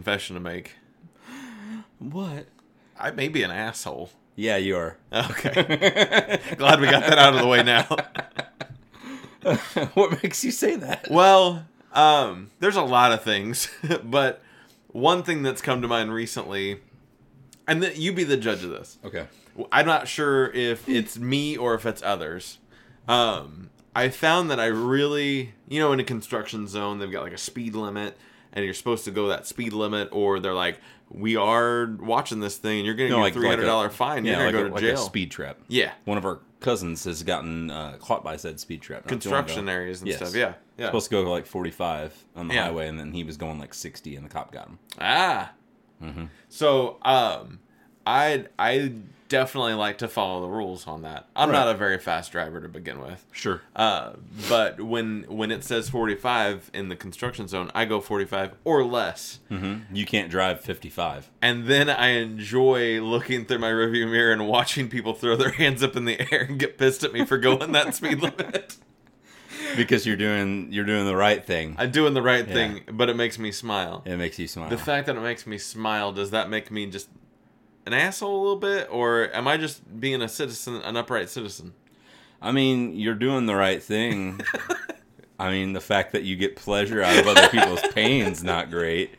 confession to make. What? I may be an asshole. Yeah, you are. Okay. Glad we got that out of the way now. what makes you say that? Well, um, there's a lot of things, but one thing that's come to mind recently, and th- you be the judge of this. Okay. I'm not sure if it's me or if it's others. Um, I found that I really, you know, in a construction zone, they've got like a speed limit, and you're supposed to go that speed limit, or they're like, "We are watching this thing, and you're going to No, get like- a three hundred dollar like fine. Yeah, you're like, going a, to go like to a jail." speed trap. Yeah, One of our cousins has gotten uh, caught by said speed trap. construction areas and Yes. stuff. Yeah, yeah. Supposed to go like 45 on the Yeah. highway, and then he was going like 60, and the cop got him. Ah. Mm-hmm. So, um, I I definitely like to follow the rules on that. I'm Right. not a very fast driver to begin with. Sure. Uh, but when when it says 45 in the construction zone, I go 45 or less. Mm-hmm. You can't drive 55. And then I enjoy looking through my rearview mirror and watching people throw their hands up in the air and get pissed at me for going that speed limit. because you're doing you're doing the right thing. I'm doing the right Yeah. thing, but it makes me smile. It makes you smile. The fact that it makes me smile, does that make me just an asshole a little bit? Or am I just being a citizen, an upright citizen? I mean, you're doing the right thing. I mean, the fact that you get pleasure out of other people's pain's not great.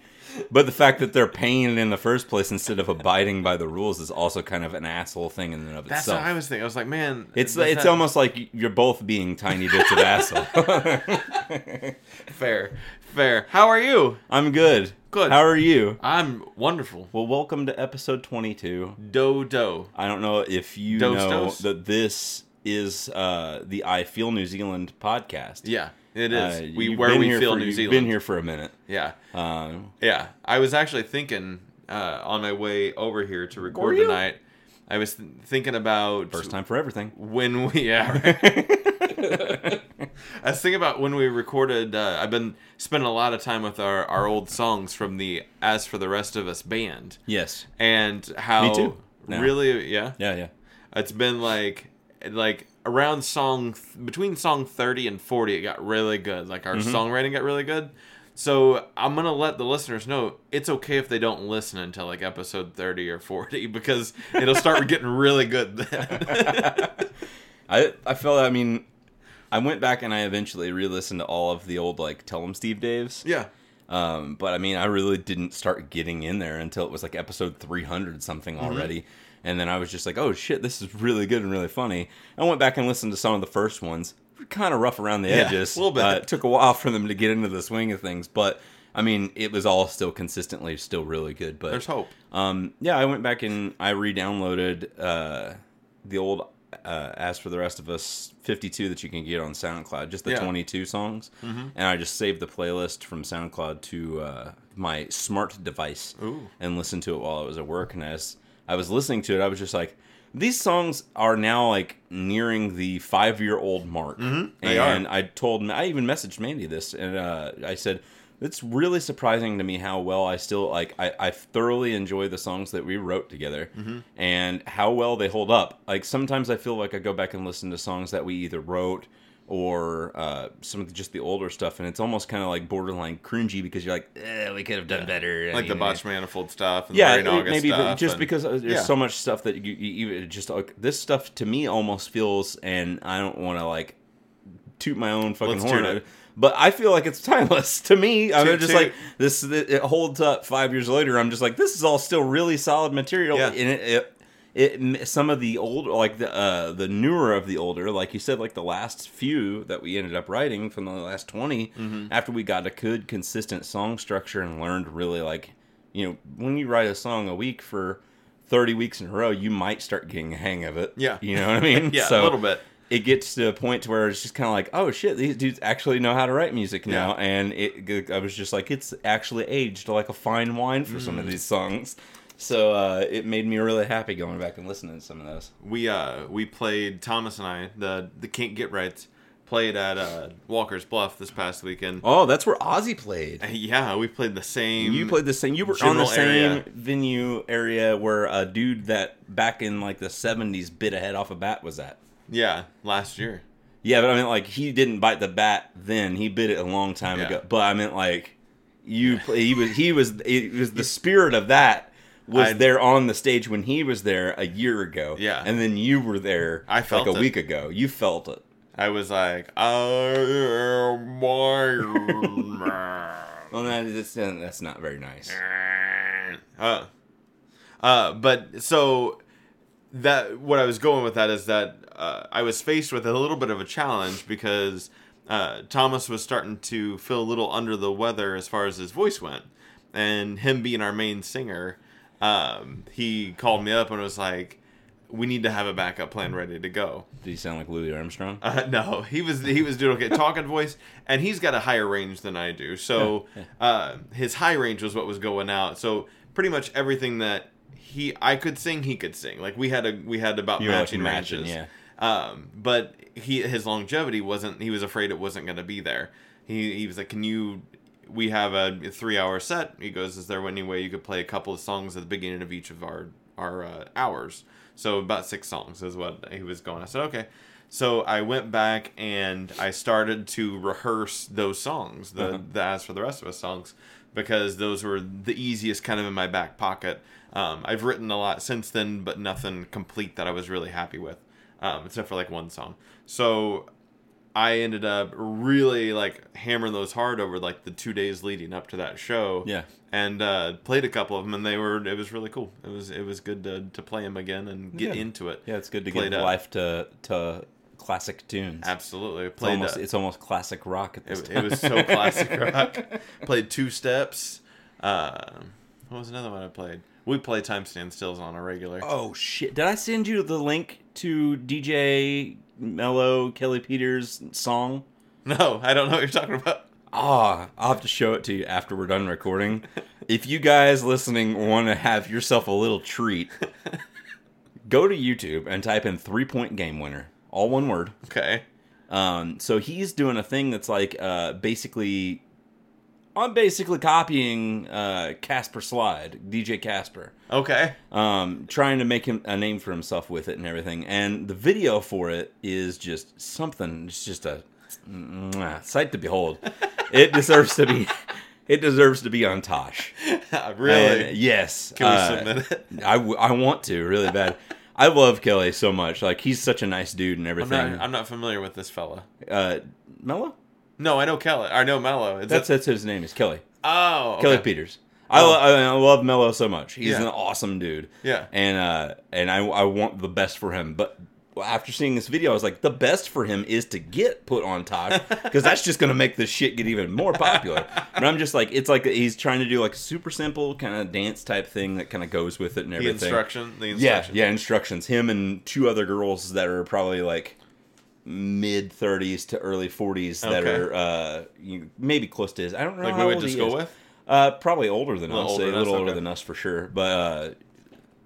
But the fact that they're paying in the first place instead of abiding by the rules is also kind of an asshole thing in and of That's itself. what I was thinking. I was like, man, it's does it's that- almost like you're both being tiny bits of asshole. fair, fair. How are you? I'm good. Good. How are you? I'm wonderful. Well, welcome to episode 22. Do do. I don't know if you Dose, know dose. that this is uh, the I Feel New Zealand podcast. Yeah, it is. Uh, we you've where been we here feel for- New you've Zealand. Been here for a minute. Yeah, Um, yeah. I was actually thinking uh, on my way over here to record you? tonight. I was th- thinking about first time for everything. when we yeah. Right. I was thinking about when we recorded. Uh, I've been spending a lot of time with our our old songs from the As for the Rest of Us band, yes. and how Me too. No. really yeah Yeah, yeah. It's been like like around song between song 30 and 40 it got really good. Like our Mm-hmm. songwriting got really good. So I'm going to let the listeners know it's okay if they don't listen until like episode 30 or 40 because it'll start getting really good then. I I felt. I mean, I went back and I eventually re-listened to all of the old like Tell 'em Steve Daves. yeah. Um, but I mean, I really didn't start getting in there until it was like episode 300 something Mm-hmm. already. And then I was just like, oh shit, this is really good and really funny. I went back and listened to some of the first ones. Kind of rough around the Yeah, edges. a little bit. Uh, it took a while for them to get into the swing of things, but I mean, it was all still consistently still really good. But There's hope. um, yeah, I went back and I re-downloaded uh, the old uh, "As for the Rest of Us" 52 that you can get on SoundCloud, just the Yeah. 22 songs, and I just saved the playlist from SoundCloud to uh, my smart device Ooh. and listened to it while I was at work. And as I was listening to it, I was just like, these songs are now like nearing the five-year-old mark, they and are. I told I even messaged Mandy this, and uh, I said. It's really surprising to me how well I still like. I, I thoroughly enjoy the songs that we wrote together, Mm-hmm. and how well they hold up. Like sometimes I feel like I go back and listen to songs that we either wrote or uh, some of the, just the older stuff, and it's almost kind of like borderline cringy because you're like, eh, we could have done better. Like the? Botch Manifold stuff and yeah, the maybe but stuff. just and- because uh, there's yeah. so much stuff that you, you even just like this stuff to me almost feels, and I don't want to like toot my own fucking Let's horn. But I feel like it's timeless to me. I'm just like this. It it holds up five years later. I'm just like this is all still really solid material, Yeah. and it. it it some of the old like the uh the newer of the older like you said like the last few that we ended up writing from the last 20 Mm-hmm. after we got a good consistent song structure and learned really like you know when you write a song a week for 30 weeks in a row you might start getting a hang of it Yeah. you know what i mean yeah, so a little bit. It gets to a point to where it's just kind of like oh shit these dudes actually know how to write music now Yeah. and it i was just like it's actually aged like a fine wine for some of Mm. these songs so uh, it made me really happy going back and listening to some of those we uh we played Thomas and I the the Can't Get Rights played at uh Walker's Bluff this past weekend. oh that's where ozzy played Yeah, we played the same. you played the same you were on the same area. venue area where a dude that back in like the 70s bit a head off a bat was at Yeah, last year. Yeah, but I mean, like he didn't bite the bat then. He bit it a long time Yeah. ago. But I meant like You play, he was he was it was the spirit of that was I- there on the stage when he was there a year ago. Yeah. and then you were there. I felt like a it. week ago. You felt it. I was like, I am Iron Man. Well, that's that's not very nice. uh, uh, but so that what I was going with that is that uh, I was faced with a little bit of a challenge because uh, Thomas was starting to feel a little under the weather as far as his voice went, and him being our main singer, um, he called me up and was like, "We need to have a backup plan ready to go." Did he sound like Louis Armstrong? Uh, no, he was he was doing okay, talking voice, and he's got a higher range than I do. So uh, his high range was what was going out. So pretty much everything that he I could sing, he could sing. Like we had a we had about You like, matching matching, ranges. yeah. Um, but he his longevity wasn't. He was afraid it wasn't going to be there. He he was like, "Can you?" We have a three hour set. He goes, "Is there any way you could play a couple of songs at the beginning of each of our our uh, hours?" So about six songs is what he was going. I said, "Okay." So I went back and I started to rehearse those songs, the Uh-huh. the as for the rest of us songs, because those were the easiest kind of in my back pocket. Um, I've written a lot since then, but nothing complete that I was really happy with, um, except for like one song. So I ended up really like hammering those hard over like the two days leading up to that show. Yeah. and uh, played a couple of them, and they were it was really cool. It was it was good to to play them again and get Yeah. into it. Yeah, it's good to Played give life to to classic tunes. Absolutely, It's played. almost uh, it's almost classic rock at this it, it was so classic rock. Played two steps. Uh, what was another one I played? We play time stand stills on a regular. Oh shit! Did I send you the link to DJ Mello Kelly Peters song? No, I don't know what you're talking about. Ah, I'll have to show it to you after we're done recording. if you guys listening want to have yourself a little treat, go to YouTube and type in three point game winner, all one word. Okay. Um, so he's doing a thing that's like uh, basically, I'm basically copying uh, Casper Slide, DJ Casper, Okay. um, trying to make him a name for himself with it and everything. And the video for it is just something. It's just a mwah, sight to behold. it deserves to be. It deserves to be on Tosh. really? And yes. Can we uh, submit it? I, w- I want to really bad. I love Kelly so much. Like he's such a nice dude and I'm everything. not, I'm not familiar with this fella. uh, Mello? No, I know Kelly. I know Mello. Is That's that, that's his name is Kelly. oh okay. Kelly Peters. I, Oh. lo- I, I love Mello so much. He's Yeah. an awesome dude. Yeah. And uh and I I want the best for him. But after seeing this video, I was like, the best for him is to get put on Tosh because that's just gonna make this shit get even more popular. But I'm just like, it's like he's trying to do like a super simple kind of dance type thing that kind of goes with it and everything. The everything. instruction. The Yeah, instruction. yeah, instructions. Him and two other girls that are probably like mid 30s to early 40s that Okay. are uh you, maybe close to his. I don't know Like how we went old he school is. with. Uh, probably older than A little us. older a than little us, older okay. than us for sure. But uh,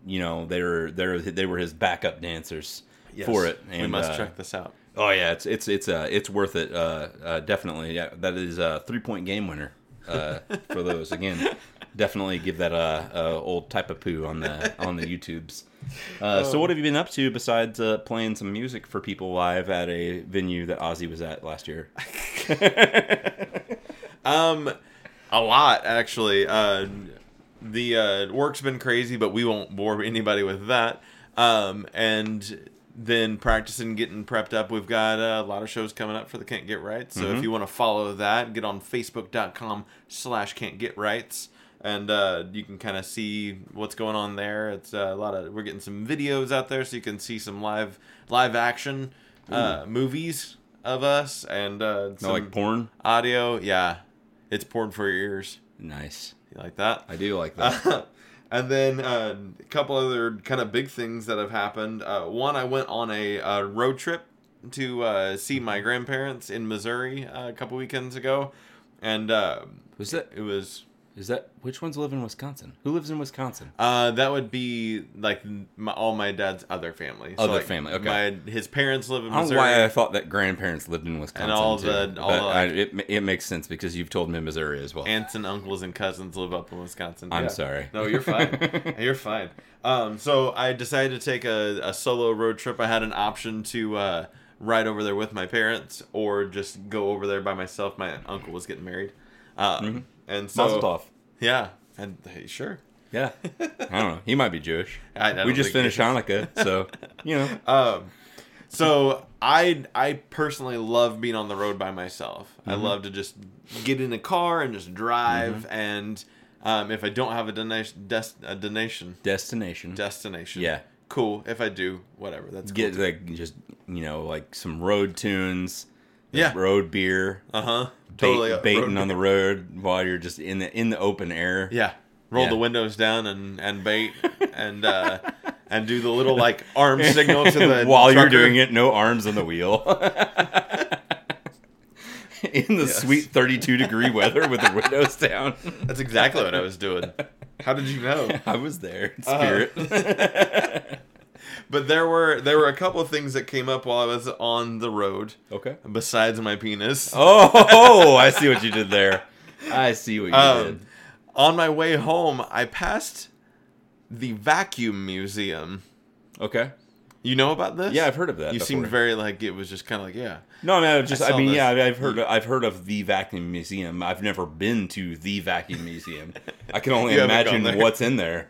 you know, they were they were they were his backup dancers for it. And, we must uh, check this out. Oh yeah, it's it's it's uh it's worth it. Uh, uh definitely. Yeah, that is a three point game winner. Uh, for those again, definitely give that a, a old type of poo on the on the YouTubes. Uh, so what have you been up to besides uh, playing some music for people live at a venue that Ozzy was at last year? Um, a lot actually. Uh, the uh, work's been crazy, but we won't bore anybody with that. Um, and then practicing, getting prepped up. We've got uh, a lot of shows coming up for the Can't Get Right. So if you want to follow that, get on Facebook.com slash Can't Get Rights. And uh, you can kind of see what's going on there. It's uh, a lot of we're getting some videos out there, so you can see some live live action uh, movies of us and uh, No, like porn. audio. Yeah, it's porn for your ears. Nice. You like that? I do like that. and then uh, a couple other kind of big things that have happened. Uh, one, I went on a, uh road trip to uh, see my grandparents in Missouri uh, a couple weekends ago, and uh, Was that it was is that which ones live in Wisconsin? Who lives in Wisconsin? uh, that would be like my, all my dad's other family. Other like, family, okay. My his parents live in I don't know why I thought that grandparents lived in Wisconsin. And all too. the- all But the, I- it it makes sense because you've told me Missouri as well. aunts and uncles and cousins live up in Wisconsin. I'm Yeah. sorry. No, you're fine. you're fine. Um, so I decided to take a, a solo road trip. I had an option to uh, ride over there with my parents or just go over there by myself. My uncle was getting married. Um, and so Mazel tov. yeah, and hey, sure. Yeah. I don't know. He might be Jewish. I- I don't we just think he finished is. Hanukkah, so you know. Um, so I I personally love being on the road by myself. I Mm-hmm. love to just get in a car and just drive. And um, if I don't have a donation, des- a donation Destination. destination, Yeah. cool. If I do, whatever. That's Get cool. like just you know like some road tunes. Yeah. Road beer. Uh huh. Bait, Totally uh, baiting on the road while you're just in the in the open air. Yeah. Roll Yeah. the windows down and and bait and uh, and do the little like arm signal to the while you're doing it, no arms on the wheel. in the Yes. sweet 32 degree weather with the windows down. That's exactly what I was doing. How did you know? I was there in Uh-huh. But there were there were a couple of things that came up while I was on the road okay. besides my penis. Oh, I see what you did there. I see what you Um, did. on my way home, I passed the vacuum museum. Okay. You know about this? Yeah, I've heard of that. You before. seemed very like it was just kind of like yeah. No, no, just I I, mean, this. yeah, I've heard I've heard of the vacuum museum. I've never been to the vacuum museum. I can only You imagine what's in there.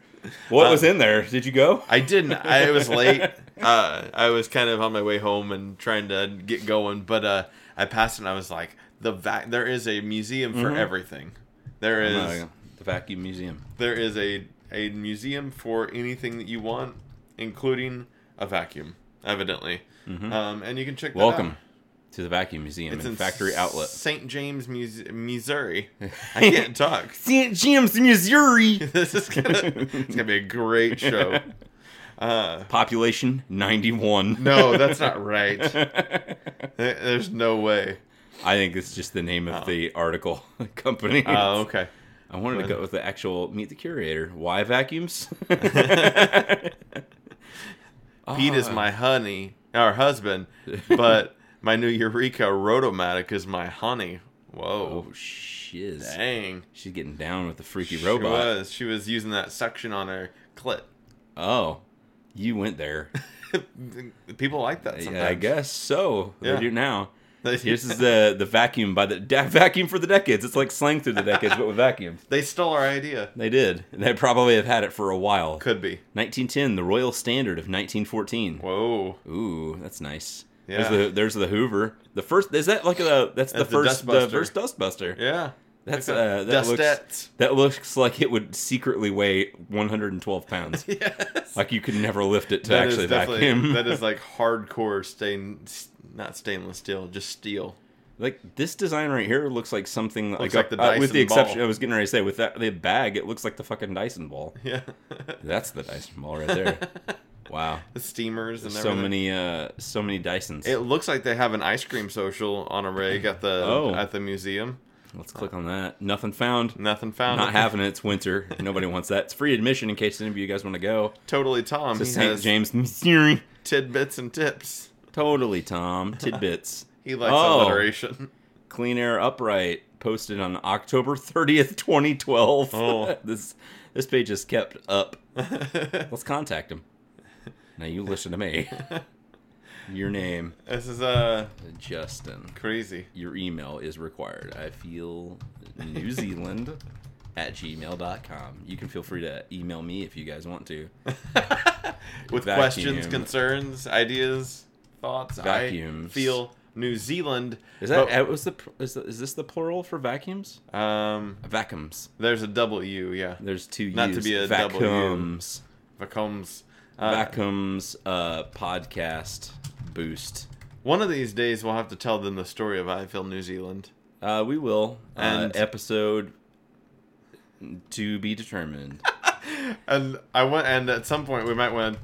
What Uh, was in there? Did you go? I didn't. I was late. Uh, I was kind of on my way home and trying to get going, but uh, I passed and I was like, the vac. There is a museum for Mhm. everything. There is No, the vacuum museum. there is a a museum for anything that you want, including a vacuum. Evidently, um, and you can check. That Mm-hmm. Welcome out. To the vacuum museum It's and in factory outlet. St. James, Mus- Missouri. I can't talk. St. James, Missouri. this is gonna it's gonna be a great show. Uh, Population 91. no, that's not right. There's no way. I think it's just the name of Oh. the article company. Oh, okay. I wanted to go with the actual meet the curator. Why vacuums? Pete is Ah. my honey, our husband, but my new Eureka Rotomatic is my honey. Whoa. Oh shiz. Dang. She's getting down with the freaky She robot. was. She was using that suction on her clit. Oh, you went there. People like that sometimes. Yeah, I guess so. Yeah. They do now. This is the the vacuum by the da- vacuum for the decades. It's like slang through the decades, but with vacuums. they stole our idea. They did. They probably have had it for a while. Could be. 1910, the Royal Standard of 1914. Whoa. Ooh, that's nice. Yeah. There's the there's the Hoover. The first is that like a that's the That's the first the Dustbuster. first Dustbuster. Yeah. That's uh, the that looks that looks like it would secretly weigh 112 pounds. yes. like you could never lift it to That is actually vacuum. that is like hardcore stain, not stainless steel, just steel. like this design right here looks like something like, like the uh, with the exception ball. I was getting ready to say with that the bag it looks like the fucking Dyson ball. Yeah. That's the Dyson ball right there. wow. the steamers and so everything. many uh so many Dysons. It looks like they have an ice cream social on a rig at the Oh. at the museum. Let's click on that. Nothing found. Nothing found. Not having it. It's winter. Nobody wants that. It's free admission in case any of you guys want to go totally Tom. to He St. has James, Missouri. tidbits and tips. Totally, Tom. Tidbits. He likes Oh. alliteration. Clean Air Upright posted on October 30th, 2012. Oh. this this page is kept up. Let's contact him. Now you listen to me. Your name, this is uh Justin. crazy. Your email is required. I feel New Zealand at gmail.com. You can feel free to email me if you guys want to. With Vacuum. questions, concerns, ideas, thoughts. Vacuums. I feel New Zealand. Is that uh, was the is, the, is this the plural for vacuums? but, um? Vacuums. There's a double U. Yeah. There's two Not to U's. be a double U. vacuums. Vacuums. Uh, Vacuums uh, podcast boost. One of these days, we'll have to tell them the story of I feel New Zealand. Uh, we will. And- uh, episode to be determined. And I want, and at some point, we might want to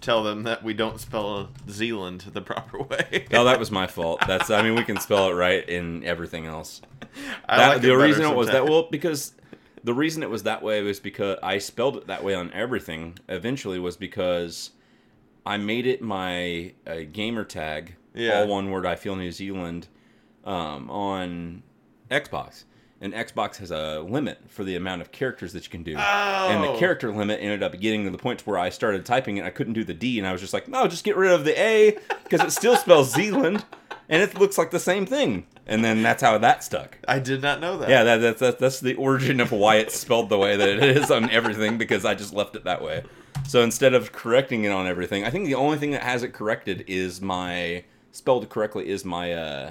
tell them that we don't spell Zealand the proper way. no, that was my fault. That's. I mean, we can spell it right in everything else. I That, like the reason it was that well because the reason it was that way was because I spelled it that way on everything. Eventually, was because I made it my uh, gamer tag, Yeah. all one word. I feel New Zealand um, on Xbox, and Xbox has a limit for the amount of characters that you can do. And the Oh. character limit ended up getting to the point where I started typing it. I couldn't do the D, and I was just like, no, just get rid of the A because it still spells Zealand, and it looks like the same thing. and then that's how that stuck. I did not know that. Yeah, that, that's that's that's the origin of why it's spelled the way that it is on everything because I just left it that way. So instead of correcting it on everything, I think the only thing that has it corrected is my spelled correctly is my uh,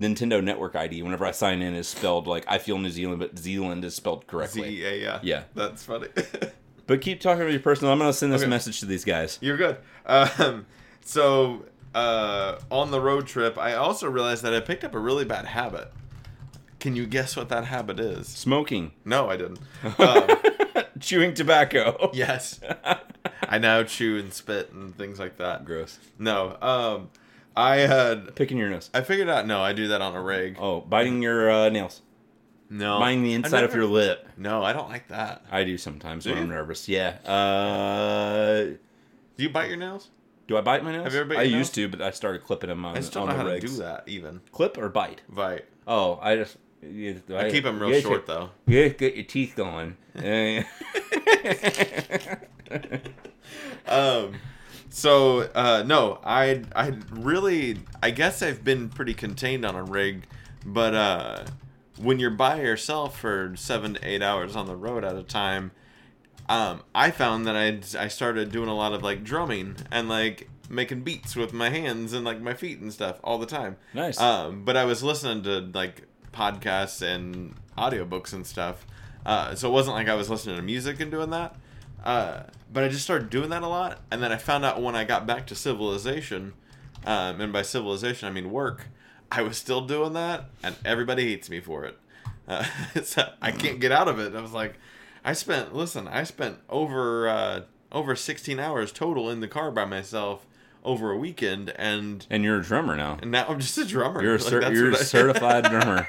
Nintendo Network ID. Whenever I sign in, is spelled like I feel New Zealand, but Zealand is spelled correctly. Z A. Yeah. Yeah. That's funny. But keep talking about your personal. I'm gonna send this Okay. message to these guys. You're good. Um, so uh, on the road trip, I also realized that I picked up a really bad habit. Can you guess what that habit is? Smoking, No, I didn't. Um, chewing tobacco. yes, I now chew and spit and things like that. Gross. No, um, I had. Picking your nose. I figured out. No, I do that on a rig. Oh, biting your uh, nails. No, Biting the inside of your lip. No, I don't like that. I do sometimes Do when I'm nervous. Yeah. Uh, Do you bite your nails? Do I bite my nails? Have you ever bit I your used to, but I started clipping them on, I just don't on know the how to do that. Even Clip or bite? bite. Oh, I just. you- I keep them real you short just- though. You just get your teeth going. Um so uh no i i really i guess i've been pretty contained on a rig but uh when you're by yourself for seven to eight hours on the road at a time um i found that i i started doing a lot of like drumming and like making beats with my hands and like my feet and stuff all the time Nice. um but i was listening to like podcasts and audiobooks and stuff uh so it wasn't like i was listening to music and doing that uh, but I just started doing that a lot, and then I found out when I got back to civilization, um, and by civilization I mean work, I was still doing that, and everybody hates me for it. Uh, so I can't get out of it. I was like, I spent listen, I spent over uh, over 16 hours total in the car by myself over a weekend, and and you're a drummer now. and now I'm just a drummer. You're a, cer- that's you're a certified drummer.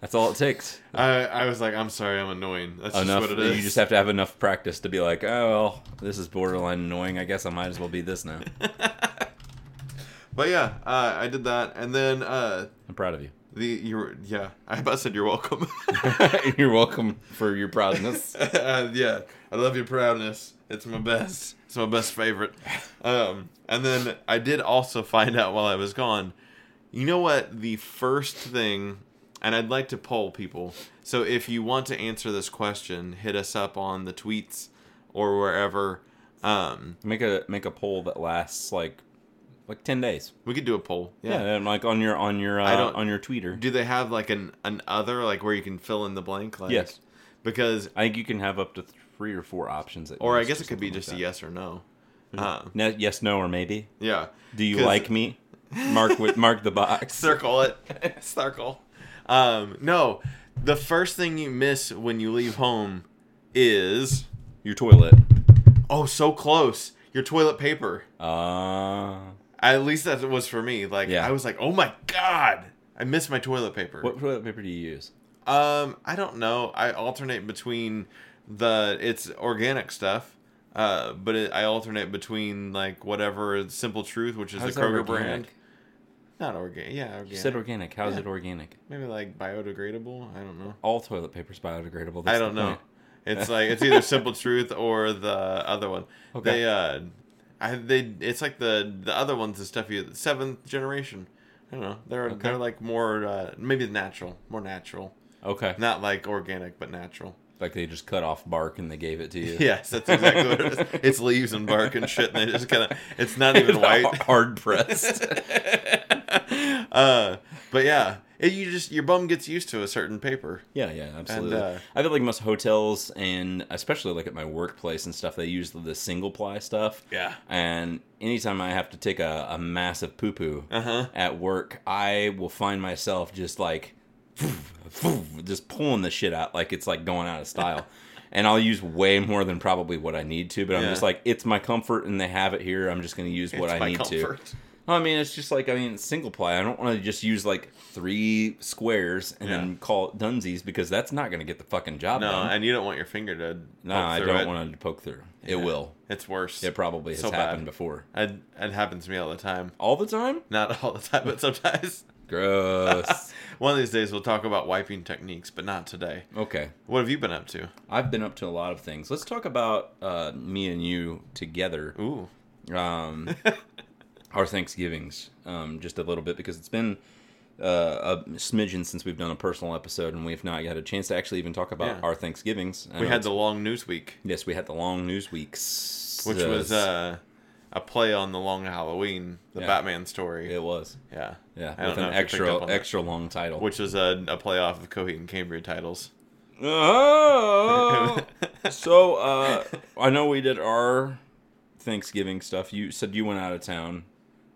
That's all it takes. I, I was like, I'm sorry, I'm annoying. That's just enough. what it is. You just have to have enough practice to be like, oh well, this is borderline annoying. I guess I might as well be this now. But yeah, uh, I did that, and then uh, I'm proud of you. The you were yeah. I about said you're welcome. You're welcome for your proudness. uh, yeah, I love your proudness. It's my best. It's my best favorite. Um, and then I did also find out while I was gone. You know what? The first thing, and I'd like to poll people. So if you want to answer this question, hit us up on the tweets or wherever. Um, Make a make a poll that lasts like like ten days. we could do a poll. Yeah, and like on your on your I uh, don't- on your tweeter. Do they have like an an other like where you can fill in the blank? Like, Yes. Because I think you can have up to three or four options. At or I guess it could be something just like a yes or no. that. Um, Ne- yes, no, or maybe. yeah. Do you 'Cause- like me? Mark with mark the box. circle it circle um no the first thing you miss when you leave home is Your toilet. oh so close your toilet paper Uh, at least that was for me like Yeah. i was like oh my god i miss my toilet paper what toilet paper do you use? um i don't know i alternate between the it's organic stuff uh but it, i alternate between like whatever simple truth which is How's the kroger brand not organic yeah organic You said organic. How's Yeah. it organic? maybe like biodegradable i don't know All toilet paper's biodegradable. I don't know. point. It's like it's either Simple Truth or the other one. Okay. They uh, I they it's like the the other ones the stuff you seventh generation. I don't know. They're Okay. they're like more uh, maybe natural, more natural, Okay. not like organic but natural. Like they just cut off bark and they gave it to you. Yes, that's exactly what it is. It's leaves and bark and shit, and they just kind of it's not even white. Hard pressed. uh, but yeah, it, you just your bum gets used to a certain paper. Yeah, yeah, absolutely. uh, I feel like most hotels and especially like at my workplace and stuff, they use the single ply stuff. Yeah. And anytime I have to take a, a massive poo poo Uh-huh. at work, I will find myself just like just pulling the shit out like it's like going out of style. and I'll use way more than probably what I need to, but I'm Yeah. just like it's my comfort and they have it here. I'm just going to use what It's I need to. I mean, it's just like I mean, single ply. I don't want to just use like three squares and Yeah. then call it Dunsies because that's not going to get the fucking job done. No, done. and you don't want your finger to. no, poke I don't it. want to poke through. It Yeah. will. It's worse. It probably has So bad. happened before. It, it happens to me all the time. All the time? Not all the time, but sometimes. Gross. One of these days we'll talk about wiping techniques, but not today. okay. What have you been up to? I've been up to a lot of things. Let's talk about uh, me and you together. Ooh. Um, our Thanksgivings, um, just a little bit because it's been uh, a smidgen since we've done a personal episode, and we've not yet had a chance to actually even talk about Yeah. our Thanksgivings. I We had the long news week, yes, we had the long news weeks, which was uh, a play on the long Halloween, the Yeah. Batman story. it was yeah, yeah I with an picked extra that. extra long title. which was a, a play off of Coheed and Cambria titles. Oh, so uh, I know we did our Thanksgiving stuff. You said you went out of town.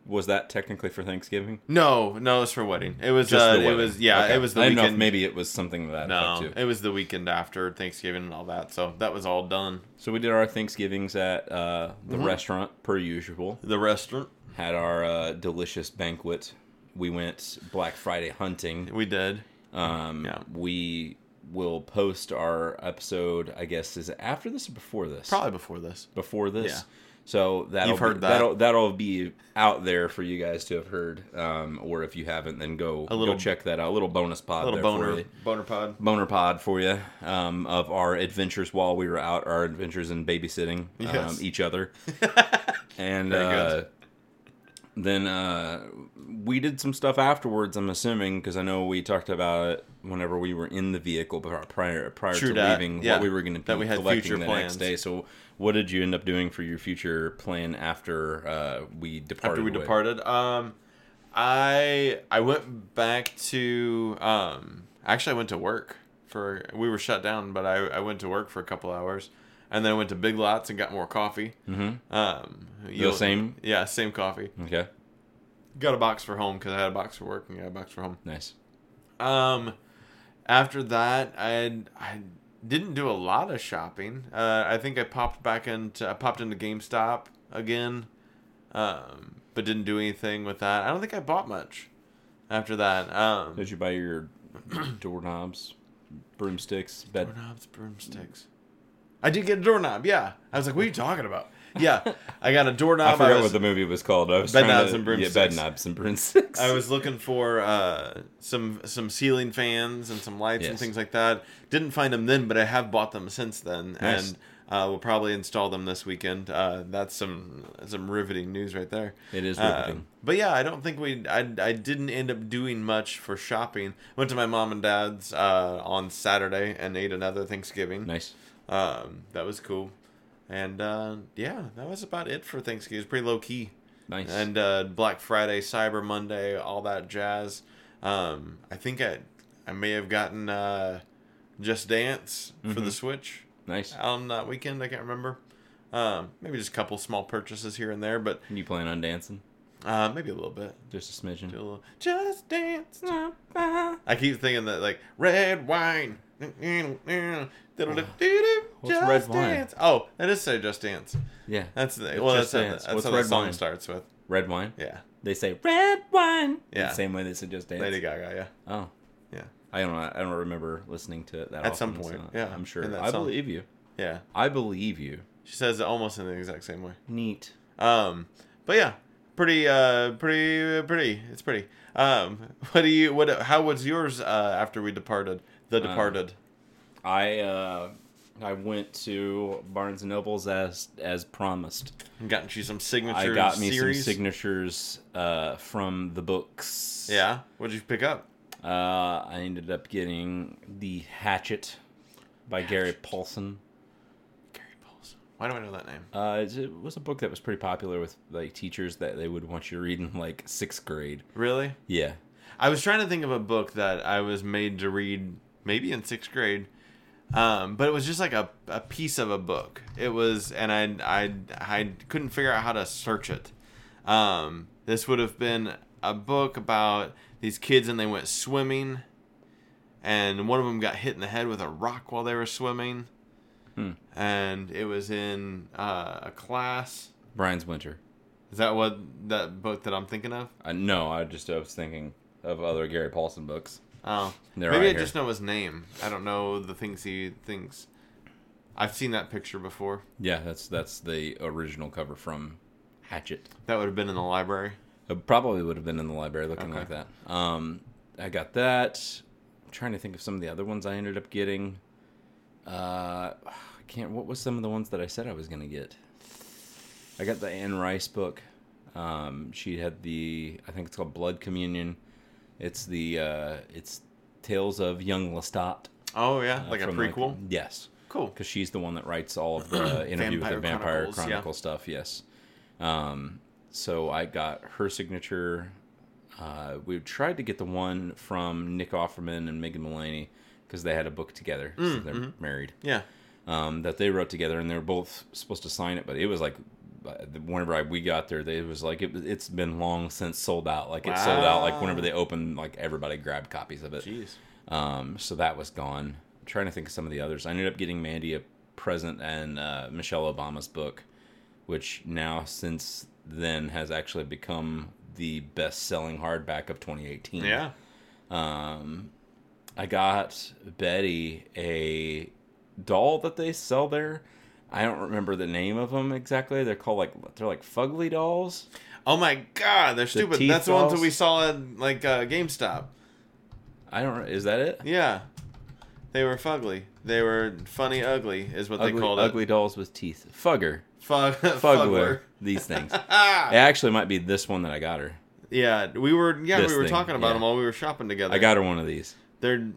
Was that technically for Thanksgiving? No, no, it was for wedding. It was Just uh, the it was yeah, Okay. it was the I didn't know if weekend. maybe it was something that no, too. it was the weekend after Thanksgiving and all that. So that was all done. So we did our Thanksgivings at uh, the Mm-hmm. restaurant per usual. The restaurant Had our uh, delicious banquet. We went Black Friday hunting. we did. Um, Yeah. We will post our episode. I guess is it after this or before this? Probably before this. before this. Yeah. So that'll You've heard be, that. that'll that'll be out there for you guys to have heard. Um, or if you haven't, then go A little- go check that out. A little bonus pod, A little there for boner boner pod. boner pod for you um, of our adventures while we were out, our adventures in babysitting um, each other, and uh, then uh, we did some stuff afterwards. I'm assuming because I know we talked about it whenever we were in the vehicle prior prior, prior True to dat, leaving yeah. what we were going to be That we had collecting future the plans. next day. So, what did you end up doing for your future plan after uh, we departed? after we away? departed. Um, I I went back to um. Actually, I went to work for. We were shut down, but I I went to work for a couple hours, and then I went to Big Lots and got more coffee. Mm-hmm. Um, The same. Yeah, same coffee. Okay. Got a box for home because I had a box for work and got a box for home. Nice. Um, after that, I I didn't do a lot of shopping. Uh, I think I popped back into I popped into GameStop again, um, but didn't do anything with that. I don't think I bought much after that. Um, Did you buy your doorknobs, broomsticks, bed? doorknobs, broomsticks. I did get a doorknob. Yeah, I was like, "What are you talking about?" Yeah, I got a doorknob. I forgot was, what the movie was called. I was Bed trying knobs to, and Yeah, bed knobs and broomsticks. I was looking for uh, some some ceiling fans and some lights and things like that. Didn't find them then, but I have bought them since then, Nice. and uh, we'll probably install them this weekend. Uh, that's some some riveting news right there. It is Uh, riveting. but yeah, I don't think we. I, I didn't end up doing much for shopping. Went to my mom and dad's uh, on Saturday and ate another Thanksgiving. nice. Um, that was cool, and uh, yeah, that was about it for Thanksgiving. It was pretty low key Nice. and uh, Black Friday, Cyber Monday, all that jazz. Um, I think I I may have gotten uh, Just Dance for the Mhm. Switch nice. on that weekend. I can't remember. Um, maybe just a couple small purchases here and there, but You plan on dancing? uh, maybe a little bit. Just a smidgen. A just dance. I keep thinking that like red wine. What's Just red wine? dance. Oh, that is say just dance. Yeah. That's the It's well. Just That's how, Dance. that's What's how the red song wine? starts with. Red wine. Yeah, They say red wine. Yeah. The same way they say just dance. Lady Gaga. Yeah. Oh. Yeah. I don't know. I don't remember listening to it that At often, some point, so yeah, I'm sure. in that I song. believe you. Yeah. I believe you. She says it almost in the exact same way. Neat. Um, but yeah, pretty, uh, pretty, pretty. It's pretty. Um, what do you? What? How was yours uh, after we departed? The departed. I uh, I went to Barnes and Nobles as as promised. Gotten you some signatures. I got me series. some signatures uh, from the books. Yeah. What did you pick up? Uh, I ended up getting the Hatchet by Gary Paulsen. Gary Paulsen. Why do I know that name? Uh, it was a book that was pretty popular with like teachers that they would want you to read in like sixth grade. Really? Yeah. I was trying to think of a book that I was made to read maybe in sixth grade. Um, but it was just like a, a piece of a book. It was, and I, I, I couldn't figure out how to search it. Um, this would have been a book about these kids and they went swimming, and one of them got hit in the head with a rock while they were swimming. Hmm. And it was in uh, a class. Brian's Winter. Is that what that book that I'm thinking of? Uh, no, I just I was thinking of other Gary Paulsen books. Oh, They're maybe I here. just know his name. I don't know the things he thinks. I've seen that picture before. Yeah, that's that's the original cover from Hatchet. That would have been in the library. It probably would have been in the library looking Okay. like that. Um, I got that. I'm trying to think of some of the other ones I ended up getting. Uh, I can't. What was some of the ones that I said I was gonna get? I got the Anne Rice book. Um, she had the I think it's called Blood Communion. It's the uh, it's Tales of Young Lestat. Oh yeah, uh, like a prequel. yes, cool. because she's the one that writes all of the interview with the Vampire Vampire Chronicles, yeah. Chronicle stuff. Yes. Um, so I got her signature. Uh, we tried to get the one from Nick Offerman and Megan Mullally because they had a book together. Mm, so they're mm-hmm. married. Yeah. um, that they wrote together, and they were both supposed to sign it, but it was like whenever I, we got there, they it was like it, it's been long since sold out. Like it sold out. Like whenever they opened, like everybody grabbed copies of it. Jeez. Um, so that was gone. I'm trying to think of some of the others. I ended up getting Mandy a present and uh, Michelle Obama's book, which now since then has actually become the best-selling hardback of 2018. Yeah. Um, I got Betty a doll that they sell there. I don't remember the name of them exactly. They're called like they're like fugly dolls. Oh my god, they're stupid. That's the ones that we saw at like uh, GameStop. I don't. Know, is that it? Yeah. They were fugly. They were funny ugly is what ugly, they called it. ugly dolls with teeth. Fugger. Fug fuggler. These things. it actually might be this one that I got her. yeah, we were yeah, This we were thing, talking about yeah. them while we were shopping together. I got her one of these. They're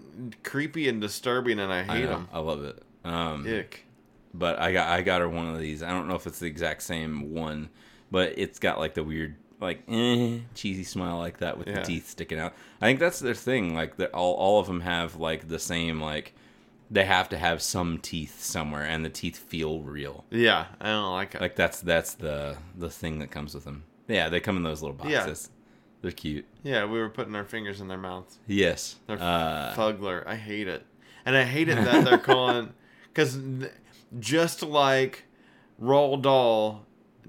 creepy and disturbing and I I hate know. them. I love it. Um, Ick. But I got I got her one of these. I don't know if it's the exact same one, but it's got like the weird like eh, cheesy smile like that with Yeah. the teeth sticking out. I think that's their thing. Like that all all of them have like the same like they have to have some teeth somewhere and the teeth feel real. Yeah, I don't like it. Like that's that's the the thing that comes with them. Yeah, they come in those little boxes. Yeah. They're cute. yeah, we were putting our fingers in their mouths. Yes. They're Uh, fugler. I hate it, and I hate it that they're calling because just like Roald Dahl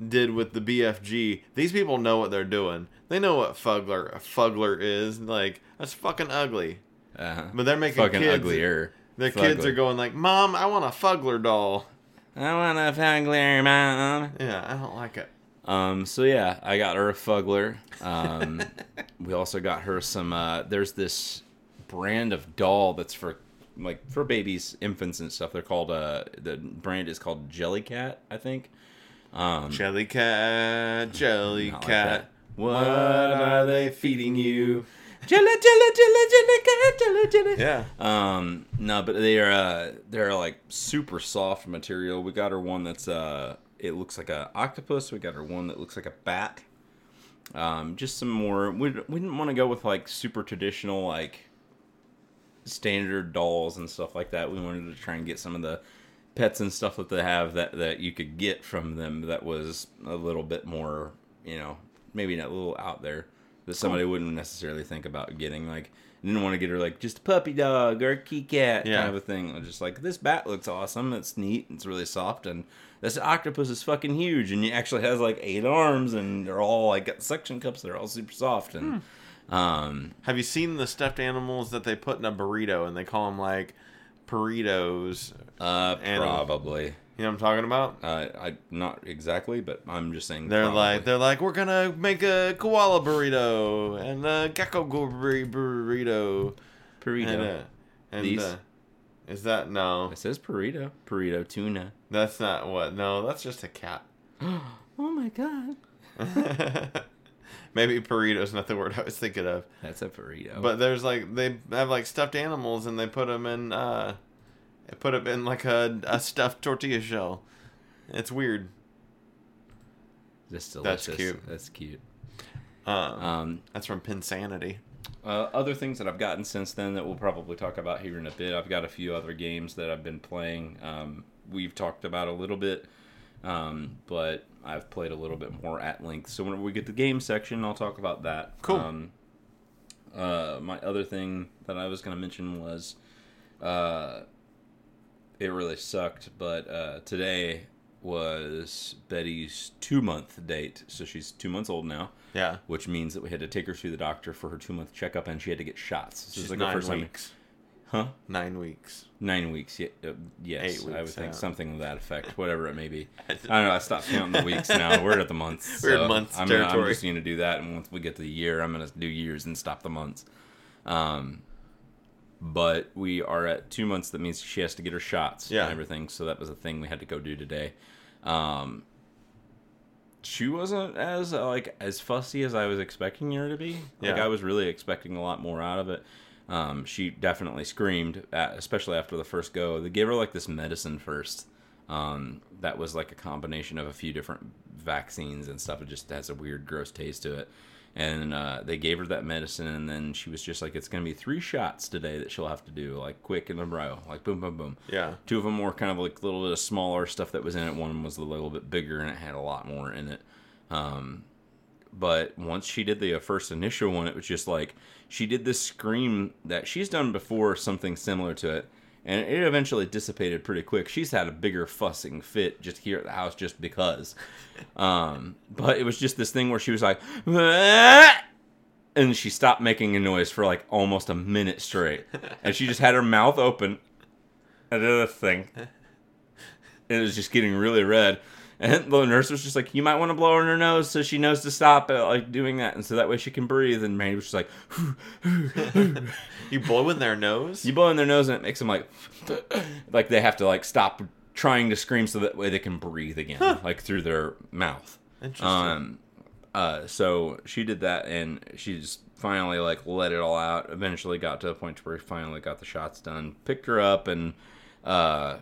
did with the BFG, these people know what they're doing. They know what fugler a fugler is. Like that's fucking ugly. uh, But they're making fucking kids. uglier. Their kids are going like, "Mom, I want a fugler doll." I want a fugler, mom. Yeah, I don't like it. Um, so yeah, I got her a Fugler. Um, we also got her some. Uh, there's this brand of doll that's for like for babies, infants, and stuff. They're called. Uh, the brand is called Jellycat, I think. Um, Jelly cat, jelly not like What are they feeding you? Jelly, jelly, jelly, jelly, cat, jelly, jelly. Yeah. Um, no, but they're uh, they're like super soft material. We got her one that's uh, it looks like a octopus. We got her one that looks like a bat. Um, just some more. We we didn't want to go with like super traditional like standard dolls and stuff like that. We wanted to try and get some of the pets and stuff that they have that that you could get from them that was a little bit more, you know, maybe not a little out there that somebody wouldn't necessarily think about getting. Like, didn't want to get her like just a puppy dog or a kitty cat Yeah. kind of a thing. I Just like this bat looks awesome. It's neat. It's really soft, and this octopus is fucking huge, and it actually has like eight arms, and they're all like got suction cups. They're all super soft, and hmm. Um, Have you seen the stuffed animals that they put in a burrito and they call them like burritos? uh, Animal. probably. You know what I'm talking about? Uh, I not exactly, but I'm just saying. They're probably. like they're like we're gonna make a koala burrito and a gecko bur- burrito. burrito. And, uh, and These? uh, is that no? It says burrito. Burrito tuna. That's not what. No, that's just a cat. Oh my god. Maybe burrito's not the word I was thinking of. That's a burrito. But there's like they have like stuffed animals and they put them in uh, they put them in like a a stuffed tortilla shell. It's weird. that's that's delicious. cute. That's cute. Um, Um, that's from Pinsanity. uh, other things that I've gotten since then that we'll probably talk about here in a bit. I've got a few other games that I've been playing. Um, we've talked about a little bit, um, but I've played a little bit more at length. So when we get the game section, I'll talk about that. Cool. Um, uh, my other thing that I was going to mention was, uh, it really sucked, but uh, today was Betty's two month date. So she's two months old now Yeah, which means that we had to take her to the doctor for her two month checkup, and she had to get shots. This she's is like nine the first time, weeks. Huh? Nine weeks. Nine weeks, yeah, uh, yes, Eight I would weeks, think something of that effect, whatever it may be. I don't know. I stopped counting the weeks now. We're at the months. We're so months I'm, gonna- I'm just going to do that, and once we get to the year, I'm going to do years and stop the months. Um, but we are at two months. That means she has to get her shots Yeah. and everything. So that was a thing we had to go do today. Um, she wasn't as uh, like as fussy as I was expecting her to be. Like Yeah. I was really expecting a lot more out of it. Um, she definitely screamed, at, especially after the first go. They gave her like this medicine first. Um, that was like a combination of a few different vaccines and stuff. It just has a weird, gross taste to it. And uh, they gave her that medicine, and then she was just like, "It's gonna be three shots today that she'll have to do, like quick in a row, like boom, boom, boom." Yeah. Two of them were kind of like a little bit of smaller stuff that was in it. One was a little bit bigger and it had a lot more in it. Um, but once she did the uh, first initial one, it was just like she did this scream that she's done before, something similar to it, and it eventually dissipated pretty quick. She's had a bigger fussing fit just here at the house just because. Um, but it was just this thing where she was like, "Ah!" and she stopped making a noise for like almost a minute straight, and she just had her mouth open and did this thing. And it was just getting really red. And the nurse was just like, "You might want to blow her in her nose so she knows to stop uh, like doing that, and so that way she can breathe." And Manny was just like, You blow in their nose? "You blow in their nose, and it makes them like, like they have to like stop trying to scream so that way they can breathe again, like through their mouth." Interesting. Um, uh, so she did that, and she just finally like let it all out. Eventually, got to a point where we finally got the shots done. Picked her up and uh,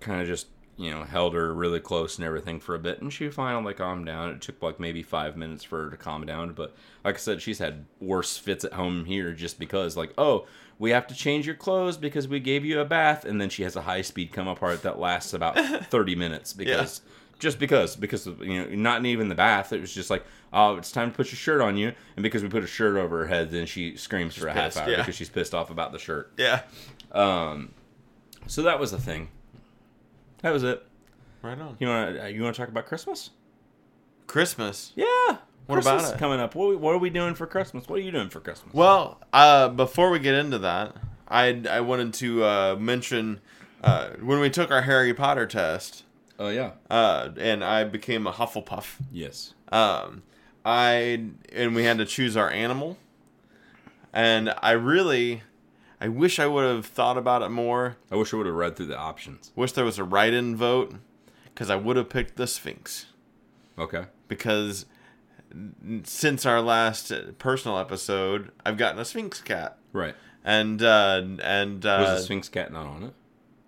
kind of just you know held her really close and everything for a bit, and she finally calmed down. It took like maybe five minutes for her to calm down, but like I said, she's had worse fits at home here just because like oh. We have to change your clothes because we gave you a bath, and then she has a high speed come apart that lasts about thirty minutes because just because because of, you know not even the bath it was just like oh it's time to put your shirt on you and because we put a shirt over her head then she screams for a half hour yeah. because she's pissed off about the shirt yeah. um so that was the thing that was it. Right on. you want to you want to talk about christmas? Christmas. yeah. What about Christmas it? coming up. What, what are we doing for christmas? What are you doing for christmas? Well, uh, before we get into that, I I wanted to uh, mention uh, when we took our Harry Potter test, oh yeah. uh, and I became a Hufflepuff. yes. Um, I and we had to choose our animal, and I really, I wish I would have thought about it more. i wish i would have read through the options Wish there was a write-in vote, because I would have picked the Sphynx. okay Because since our last personal episode, I've gotten a Sphynx cat, right and uh, and uh, was the sphynx cat not on it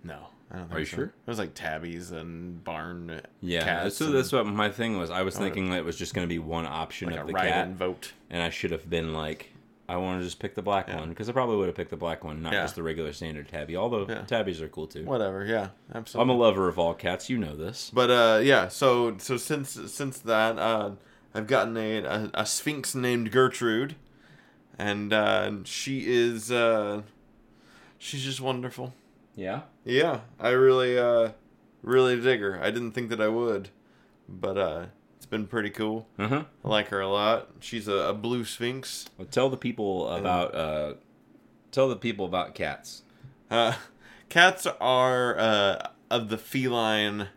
No, I don't think Are you so. sure? It was like tabbies and barn yeah cats. so that's what my thing was i was thinking that it was just going to be one option like of the cat vote. and I should have been like, I want to just pick the black Yeah. one because I probably would have picked the black one, not Yeah. just the regular standard tabby. Although Yeah. tabbies are cool too. Whatever, yeah, absolutely. I'm a lover of all cats. You know this. But uh, yeah. So so since since that, uh, I've gotten a, a a sphynx named Gertrude, and uh, she is uh, she's just wonderful. Yeah. Yeah, I really uh, really dig her. I didn't think that I would, but uh, been pretty cool. Uh huh. I like her a lot. She's a, a blue sphynx. Well, tell the people about uh, tell the people about cats. Uh, cats are uh, of the feline.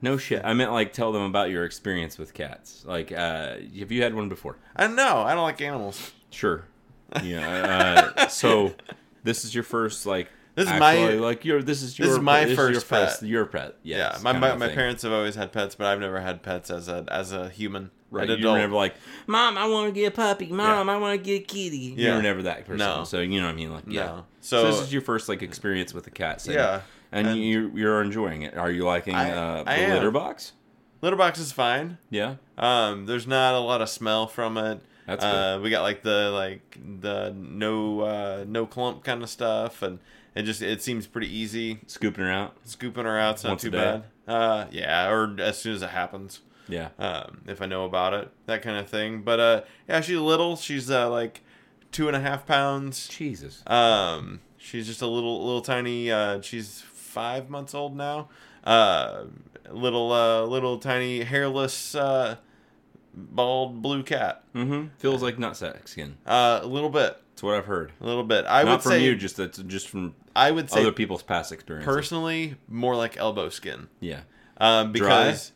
No shit. I meant like tell them about your experience with cats. Like, uh, have you had one before? I don't know. I don't like animals. Sure. Yeah. Uh, so this is your first like. This is my- actually, like your. This is your. This is my your first pet. Your pet. Yeah, my my, my parents have always had pets, but I've never had pets as a as a human. Right. You were never like, Mom, I want to get a puppy. Mom, I want to get a kitty. Yeah. You were never that person. No. So you know what I mean? Like, yeah. No. So, So, this is your first like experience with a cat. Yeah, And, and- you you're enjoying it. Are you liking I- uh, I the am. litter box? litter box is fine. Yeah. Um, there's not a lot of smell from it. That's uh, we got like the like the no uh, no clump kind of stuff, and it just it seems pretty easy. Scooping her out. Scooping her out's not Once too bad. Uh, yeah, or as soon as it happens. Yeah. um, if I know about it, that kind of thing. But uh, yeah, she's little. She's uh, like two and a half pounds. Jesus. Um, she's just a little, little tiny. Uh, she's five months old now. Uh, little, uh, little tiny hairless, uh, bald blue cat. Mm-hmm. Feels like nutsack skin. Uh, a little bit, That's what I've heard. a little bit. I Not would from say, you, just that's just from I would say other people's past experience. personally more like elbow skin. yeah. Um, because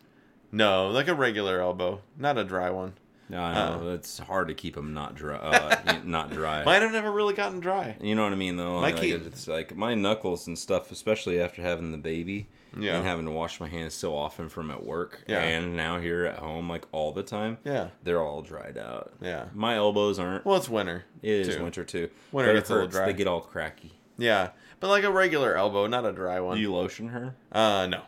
no, like a regular elbow, not a dry one. No, I know it's hard to keep them not dry. Uh, not dry. Mine have never really gotten dry. You know what I mean, though. My like, key- it's like my knuckles and stuff, especially after having the baby Yeah. and having to wash my hands so often from at work, Yeah. and now here at home, like all the time. Yeah. they're all dried out. Yeah. My elbows aren't. Well, it's winter. it is too. winter too. Winter But it gets a little dry. They get all cracky. Yeah, but like a regular elbow, not a dry one. Do you lotion her? uh, no.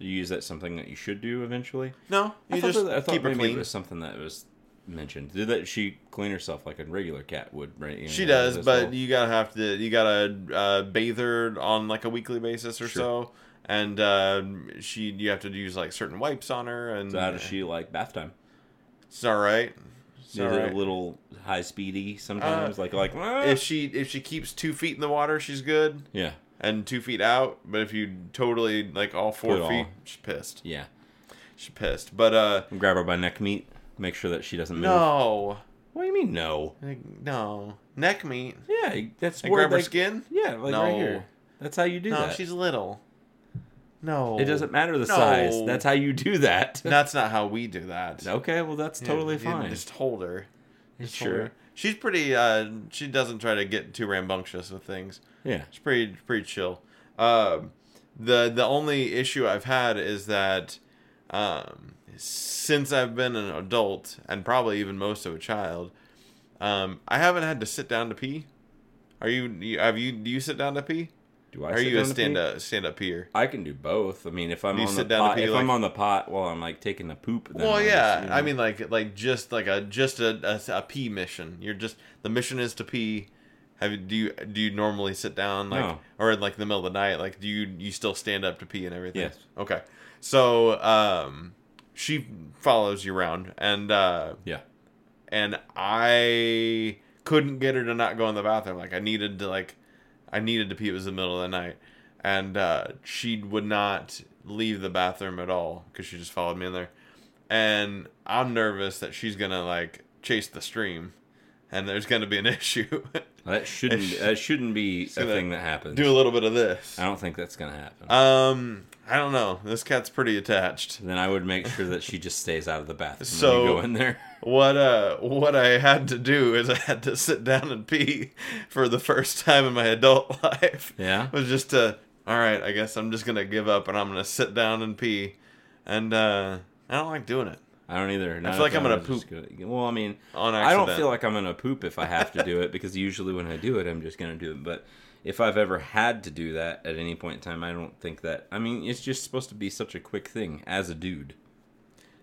Do you use that something that you should do eventually? No, you I thought just that- I thought keep her maybe clean. it was something that was mentioned. Did that she clean herself like a regular cat would, right? You She does, but whole- you gotta have to. You gotta uh, bathe her on like a weekly basis or Sure. so, and uh, she you have to use like certain wipes on her, and So how does she like bath time? It's all right. It's Is it right. a little high speedy sometimes? like like ah. If she if she keeps two feet in the water, she's good, yeah and two feet out. But if you totally like all four Put feet, all- she's pissed. yeah. She's pissed. But uh, Grab her by neck meat. Make sure that she doesn't move. no, What do you mean no? Like, no neck meat. Yeah, that's where grab her skin. Yeah, like No. right here. That's how you do No, that. she's little. No, It doesn't matter the No. size. That's how you do that. That's not how we do that. okay, well that's totally you fine. Just hold her. Just hold Sure. her. She's pretty. Uh, she doesn't try to get too rambunctious with things. Yeah. She's pretty pretty chill. Um, the the only issue I've had is that um, since I've been an adult and probably even most of a child, um, I haven't had to sit down to pee. Are you, you have you do you sit down to pee? Do I? Are you a stand up stand up peer? I can do both. I mean, if I'm Do you on sit the down to pot, pee, if like- I'm on the pot while I'm like taking a poop, then Well, I'll yeah. just, you know- I mean, like like just like a just a, a, a pee mission. You're just the mission is to pee. Have you do you do you normally sit down like No. or in like the middle of the night? Like do you you still stand up to pee and everything? Yes. Okay. So um, she follows you around and uh, yeah, and I couldn't get her to not go in the bathroom. Like I needed to like I needed to pee. It was the middle of the night, and uh, she would not leave the bathroom at all because she just followed me in there. And I'm nervous that she's gonna like chase the stream, and there's gonna be an issue. that shouldn't that shouldn't be a thing that happens. Do a little bit of this. I don't think that's gonna happen. Um, I don't know. This cat's pretty attached. then I would make sure that she just stays out of the bathroom So- when you go in there. What uh what I had to do is I had to sit down and pee for the first time in my adult life. Yeah? Was just to all right, I guess I'm just going to give up and I'm going to sit down and pee. And uh I don't like doing it I don't either. Not feel like I'm gonna poop. gonna- well, I mean, on I don't feel like I'm gonna poop if I have to do it because usually when I do it, I'm just gonna do it. But if I've ever had to do that at any point in time, I don't think that. I mean, it's just supposed to be such a quick thing as a dude.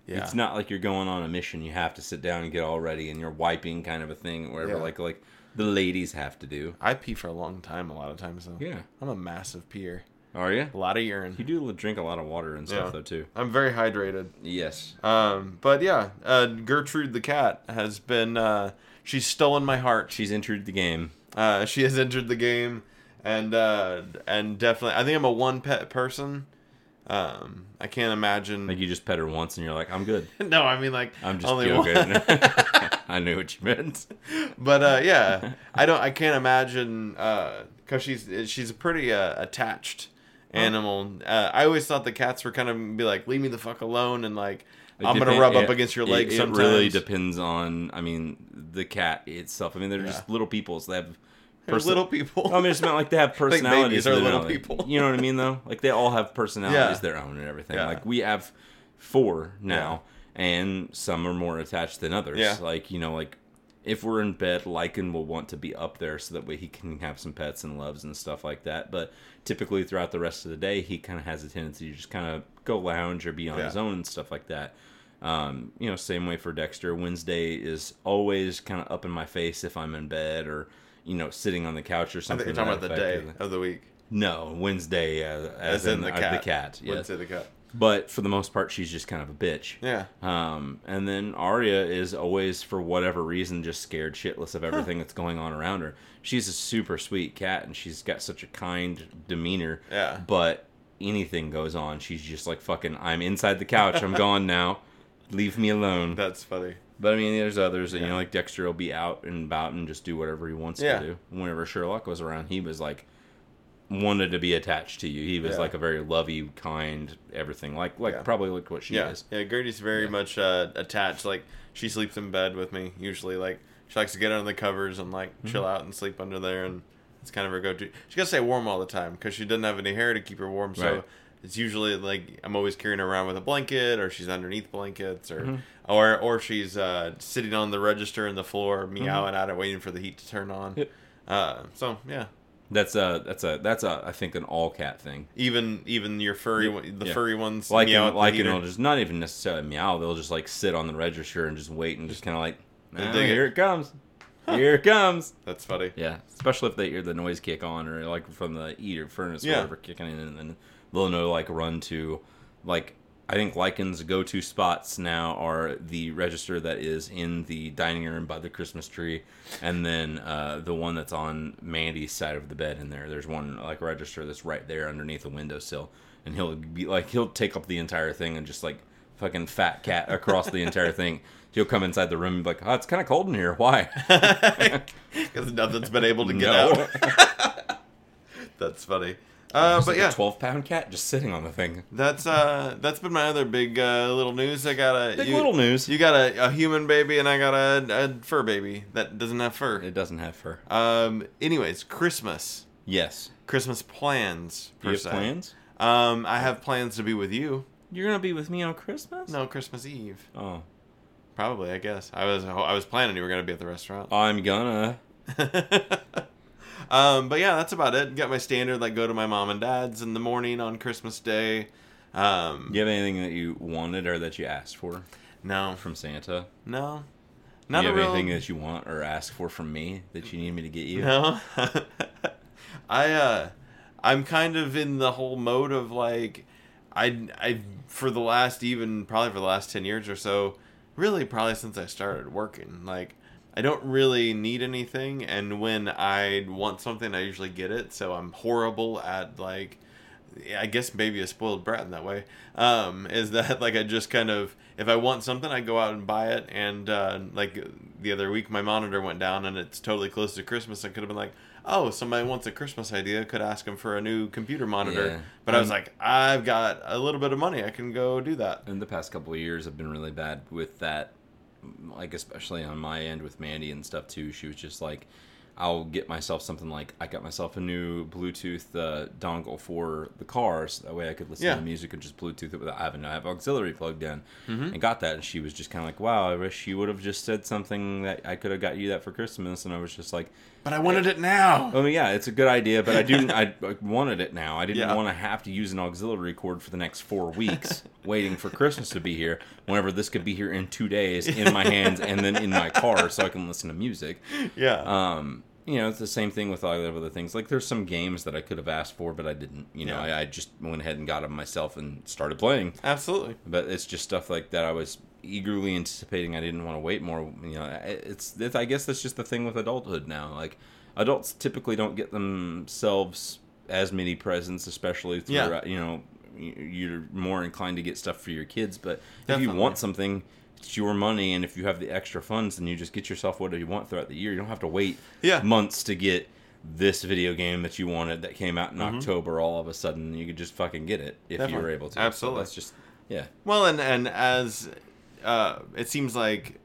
yeah. It's not like you're going on a mission. You have to sit down and get all ready, and you're wiping kind of a thing, or whatever. Yeah. Like like the ladies have to do. I pee for a long time a lot of times though. Yeah. I'm a massive peer. Are you? A lot of urine. You do drink a lot of water and stuff Yeah. though too. I'm very hydrated. Yes. Um but yeah, uh Gertrude the cat has been uh she's stolen my heart. She's entered the game. Uh, she has entered the game, and uh, and definitely, I think I'm a one pet person. Um, I can't imagine. Like you just pet her once, and you're like, I'm good. no, I mean like I'm just only joking. one. I knew what you meant. but uh, yeah, I don't. I can't imagine because she's she's a pretty uh, attached animal. Uh, I always thought the cats were kind of be like, leave me the fuck alone, and like It I'm gonna depen- rub up against your it- leg It, sometimes. really depends on. I mean, the cat itself. I mean, they're just little people, so they have. Person- little people. I mean, it's not like they have personalities. babies are little own. people. You know what I mean, though? Like they all have personalities Yeah. their own and everything. Yeah. Like we have four now, and some are more attached than others. Yeah. Like you know, like if we're in bed, Lycan will want to be up there so that way he can have some pets and loves and stuff like that. But typically throughout the rest of the day, he kind of has a tendency to just kind of go lounge or be on Yeah. his own and stuff like that. Um, you know, same way for Dexter. Wednesday is always kind of up in my face if I'm in bed or you know sitting on the couch or I something. think you're talking about the day of the week. No, Wednesday uh, as, in, the cat. The cat yes. say the cat. But for the most part, she's just kind of a bitch. Yeah. Um, and then Arya is always, for whatever reason, just scared shitless of everything that's going on around her. She's a super sweet cat, and she's got such a kind demeanor. Yeah. But anything goes on, she's just like, fucking, I'm inside the couch. I'm gone now. Leave me alone. That's funny. But I mean, there's others that, you know, like Dexter will be out and about and just do whatever he wants Yeah. to do. Whenever Sherlock was around, he was like, wanted to be attached to you. He was Yeah. like a very lovey, kind, everything. Like like Yeah. probably like what she yeah, is. yeah. Gertie's very much uh, attached. Like she sleeps in bed with me usually. Like she likes to get under the covers and like chill Mm-hmm. out and sleep under there, and it's kind of her go-to. She gotta stay warm all the time because she doesn't have any hair to keep her warm. So Right. It's usually like I'm always carrying her around with a blanket, or she's underneath blankets, or Mhm. or or she's uh, sitting on the register in the floor, meowing at it, waiting for the heat to turn on. Mm-hmm. Yep. Uh, so yeah. That's a that's a that's a I think an all cat thing. Even even your furry Yeah, the yeah. furry ones Like meow at the like heater. it'll just not even necessarily meow. They'll just like sit on the register and just wait and just kind of like, "Ah, dig it." here it comes, here it comes. That's funny. Yeah, especially if they hear the noise kick on or like from the heater furnace or whatever kicking in, and then know like run to like I think Lycan's go-to spots now are the register that is in the dining room by the Christmas tree, and then uh, the one that's on Mandy's side of the bed. In there, there's one like register that's right there underneath the windowsill, and he'll be like he'll take up the entire thing and just like fucking fat cat across the entire thing. He'll come inside the room and be like, "Oh, it's kind of cold in here. Why?" Because nothing's been able to get No. out. That's funny. Uh, but like yeah, a 12 pound cat just sitting on the thing. that's uh, that's been my other big uh, little news. I got a Big you, little news. You got a, a human baby, and I got a, a fur baby that doesn't have fur. It doesn't have fur. Um. Anyways, Christmas, Yes. Christmas plans. Per you have se. plans? Um, I have plans to be with you. You're gonna be with me on Christmas? No, Christmas Eve. Oh, Probably, I guess. I was I was planning you were gonna be at the restaurant. I'm gonna. um, but yeah, that's about it. Got my standard like go to my mom and dad's in the morning on Christmas Day. Um, you have anything that you wanted or that you asked for no, from Santa? no, Do not you a have real. anything that you want or ask for from me that you need me to get you? No, I uh, I'm kind of in the whole mode of like, I I for the last even probably for the last ten years or so, really probably since I started working, like I don't really need anything, and when I want something, I usually get it. So I'm horrible at like. I guess maybe a spoiled brat in that way. Um, is that like I just kind of if I want something, I go out and buy it. And uh, like the other week, my monitor went down, and it's totally close to Christmas. I could have been like, "Oh, somebody wants a Christmas idea. Could ask them for a new computer monitor." Yeah. But I was like, "I've got a little bit of money. I can go do that." In the past couple of years, I've been really bad with that. Like especially on my end with Mandy and stuff too. She was just like, I'll get myself something like I got myself a new Bluetooth uh, dongle for the car, so that way I could listen Yeah. to music and just Bluetooth it without having to have auxiliary plugged in. Mhm. And got that, and she was just kind of like, "Wow, I wish you would have just said something that I could have got you that for Christmas." And I was just like, But I wanted it now. "Oh yeah, it's a good idea, but I do I, I wanted it now. I didn't Yeah. want to have to use an auxiliary cord for the next four weeks, waiting for Christmas to be here. Whenever this could be here in two days, in my hands, and then in my car, so I can listen to music." Yeah. Um, you know, it's the same thing with all the other things. Like, there's some games that I could have asked for, but I didn't. You know, Yeah. I, I just went ahead and got them myself and started playing. Absolutely. But it's just stuff like that I was eagerly anticipating. I didn't want to wait more. You know, it's, it's I guess that's just the thing with adulthood now. Like, adults typically don't get themselves as many presents, especially through Yeah. you know you're more inclined to get stuff for your kids. But if you want something. It's your money, and if you have the extra funds, then you just get yourself whatever you want throughout the year. You don't have to wait Yeah. months to get this video game that you wanted that came out in Mhm. October all of a sudden. You could just fucking get it if you were able to. So Absolutely. that's just yeah. Well, and and as uh, it seems like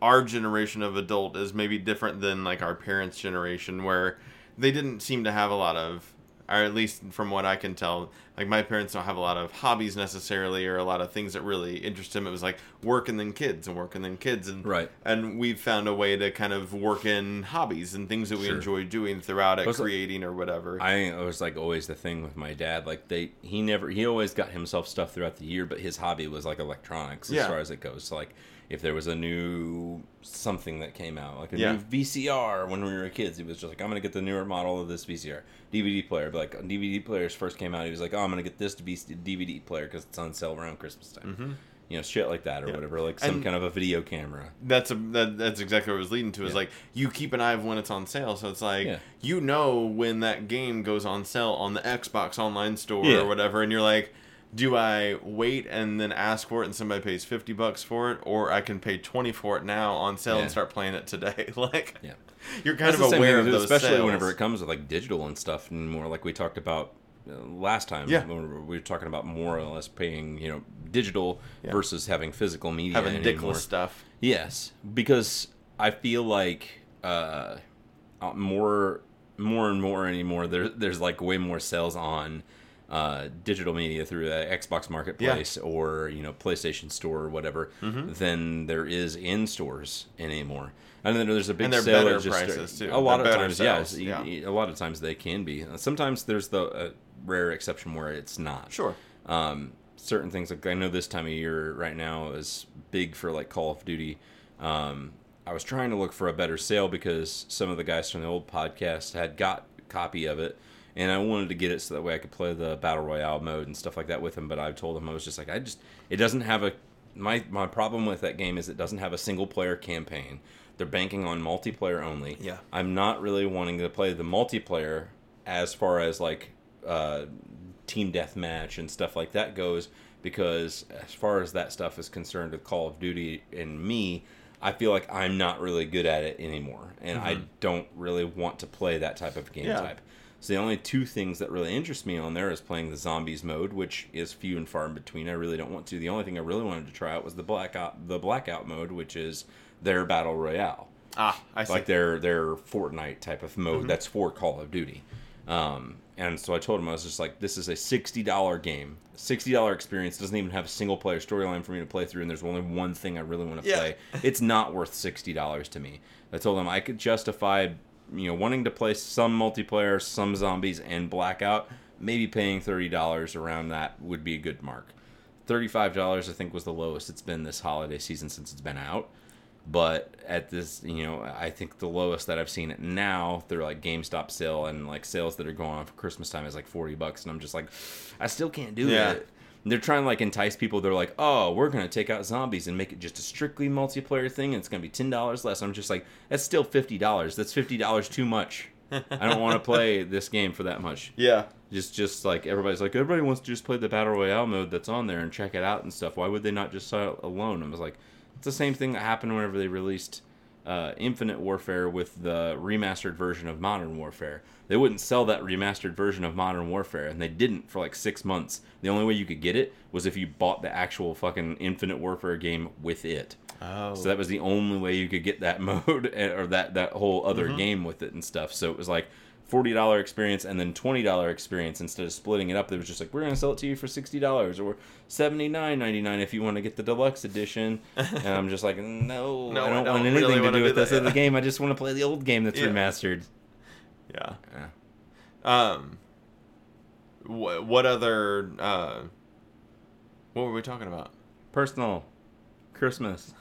our generation of adult is maybe different than like our parents' generation, where they didn't seem to have a lot of, or at least from what I can tell, like my parents don't have a lot of hobbies necessarily, or a lot of things that really interest them. It was like work and then kids and work and then kids, and Right. And we've found a way to kind of work in hobbies and things that we Sure. enjoy doing throughout it, creating or whatever. I think it was like always the thing with my dad. Like they, he never, he always got himself stuff throughout the year, but his hobby was like electronics as Yeah. far as it goes. So like if there was a new something that came out, like a Yeah. new VCR when we were kids, he was just like, I'm gonna get the newer model of this VCR DVD player. But like DVD players first came out, he was like, Oh, I'm gonna get this DVD player because it's on sale around Christmas time. Mhm. You know, shit like that or Yeah. whatever, like some And- kind of a video camera. That's a that, that's exactly what it was leading to. Is Yeah. like you keep an eye of when it's on sale, so it's like you know when that game goes on sale on the Xbox online store or whatever, and you're like, do I wait and then ask for it and somebody pays fifty bucks for it, or I can pay twenty for it now on sale Yeah. and start playing it today? like, Yeah. You're kind That's of aware of those especially sales. whenever it comes to like digital and stuff, and more like we talked about uh, last time. Yeah. when we were talking about more or less paying, you know, digital Yeah. versus having physical media. having dickless stuff. Yes, because I feel like uh, uh, more, more and more anymore. There, there's like way more sales on uh, digital media through the Xbox Marketplace or you know PlayStation Store or whatever Mm-hmm. than there is in stores anymore. And then there's a big And they're sale better just prices, too. A lot They're of times, sales, yes. yeah. A lot of times they can be. Sometimes there's the uh, rare exception where it's not Sure. um, certain things like I know this time of year right now is big for like Call of Duty. Um, I was trying to look for a better sale because some of the guys from the old podcast had got a copy of it, and I wanted to get it so that way I could play the battle royale mode and stuff like that with him. But I told him I was just like I just it doesn't have a my my problem with that game is it doesn't have a single player campaign. They're banking on multiplayer only. Yeah. I'm not really wanting to play the multiplayer as far as like uh, team deathmatch and stuff like that goes because as far as that stuff is concerned with Call of Duty and me, I feel like I'm not really good at it anymore, and I don't really want to play that type of game Mm-hmm. Yeah. type. So the only two things that really interest me on there is playing the zombies mode, which is few and far in between. I really don't want to. The only thing I really wanted to try out was the blackout the blackout mode, which is their battle royale Ah, I see. like their their Fortnite type of mode. Mm-hmm. That's for Call of Duty. Um, and so I told him I was just like, this is a sixty dollar game, sixty dollar experience. Doesn't even have a single player storyline for me to play through, and there's only one thing I really want to Yeah. play. It's not worth sixty dollars to me. I told him I could justify, you know, wanting to play some multiplayer, some zombies, and Blackout. Maybe paying thirty dollars around that would be a good mark. Thirty-five dollars, I think, was the lowest it's been this holiday season since it's been out. But at this, you know, I think the lowest that I've seen it now through like GameStop sale and like sales that are going on for Christmas time is like forty bucks, and I'm just like, I still can't do Yeah. it. And they're trying to like entice people. They're like, oh, we're gonna take out zombies and make it just a strictly multiplayer thing, and it's gonna be ten dollars less. I'm just like, that's still fifty dollars. That's fifty dollars too much. I don't want to play this game for that much yeah. just just like everybody's like everybody wants to just play the battle royale mode that's on there and check it out and stuff why would they not just sell it alone i was like it's the same thing that happened whenever they released uh, infinite warfare with the remastered version of modern warfare they wouldn't sell that remastered version of modern warfare and they didn't for like six months the only way you could get it was if you bought the actual fucking infinite warfare game with it Oh. so that was the only way you could get that mode eh, or that that whole other game with it and stuff. So it was like forty dollar experience and then twenty dollar experience instead of splitting it up. It was just like we're gonna sell it to you for sixty dollars or seventy nine ninety nine if you want to get the deluxe edition. and I'm just like, no, No, I I don't, don't want anything really to do do with this that, other yeah. game. I just want to play the old game that's Yeah. remastered. yeah. Yeah. Um. What, what other? Uh, what were we talking about? Personal Christmas.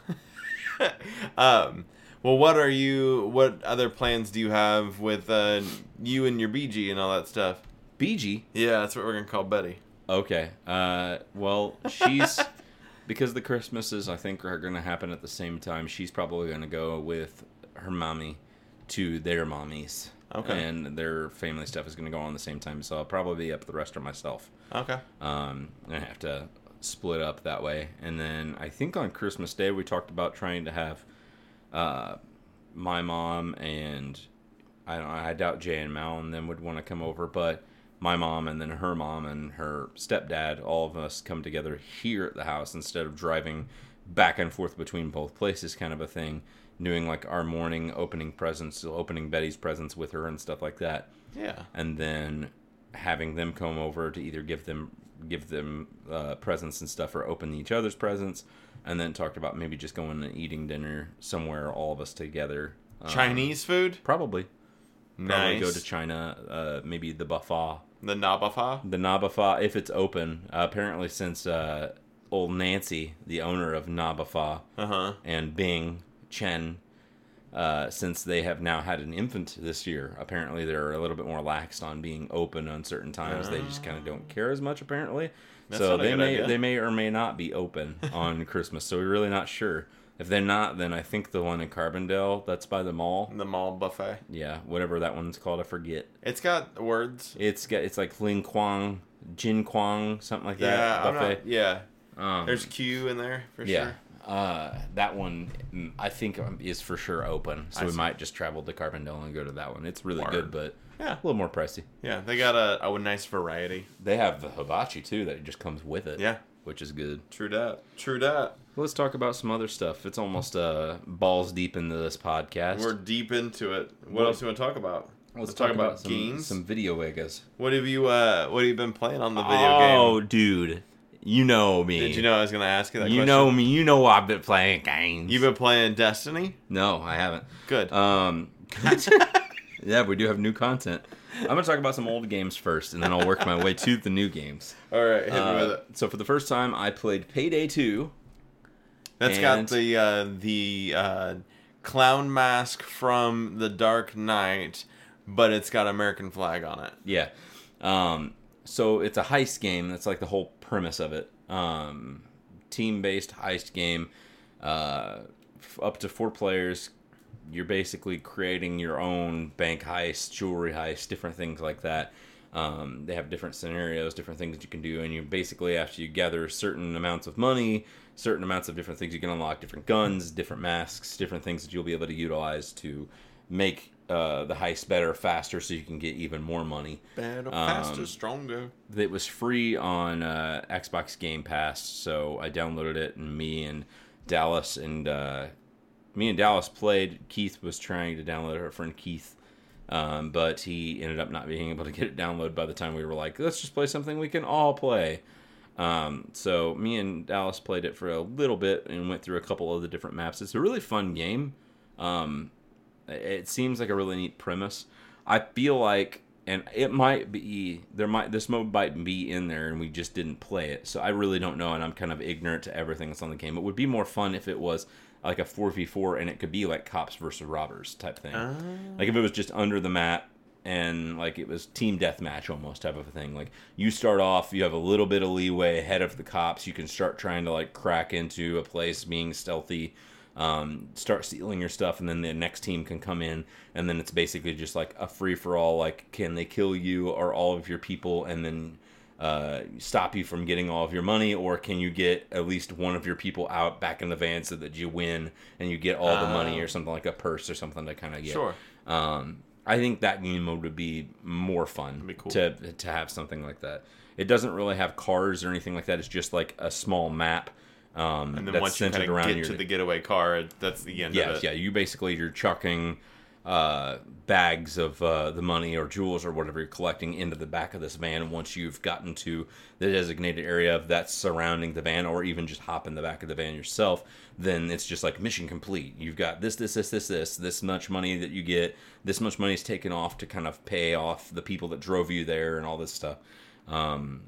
um. Well, what are you? What other plans do you have with uh, you and your BG and all that stuff? BG. Yeah, that's what we're gonna call Betty. Okay. Uh, well, she's because the Christmases I think are going to happen at the same time. She's probably going to go with her mommy to their mommies. Okay. And their family stuff is going to go on the same time, so I'll probably be up the rest of myself. Okay. Um, I have to split up that way, and then I think on Christmas Day we talked about trying to have uh, my mom and I don't. I doubt Jay and Mal and them would want to come over, but my mom and then her mom and her stepdad, all of us come together here at the house instead of driving back and forth between both places, kind of a thing. Doing like our morning opening presents, opening Betty's presents with her and stuff like that Yeah. and then having them come over to either give them give them uh, presents and stuff or open each other's presents and then talked about maybe just going and eating dinner somewhere all of us together Um, Chinese food. probably probably Nice. go to china uh, maybe the buffet the Nabafa. the nabafa if it's open uh, apparently since uh, old nancy the owner of nabafa Uh huh. and Bing Chen, uh, since they have now had an infant this year. Apparently, they're a little bit more laxed on being open on certain times. They just kind of don't care as much, apparently. That's so they may idea. they may or may not be open on Christmas. So we're really not sure. If they're not, then I think the one in Carbondale that's by the mall. The mall buffet. Yeah, whatever that one's called, I forget. It's got words. It's got it's like Ling Kwang, Jin Kwang, something like Yeah. that I'm buffet. not, yeah. Um, There's Q in there for yeah. sure. Uh, that one mm, I think um, is for sure open, so I we see. might just travel to Carbondale and go to that one. It's really Word. good, but Yeah. a little more pricey. Yeah, they got a, a nice variety. They have the hibachi too that just comes with it. Yeah. which is good. True that. True that. Let's talk about some other stuff. It's almost uh, balls deep into this podcast. We're deep into it. What Well, else do you want to talk about? Let's talk about some, games. some video egas. What have you uh what have you been playing on the video oh, game? dude, you know me. Did you know I was gonna ask you that You question? know me. You know I've been playing games. You've been playing Destiny? No, I haven't. Good. Um, yeah, we do have new content. I'm gonna talk about some old games first, and then I'll work my way to the new games. All right, hit me with Uh, it. so for the first time, I played Payday 2. That's got the uh the uh clown mask from the Dark Knight, but it's got American flag on it. Yeah. Um, so it's a heist game. That's like the whole premise of it. Um, team based heist game. Uh, f- up to four players. You're basically creating your own bank heist, jewelry heist, different things like that. Um, they have different scenarios, different things that you can do, and you basically after you gather certain amounts of money, certain amounts of different things, you can unlock different guns, different masks, different things that you'll be able to utilize to make uh, the heist better, faster, so you can get even more money. Better, Um, faster, stronger. It was free on uh, Xbox Game Pass, so I downloaded it, and me and Dallas and uh, me and Dallas played. Keith was trying to download our friend Keith, um, but he ended up not being able to get it downloaded by the time we were like, let's just play something we can all play. Um, so me and Dallas played it for a little bit and went through a couple of the different maps. It's a really fun game. Um, it seems like a really neat premise. I feel like, and it might be there might this mode might be in there, and we just didn't play it. So I really don't know, and I'm kind of ignorant to everything that's on the game. It would be more fun if it was like a four v four, and it could be like cops versus robbers type thing. Ah. Like if it was just under the map and like it was team deathmatch almost type of a thing. Like you start off, you have a little bit of leeway ahead of the cops. You can start trying to like crack into a place, being stealthy, um, start stealing your stuff, and then the next team can come in, and then it's basically just like a free for all. Like, can they kill you or all of your people, and then uh, stop you from getting all of your money, or can you get at least one of your people out back in the van so that you win and you get all the money Oh. or something like a purse or something to kind of get. Sure. Um, I think that game mode would be more fun be cool. to to have something like that. It doesn't really have cars or anything like that. It's just like a small map. Um, And then that's once you centered kind of get your to the getaway car, that's the end of yes, yeah. You basically you're chucking uh, bags of uh, the money or jewels or whatever you're collecting into the back of this van. Once you've gotten to the designated area of that's surrounding the van, or even just hop in the back of the van yourself, then it's just like mission complete. You've got this, this, this, this, this, this much money that you get. This much money is taken off to kind of pay off the people that drove you there and all this stuff. Um,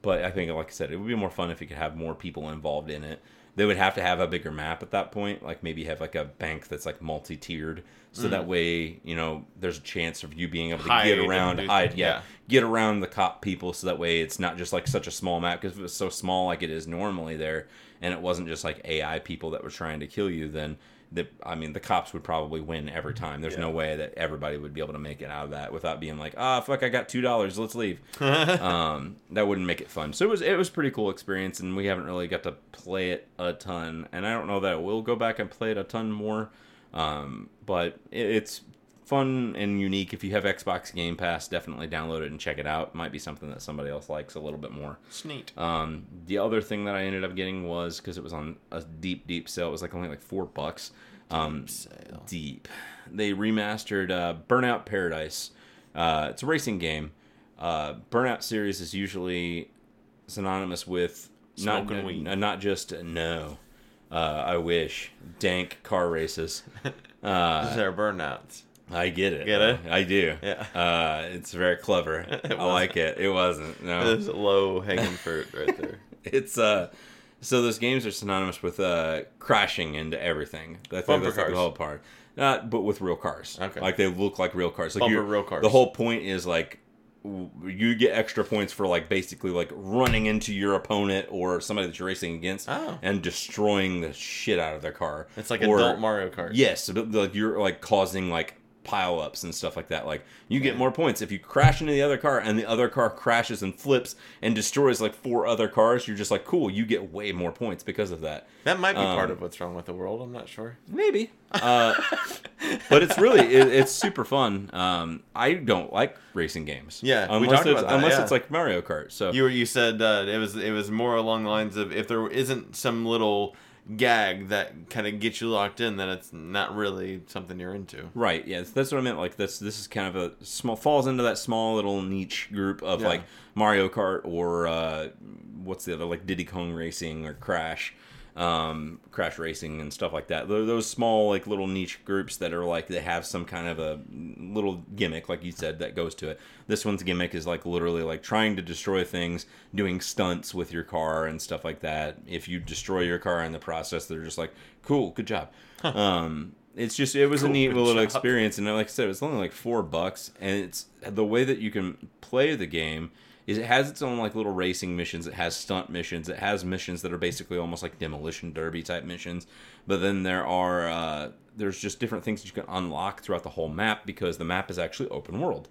but I think, like I said, it would be more fun if you could have more people involved in it. They would have to have a bigger map at that point, like maybe have like a bank that's like multi-tiered, so that way you know there's a chance of you being able to Mm. Hide get around, hide, yeah, yeah. get around the cop people, so that way it's not just like such a small map. Because if it was so small like it is normally there, and it wasn't just like AI people that were trying to kill you, then the I mean the cops would probably win every time. There's no way that everybody would be able to make it out of that without being like, ah, fuck, I got two dollars, let's leave um, that wouldn't make it fun. So it was it was a pretty cool experience, and we haven't really got to play it a ton. And I don't know that we'll go back and play it a ton more, um, but it, it's fun and unique. If you have Xbox Game Pass, definitely download it and check it out. It Might be something that somebody else likes a little bit more. It's neat. Um, the other thing that I ended up getting was because it was on a deep, deep sale. It was like only like four bucks. Um, sale. deep. They remastered uh, Burnout Paradise. Uh, it's a racing game. Uh, Burnout series is usually synonymous with not Smoking weed. n- not just uh, no. Uh, I wish dank car races. Uh, These are burnouts. I get it. Get it? I do. Yeah. Uh, it's very clever. I like it. It wasn't. No. There's a low hanging fruit right there. it's uh so those games are synonymous with uh crashing into everything. Think Bumper that's like the whole part. Not but with real cars. Okay. Like they look like real cars. Like Bumper real cars. The whole point is like you get extra points for like basically like running into your opponent or somebody that you're racing against Oh. and destroying the shit out of their car. It's like Or- adult Mario Kart. Yes, but like you're like causing like pile ups and stuff like that. Like you get more points if you crash into the other car and the other car crashes and flips and destroys like four other cars. You're just like, cool, you get way more points because of that. That might be part Um, of what's wrong with the world. I'm not sure. Maybe, uh, but it's really it, it's super fun. Um, I don't like racing games. Yeah, unless it's, that, unless yeah. it's like Mario Kart. So You were, you said uh, it was it was more along the lines of if there isn't some little gag that kind of gets you locked in, that it's not really something you're into. Right. Yeah, that's what I meant. Like this, this is kind of a small falls into that small little niche group of Yeah. like Mario Kart or uh, what's the other like Diddy Kong Racing or Crash, um, Crash Racing and stuff like that. Those small like little niche groups that are like they have some kind of a little gimmick, like you said, that goes to it. This one's gimmick is like literally like trying to destroy things, doing stunts with your car and stuff like that. If you destroy your car in the process, they're just like, "Cool, good job." Um, it's just it was a neat little job. experience, and like I said, it's only like four bucks, and it's the way that you can play the game is it has its own like little racing missions. It has stunt missions. It has missions that are basically almost like demolition derby type missions. But then there are uh, there's just different things that you can unlock throughout the whole map because the map is actually open world.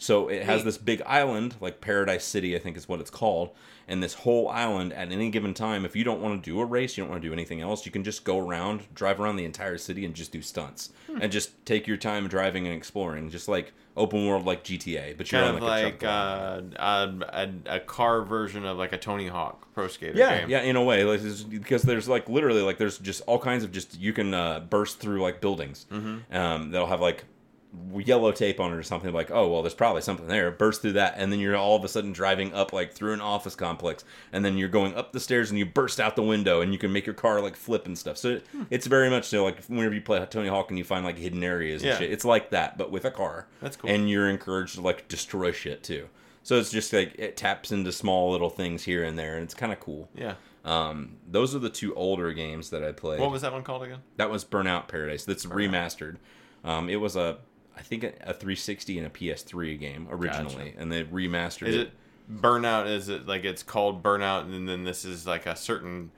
So it has Neat. this big island, like Paradise City, I think is what it's called. And this whole island, at any given time, if you don't want to do a race, you don't want to do anything else, you can just go around, drive around the entire city, and just do stunts, Hmm. and just take your time driving and exploring, just like open world, like GTA. But you're Kind on of like, a uh, a, a, a car version of like a Tony Hawk Pro Skater yeah, game. yeah, in a way, like because there's like literally like there's just all kinds of just you can uh, burst through like buildings. Mm-hmm. Um, that'll have like yellow tape on it or something like oh well there's probably something there burst through that and then you're all of a sudden driving up like through an office complex and then you're going up the stairs and you burst out the window and you can make your car like flip and stuff so Hmm. it's very much so like whenever you play Tony Hawk and you find like hidden areas and Yeah. shit it's like that but with a car That's cool. and you're encouraged to like destroy shit too so it's just like it taps into small little things here and there and it's kind of cool Yeah. um, those are the two older games that I played. What was that one called again? that was Burnout Paradise. That's remastered. Um, it was a, I think a, a 360 and a PS3 game originally, and they remastered Is it. Burnout? Is it like it's called Burnout, and then this is like a certain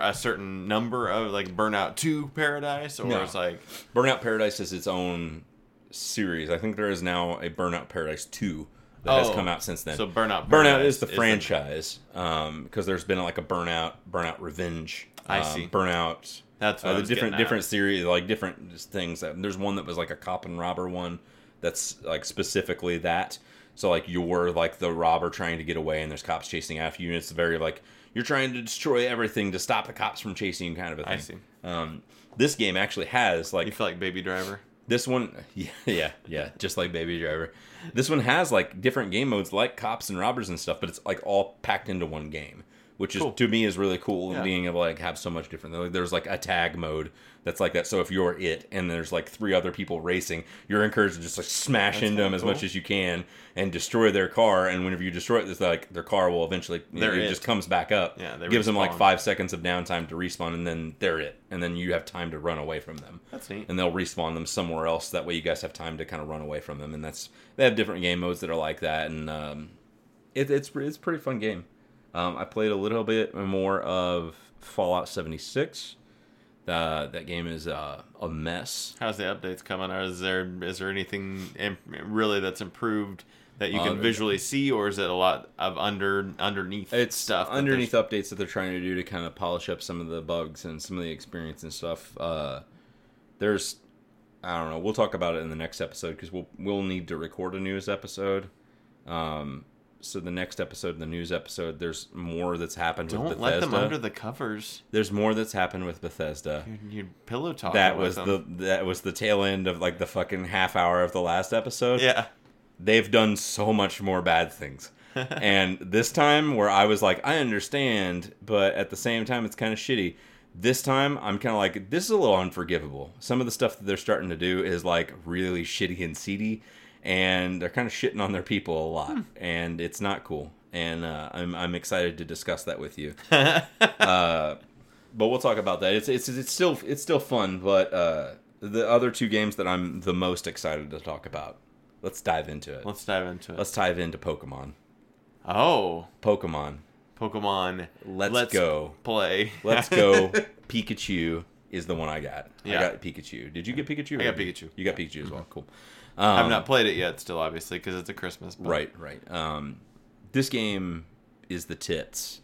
a certain number of like Burnout Two Paradise, or No. it's like Burnout Paradise is its own series. I think there is now a Burnout Paradise 2 that has Oh, come out since then. so Burnout. Burnout is the franchise because there's been like a Burnout, Burnout Revenge. I um, see. Burnout. That's what uh, the different different series, like different just things. There's one that was like a cop and robber one that's like specifically that. So like you're like the robber trying to get away, and there's cops chasing after you, and it's very like you're trying to destroy everything to stop the cops from chasing you, kind of a thing. I see. Um, this game actually has like You feel like Baby Driver. this one, yeah, yeah, yeah, just like Baby Driver. This one has like different game modes, like cops and robbers and stuff, but it's like all packed into one game, which is Cool. to me is really cool. Yeah. Being able to like have so much different. There's like a tag mode that's like that. So if you're it and there's like three other people racing, you're encouraged to just like smash That's into them kinda as much as you can and destroy their car. And whenever you destroy it, it's like their car will eventually you know, it it. just comes back up. Yeah, gives them like five seconds of downtime to respawn, and then they're it. And then you have time to run away from them That's neat. and they'll respawn them somewhere else. That way, you guys have time to kind of run away from them. And that's they have different game modes that are like that, and um, it, it's it's a pretty fun game. Um, I played a little bit more of Fallout 76. Uh, that game is uh, a mess. How's the updates coming? Or is there is there anything im- really that's improved that you Uh, can visually see, or is it a lot of under underneath It's stuff? underneath updates that they're trying to do to kind of polish up some of the bugs and some of the experience and stuff. Uh, there's, I don't know. We'll talk about it in the next episode because we'll we'll need to record a news episode. Um, so the next episode, the news episode, there's more that's happened Don't with let Bethesda. them under the covers. There's more that's happened with Bethesda. You pillow talk. That was the that was the tail end of like the fucking half hour of the last episode yeah. they've done so much more bad things. and this time, where I was like, I understand, but at the same time, it's kind of shitty. This time, I'm kind of like, this is a little unforgivable. Some of the stuff that they're starting to do is like really shitty and seedy, and they're kind of shitting on their people a lot, and it's not cool. And uh, I'm I'm excited to discuss that with you. uh, but we'll talk about that. It's it's it's still it's still fun, but uh, the other two games that I'm the most excited to talk about. Let's dive into it. Let's dive into it. Let's dive into Pokemon. oh, Pokemon. Pokemon. Let's go. play. Let's go. Pikachu is the one I got. Yeah. I got Pikachu. Did you get Pikachu? I got Pikachu. You got Pikachu as well. Cool. I've Um, not played it yet, still obviously because it's a Christmas. But Right, right. Um, this game is the tits.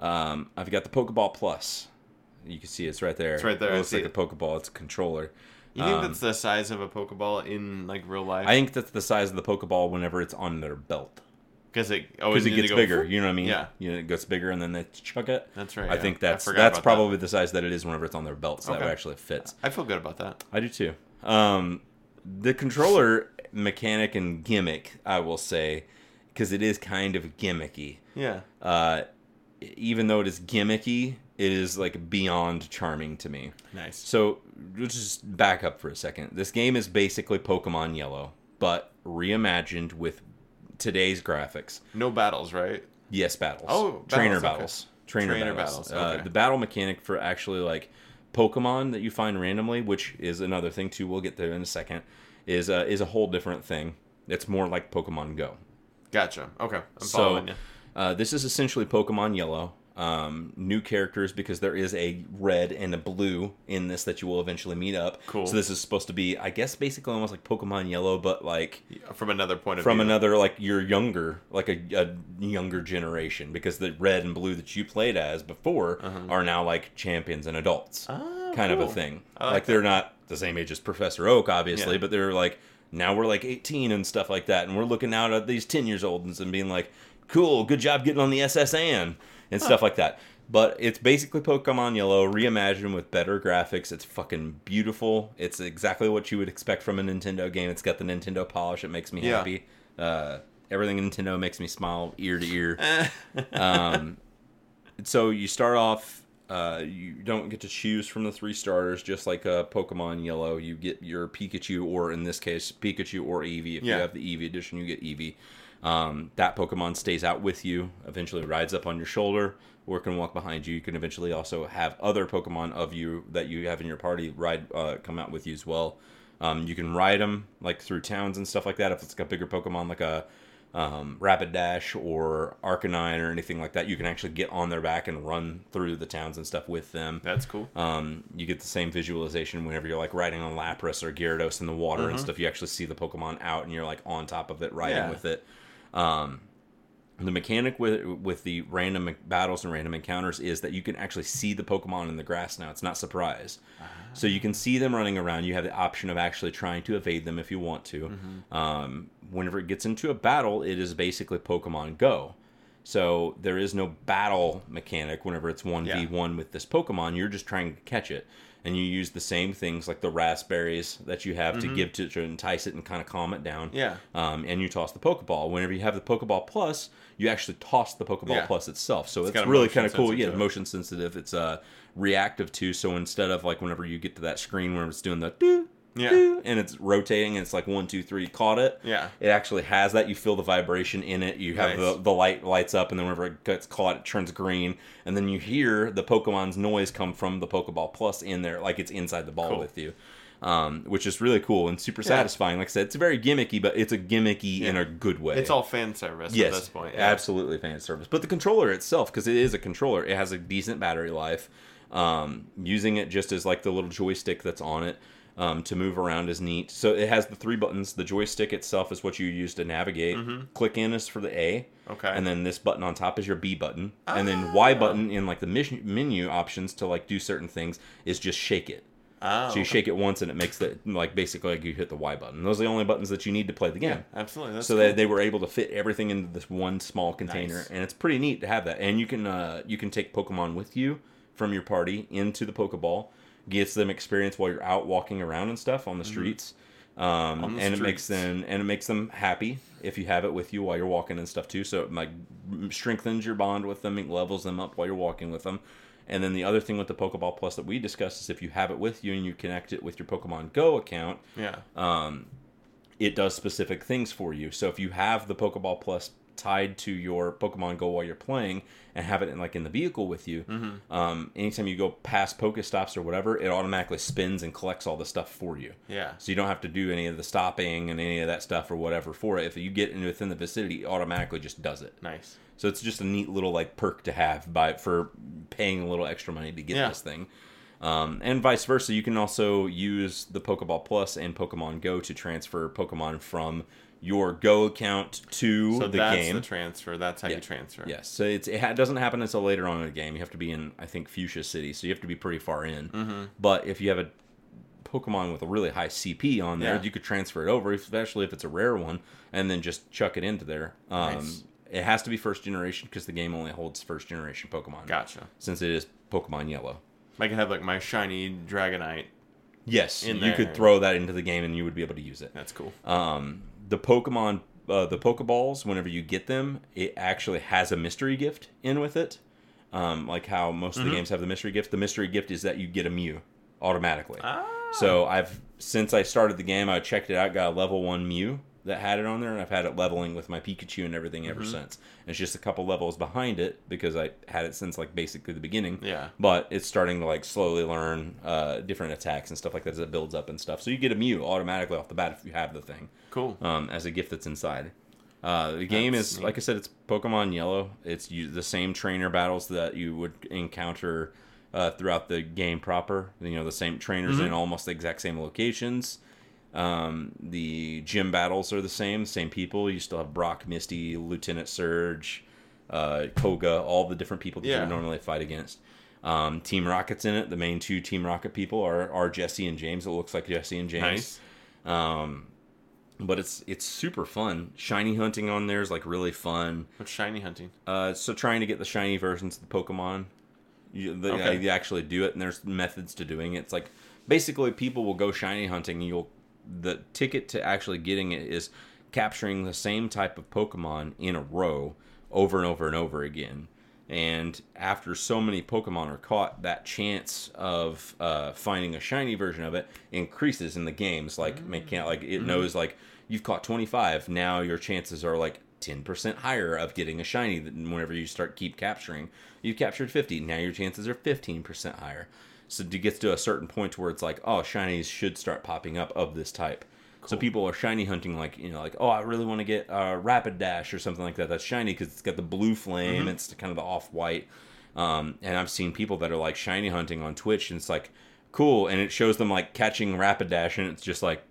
Um, I've got the Pokeball Plus. You can see it's right there. It's right there, It I looks like it. a Pokeball. It's a controller. You think Um, that's the size of a Pokeball in like real life? I think that's the size of the Pokeball whenever it's on their belt. Because it always it gets bigger. You know what I mean? Yeah. You know, it gets bigger and then they chuck it. That's right, I yeah. think that's forgot that's about that. probably the size that it is whenever it's on their belt. So that Okay. way actually fits. I feel good about that. I do too. Um, the controller mechanic and gimmick, I will say, because it is kind of gimmicky. Yeah. Uh, even though it is gimmicky, it is like beyond charming to me. Nice. So let's just back up for a second. This game is basically Pokemon Yellow, but reimagined with today's graphics. No battles, right? Yes, battles. Oh, trainer battles, okay. battles. Trainer, Trainer battles. battles, Uh, the battle mechanic for actually like Pokemon that you find randomly, which is another thing too. We'll get there in a second. Is uh, is a whole different thing. It's more like Pokemon Go. Gotcha. Okay. I'm So following you. uh, this is essentially Pokemon Yellow. Um, new characters because there is a red and a blue in this that you will eventually meet up. Cool. So this is supposed to be, I guess, basically almost like Pokemon Yellow, but like From another point of view. from view. another like you're younger like a, a younger generation because the red and blue that you played as before are now like champions and adults Uh-huh. Ah, kind of a thing like, like they're not the same age as professor oak obviously Yeah. but they're like now we're like 18 and stuff like that and we're looking out at these 10 years olds and being like cool good job getting on the ssn and stuff like that but it's basically Pokemon Yellow reimagined with better graphics. It's fucking beautiful. It's exactly what you would expect from a Nintendo game. It's got the Nintendo polish. It makes me Yeah. happy. Uh, everything Nintendo makes me smile ear to ear. um, so you start off. Uh, you don't get to choose from the three starters, just like uh, Pokemon Yellow. You get your Pikachu, or in this case, Pikachu or Eevee. If you have the Eevee edition, you get Eevee. Um, that Pokemon stays out with you. Eventually, rides up on your shoulder, or can walk behind you. You can eventually also have other Pokemon of you that you have in your party ride uh, come out with you as well. Um, you can ride them like through towns and stuff like that. If it's got bigger Pokemon like a um, Rapidash or Arcanine or anything like that, you can actually get on their back and run through the towns and stuff with them. That's cool. Um, you get the same visualization whenever you're like riding on Lapras or Gyarados in the water and stuff. You actually see the Pokemon out and you're like on top of it, riding Yeah. with it. Um, the mechanic with with the random battles and random encounters is that you can actually see the Pokemon in the grass now. It's not surprise. So you can see them running around. You have the option of actually trying to evade them if you want to. Um, whenever it gets into a battle, it is basically Pokemon Go. So there is no battle mechanic whenever it's 1v1 with this Pokemon. You're just trying to catch it. And you use the same things like the raspberries that you have to give to, to entice it and kind of calm it down. Yeah. Um, and you toss the Pokeball. Whenever you have the Pokeball Plus, you actually toss the Pokeball Yeah. Plus itself. So it's, a really kind of cool. Yeah, motion sensitive. It's uh, reactive too. So instead of like whenever you get to that screen where it's doing the doo, Yeah. doo, and it's rotating and it's like one, two, three, caught it. Yeah. It actually has that. You feel the vibration in it. You have Nice. the, the light lights up, and then whenever it gets caught, it turns green. And then you hear the Pokemon's noise come from the Pokeball Plus in there, like it's inside the ball Cool. with you. Um, which is really cool and super satisfying. Like I said, it's very gimmicky, but it's a gimmicky in a good way. It's all fan service yes, at this point. Yeah. absolutely fan service. But the controller itself, because it is a controller, it has a decent battery life. Um, using it just as like the little joystick that's on it um, to move around is neat. So it has the three buttons. The joystick itself is what you use to navigate. Click in is for the A. Mm-hmm. Okay. And then this button on top is your B button. And then Y button in like the menu options to like do certain things is just shake it. Oh, So you okay. shake it once and it makes the like basically like you hit the Y button. Those are the only buttons that you need to play the game Yeah, absolutely. That's so cool. they were able to fit everything into this one small container Nice. and it's pretty neat to have that and you can uh, you can take pokemon with you from your party into the pokeball gets them experience while you're out walking around and stuff on the streets um, Mm-hmm. On the and it makes them and it makes them happy if you have it with you while you're walking and stuff too so it like strengthens your bond with them it levels them up while you're walking with them and then the other thing with the Pokeball Plus that we discussed is if you have it with you and you connect it with your Pokemon Go account, yeah. um, it does specific things for you. So if you have the Pokeball Plus tied to your Pokemon Go while you're playing and have it in like in the vehicle with you, Mm-hmm. um, anytime you go past Pokestops or whatever, it automatically spins and collects all the stuff for you. Yeah. So you don't have to do any of the stopping and any of that stuff or whatever for it. If you get in within the vicinity, it automatically just does it. Nice. So it's just a neat little like perk to have by for paying a little extra money to get Yeah. this thing. Um, and vice versa, you can also use the Pokeball Plus and Pokemon Go to transfer Pokemon from your Go account to So the that's game. the transfer. That's how Yeah. you transfer. Yes, so it's, it ha- doesn't happen until later on in the game. You have to be in, I think, Fuchsia City, so you have to be pretty far in. Mm-hmm. But if you have a Pokemon with a really high CP on there, Yeah. you could transfer it over, especially if it's a rare one, and then just chuck it into there. Um, Nice. It has to be first generation because the game only holds first generation Pokemon. Gotcha. Since it is Pokemon Yellow. I can have like my shiny Dragonite. Yes, you could throw that into the game and you would be able to use it. That's cool. Um, the Pokemon, uh, the Pokeballs, whenever you get them, it actually has a mystery gift in with it. Um, like how most of the games have the mystery gift. The mystery gift is that you get a Mew automatically. Ah. So I've since I started the game, I checked it out, got a level one Mew that had it on there, and I've had it leveling with my Pikachu and everything ever since. And it's just a couple levels behind it because I had it since like basically the beginning. Yeah. But it's starting to like slowly learn uh, different attacks and stuff like that as it builds up and stuff. So you get a Mew automatically off the bat if you have the thing Cool. um, as a gift that's inside. Uh, the game That's is, neat. like I said, it's Pokemon Yellow. It's you, the same trainer battles that you would encounter uh, throughout the game proper. You know, the same trainers Mm-hmm. in almost the exact same locations. Um, the gym battles are the same, same people. You still have Brock, Misty, Lieutenant Surge, uh, Koga, all the different people that you Yeah. would normally fight against. Um, Team Rocket's in it. The main two Team Rocket people are, are Jessie and James. It looks like Jessie and James. Nice. Um, but it's it's super fun. Shiny hunting on there is like really fun. What's shiny hunting? Uh, so trying to get the shiny versions of the Pokemon, you, the, Okay. uh, you actually do it, and there's methods to doing it. It's like basically people will go shiny hunting. And you'll the ticket to actually getting it is capturing the same type of Pokemon in a row over and over and over again. And after so many Pokemon are caught, that chance of uh, finding a shiny version of it increases in the games. Like mechan- like it knows like you've caught 25. Now your chances are like 10% higher of getting a shiny whenever you start keep capturing. You've captured 50. Now your chances are 15% higher. So it gets to a certain point where it's like, oh, shinies should start popping up of this type. So people are shiny hunting, like you know, like oh, I really want to get uh, Rapidash or something like that. That's shiny because it's got the blue flame. It's kind of the off white. Um, and I've seen people that are like shiny hunting on Twitch, and it's like cool, and it shows them like catching Rapidash, and it's just like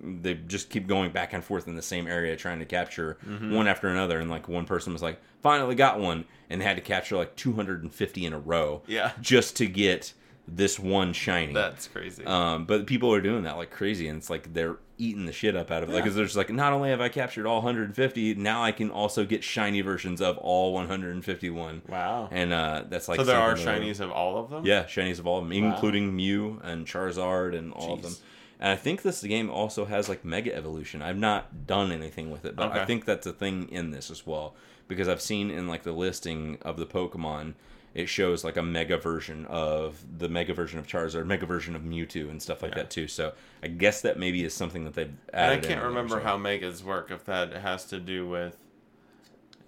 they just keep going back and forth in the same area trying to capture one after another. And like one person was like, finally got one, and they had to capture like 250 in a row, Yeah. just to get this one shiny. That's crazy. Um, but people are doing that like crazy, and it's like they're eating the shit up out of it. Like, Yeah. 'cause they're like, not only have I captured all 150, now I can also get shiny versions of all 151. wow. And uh, that's like so there are something that- shinies of all of them. Yeah, shinies of all of them, including Mew and Charizard and all of them. And I think this game also has like Mega Evolution. I've not done anything with it, but I think that's a thing in this as well because I've seen in like the listing of the Pokemon, it shows like a Mega version of the Mega version of Charizard, Mega version of Mewtwo, and stuff like Yeah. that too. So I guess that maybe is something that they've added. And I can't remember how megas work. If that has to do with.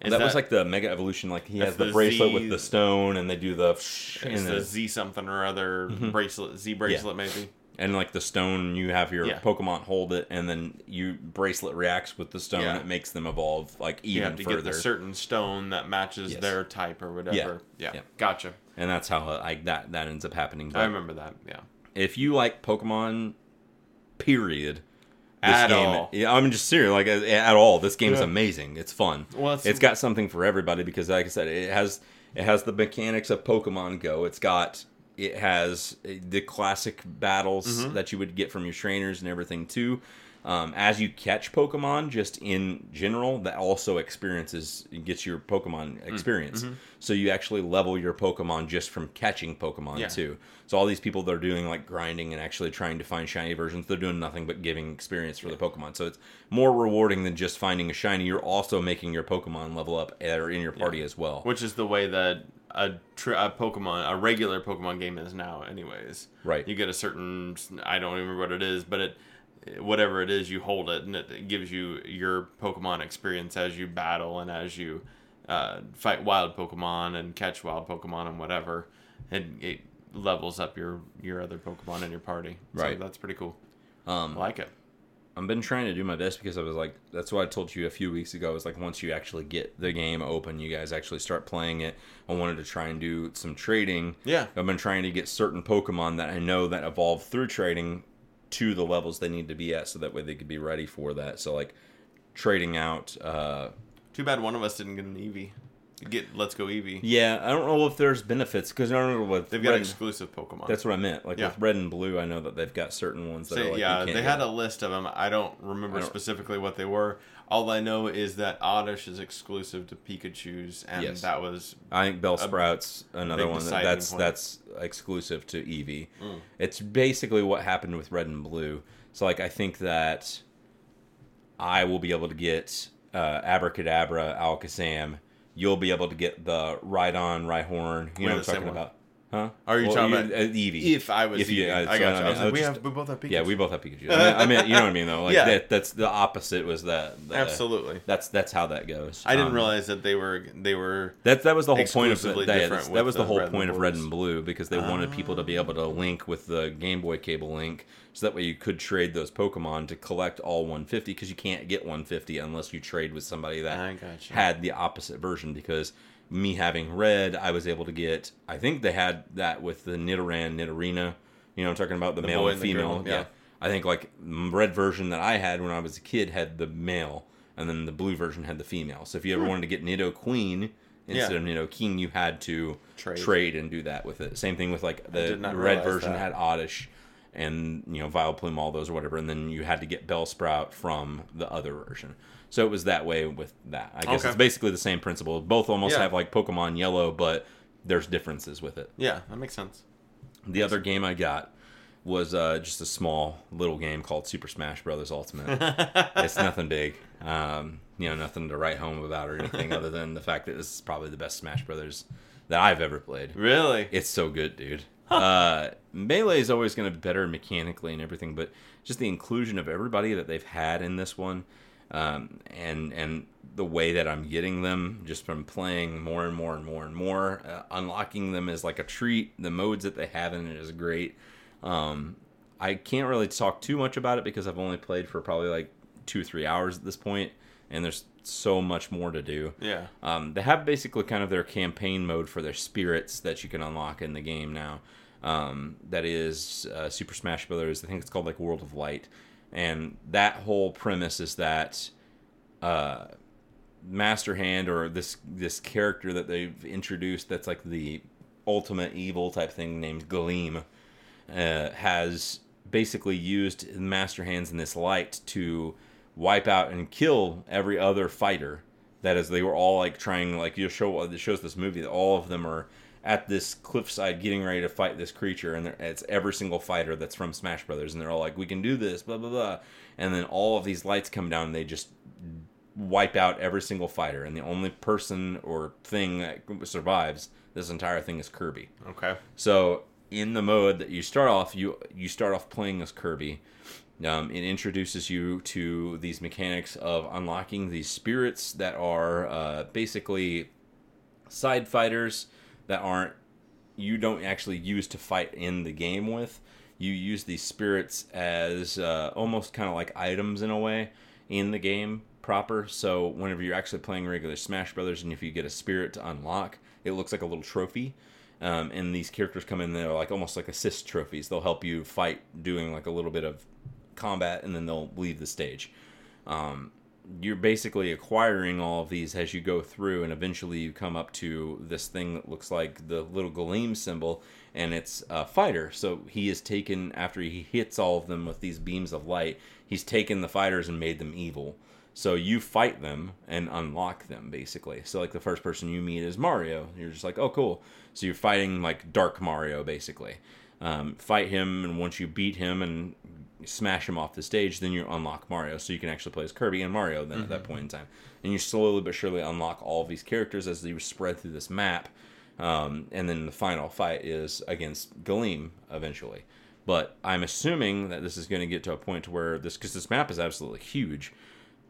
Is that, was like the Mega Evolution. Like he has the, the bracelet Z- with the stone, and they do the and It's then- the Z something or other mm-hmm. bracelet, Z bracelet maybe. And like the stone you have your Yeah. pokemon hold it and then you bracelet reacts with the stone Yeah. it makes them evolve like You even have to further get the certain stone that matches Yes. their type or whatever. Yeah, Yeah. gotcha. and that's how uh, like that that ends up happening I remember that. Yeah. if you like pokemon period this At game, all. yeah, I'm just serious. Like uh, at all, this game's Yeah. amazing. It's fun. Well, it's- it's got something for everybody because, like I said, it has it has the mechanics of Pokemon Go. It's got it has uh, the classic battles Mm-hmm. that you would get from your trainers and everything too. Um, as you catch Pokemon, just in general, that also experiences gets your Pokemon experience. mm-hmm. So you actually level your Pokemon just from catching Pokemon Yeah. too. So all these people that are doing like grinding and actually trying to find shiny versions, they're doing nothing but giving experience for the Pokemon. So it's more rewarding than just finding a shiny. You're also making your Pokemon level up or in your party as well. Which is the way that a, tr- a Pokemon, a regular Pokemon game is now, anyways. Right. You get a certain, I don't remember what it is, but it, whatever it is, you hold it, and it gives you your Pokemon experience as you battle and as you uh, fight wild Pokemon and catch wild Pokemon and whatever. And it levels up your your other Pokemon in your party. So Right. that's pretty cool. Um, I like it. I've been trying to do my best because I was like, that's what I told you a few weeks ago. Is like once you actually get the game open, you guys actually start playing it. I wanted to try and do some trading. Yeah. I've been trying to get certain Pokemon that I know that evolve through trading to the levels they need to be at, so that way they could be ready for that. So like trading out. uh Too bad one of us didn't get an Eevee. Get Let's Go Eevee. Yeah, I don't know if there's benefits because I don't know what They've got exclusive Pokemon. That's what I meant. Like Yeah. with red and blue, I know that they've got certain ones that So, are like you yeah, they get. had a list of them. I don't remember I don't- specifically what they were. All I know is that Oddish is exclusive to Pikachu's, and Yes. that was I think Bellsprout's another one that, that's point. that's exclusive to Eevee. Mm. It's basically what happened with Red and Blue. So like I think that I will be able to get uh, Abracadabra, Alakazam. You'll be able to get the Rhydon, Rhyhorn. You We're know what I'm talking one. about? Huh? Are you talking you- about- uh, Eevee? if I was If you- uh, I got you. I I mean, was I like, was we, just- have, we both have Pikachu. Yeah, we both have Pikachu. I mean, I mean, you know what I mean though. Like Yeah. that, that's the opposite. Was that the, Absolutely. That's that's how that goes. I didn't Um, realize that they were they were That that was the whole point of that, different that was the the whole point of red and blue because they wanted people to be able to link with the Game Boy cable link, so that way you could trade those Pokemon to collect all 150 because you can't get 150 unless you trade with somebody that had the opposite version. Because me having red, I was able to get. I think they had that with the Nidoran, Nidorina. You know, I'm talking about the, The male and and the girl, female. yeah. I think like red version that I had when I was a kid had the male, and then the blue version had the female. So if you ever wanted to get Nidoqueen instead Hmm. Yeah. of Nidoking, you had to Trade. trade. and do that with it. Same thing with like the red version that. had Oddish and you know Vileplume, all those or whatever, and then you had to get Bellsprout from the other version. So it was that way with that. I guess Okay. it's basically the same principle. Both almost Yeah. have like Pokemon Yellow, but there's differences with it. yeah, that makes sense. The other game I got was uh, just a small little game called Super Smash Brothers Ultimate. it's nothing big, um, you know, nothing to write home about or anything other than the fact that this is probably the best Smash Brothers that I've ever played. Really? It's so good, dude. Uh, Melee is always going to be better mechanically and everything, but just the inclusion of everybody that they've had in this one, um, and and the way that I'm getting them just from playing more and more and more and more, uh, unlocking them is like a treat. The modes that they have in it is great. Um, I can't really talk too much about it because I've only played for probably like two three hours at this point, and there's so much more to do. Yeah. Um, they have basically kind of their campaign mode for their spirits that you can unlock in the game now. Um, that is uh, Super Smash Brothers. I think it's called like World of Light, and that whole premise is that uh, Master Hand or this this character that they've introduced that's like the ultimate evil type thing named Galeem uh, has basically used Master Hands in this light to wipe out and kill every other fighter. That is, they were all like trying, like you show. It shows this movie that all of them are at this cliffside getting ready to fight this creature, and it's every single fighter that's from Smash Brothers, and they're all like, "We can do this," blah blah blah. And then all of these lights come down, and they just wipe out every single fighter, and the only person or thing that survives this entire thing is Kirby. Okay. So in the mode that you start off, you you start off playing as Kirby. Um, it introduces you to these mechanics of unlocking these spirits that are uh, basically side fighters that aren't you don't actually use to fight in the game with. You use these spirits as uh, almost kind of like items in a way in the game proper. So whenever you're actually playing regular Smash Brothers, and if you get a spirit to unlock, it looks like a little trophy. Um, and these characters come in, they're like almost like assist trophies. They'll help you fight doing like a little bit of combat, and then they'll leave the stage. Um, you're basically acquiring all of these as you go through, and eventually you come up to this thing that looks like the little Galeem symbol, and it's a fighter. So he is taken, after he hits all of them with these beams of light, he's taken the fighters and made them evil. So you fight them and unlock them basically. So like the first person you meet is Mario. You're just like, oh cool. So you're fighting like Dark Mario basically. Um, fight him, and once you beat him and smash him off the stage, then you unlock Mario. So you can actually play as Kirby and Mario then at that point in time. And you slowly but surely unlock all these characters as they spread through this map. Um, and then the final fight is against Galeem eventually. But I'm assuming that this is going to get to a point where this, because this map is absolutely huge,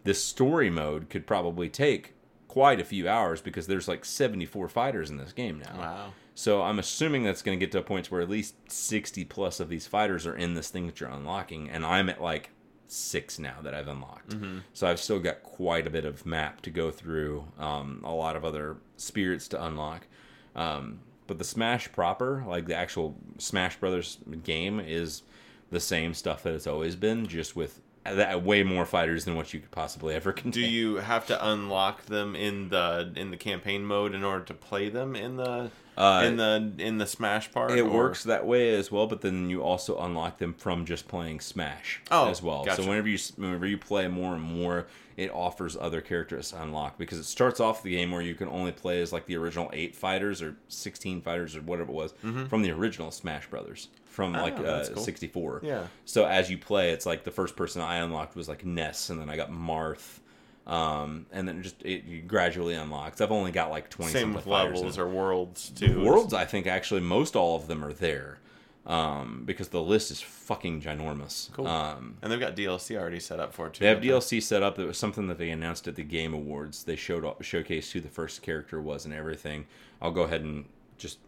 this story mode could probably take quite a few hours because there's like 74 fighters in this game now. Wow. So I'm assuming that's going to get to a point where at least 60 plus of these fighters are in this thing that you're unlocking, and I'm at like six now that I've unlocked. Mm-hmm. So I've still got quite a bit of map to go through. Um, a lot of other spirits to unlock. Um, but the Smash proper, like the actual Smash Brothers game, is the same stuff that it's always been, just with that way more fighters than what you could possibly ever contain. Do you have to unlock them in the in the campaign mode in order to play them in the Uh, in the in the Smash part? It or- works that way as well, but then you also unlock them from just playing Smash Oh, as well. gotcha. So whenever you whenever you play more and more, it offers other characters to unlock because it starts off the game where you can only play as like the original eight fighters or sixteen fighters or whatever it was from the original Smash Brothers from like. Oh, uh, cool. sixty four. Yeah. So as you play, it's like the first person I unlocked was like Ness, and then I got Marth. Um, and then just it gradually unlocks. I've only got like twenty Same levels or worlds too. Worlds, I think actually most all of them are there, um, because the list is fucking ginormous. Cool. Um, and they've got DLC already set up for it too. they have DLC set up. It was something that they announced at the Game Awards. They showed showcased who the first character was and everything. I'll go ahead and just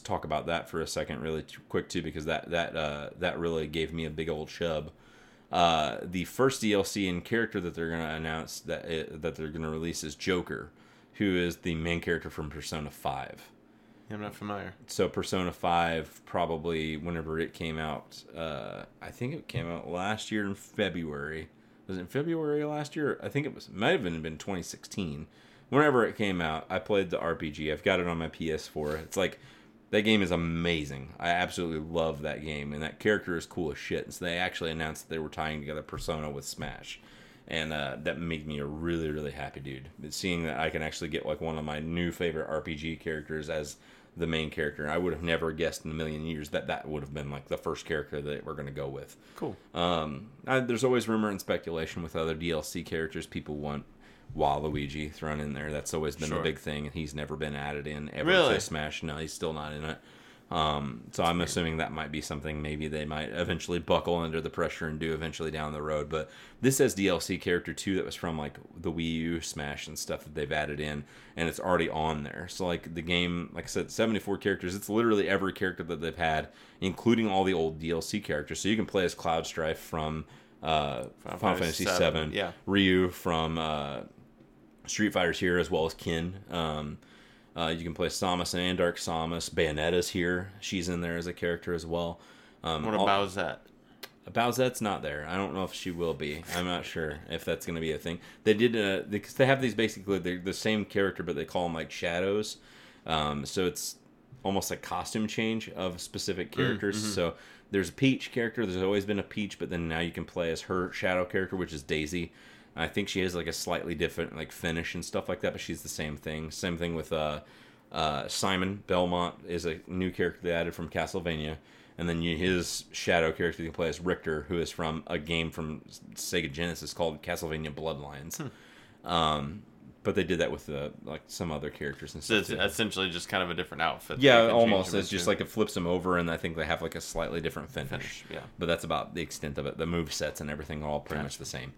talk about that for a second, really quick too, because that that uh, that really gave me a big old chub. Uh, the first DLC and character that they're going to announce that it, that they're going to release is Joker, who is the main character from Persona Five. I'm not familiar. so Persona 5 probably whenever it came out uh, I think it came out last year in February. Was it in February last year? I think it was might have been been 2016 whenever it came out I played the RPG I've got it on my PS4 it's like that game is amazing. I absolutely love that game and that character is cool as shit. And so they actually announced that they were tying together Persona with Smash and uh, that made me a really really happy dude. Seeing that i can actually get like one of my new favorite rpg characters as the main character i would have never guessed in a million years that that would have been like the first character that we're going to go with. Cool. um, I, there's always rumor and speculation with other dlc characters people want Waluigi thrown in there. That's always been Sure. the big thing, and he's never been added in ever Really? to Smash. No, he's still not in it. Um, so I'm assuming that might be something maybe they might eventually buckle under the pressure and do eventually down the road. But this has DLC character too that was from like the Wii U Smash and stuff that they've added in, and it's already on there. So like the game, like I said, 74 characters. It's literally every character that they've had, including all the old DLC characters. So you can play as Cloud Strife from uh, Final, Fantasy VII, Seven, yeah. Ryu from uh, Street Fighter's here as well as Ken. Um, uh, you can play Samus and Dark Samus. Bayonetta's here. She's in there as a character as well. Um, What all- about that? Bowsette's not there. I don't know if she will be. I'm not sure if that's going to be a thing. They did uh, because they have these basically they're the same character, but they call them like shadows. Um, so it's almost like costume change of specific characters. So there's a Peach character. There's always been a Peach, but then now you can play as her shadow character, which is Daisy. I think she has like a slightly different like finish and stuff like that, but she's the same thing. Same thing with uh, uh, Simon Belmont is a new character they added from Castlevania, and then you, his shadow character you can play as Richter, who is from a game from Sega Genesis called Castlevania Bloodlines. Um, but they did that with uh, like some other characters and So it's essentially just kind of a different outfit. Yeah, you can change almost. It's just like it flips them over, and I think they have like a slightly different finish. Finish, yeah. But that's about the extent of it. The move sets and everything are all pretty much the same.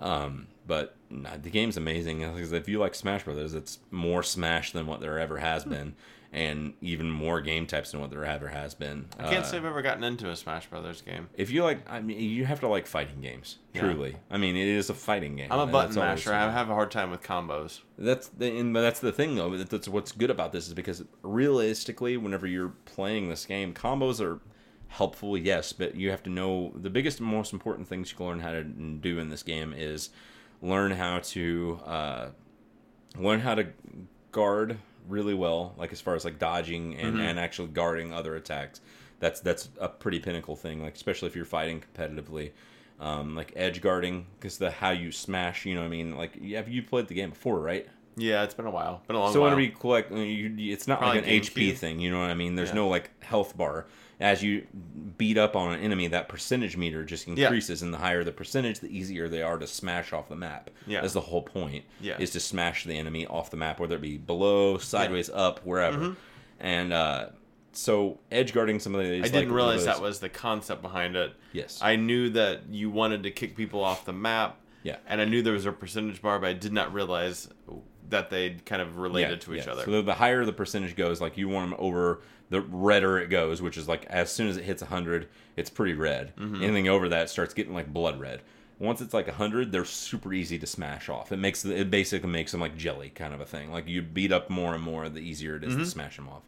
Um, but nah, the game's amazing because if you like Smash Brothers, it's more Smash than what there ever has been, and even more game types than what there ever has been. I can't Uh, say I've ever gotten into a Smash Brothers game. if you like, I mean, you have to like fighting games. Yeah. Truly, I mean, it is a fighting game. I'm a button masher. I have a hard time with combos. that's the and but that's the thing though. That's what's good about this is because realistically, whenever you're playing this game, combos are helpful, yes, but you have to know the biggest and most important things you can learn how to do in this game is learn how to uh, learn how to guard really well, like as far as like dodging and, and actually guarding other attacks. That's that's a pretty pinnacle thing, like especially if you're fighting competitively. Um, like edge guarding, because the how you smash, you know, what I mean, like you have you played the game before, right? Yeah, it's been a while. Been a long So while. whenever you collect, you, it's not Probably like an HP GameCube. thing. You know what I mean? There's Yeah. no like health bar. As you beat up on an enemy, that percentage meter just Yeah. increases, and the higher the percentage, the easier they are to smash off the map. Yeah. that's the whole point. Yeah. is to smash the enemy off the map, whether it be below, sideways, up, wherever. Mm-hmm. And uh, so edge guarding some of these. I didn't like, realize that was the concept behind it. Yes. I knew that you wanted to kick people off the map. Yeah. And I knew there was a percentage bar, but I did not realize that they kind of related Yeah, to each yeah. other. So the higher the percentage goes, like you want them over the redder it goes, which is like as soon as it hits 100, it's pretty red. Mm-hmm. Anything over that starts getting like blood red. Once it's like 100, they're super easy to smash off. It makes it basically makes them like jelly kind of a thing. Like you beat up more and more, the easier it is Mm-hmm. to smash them off.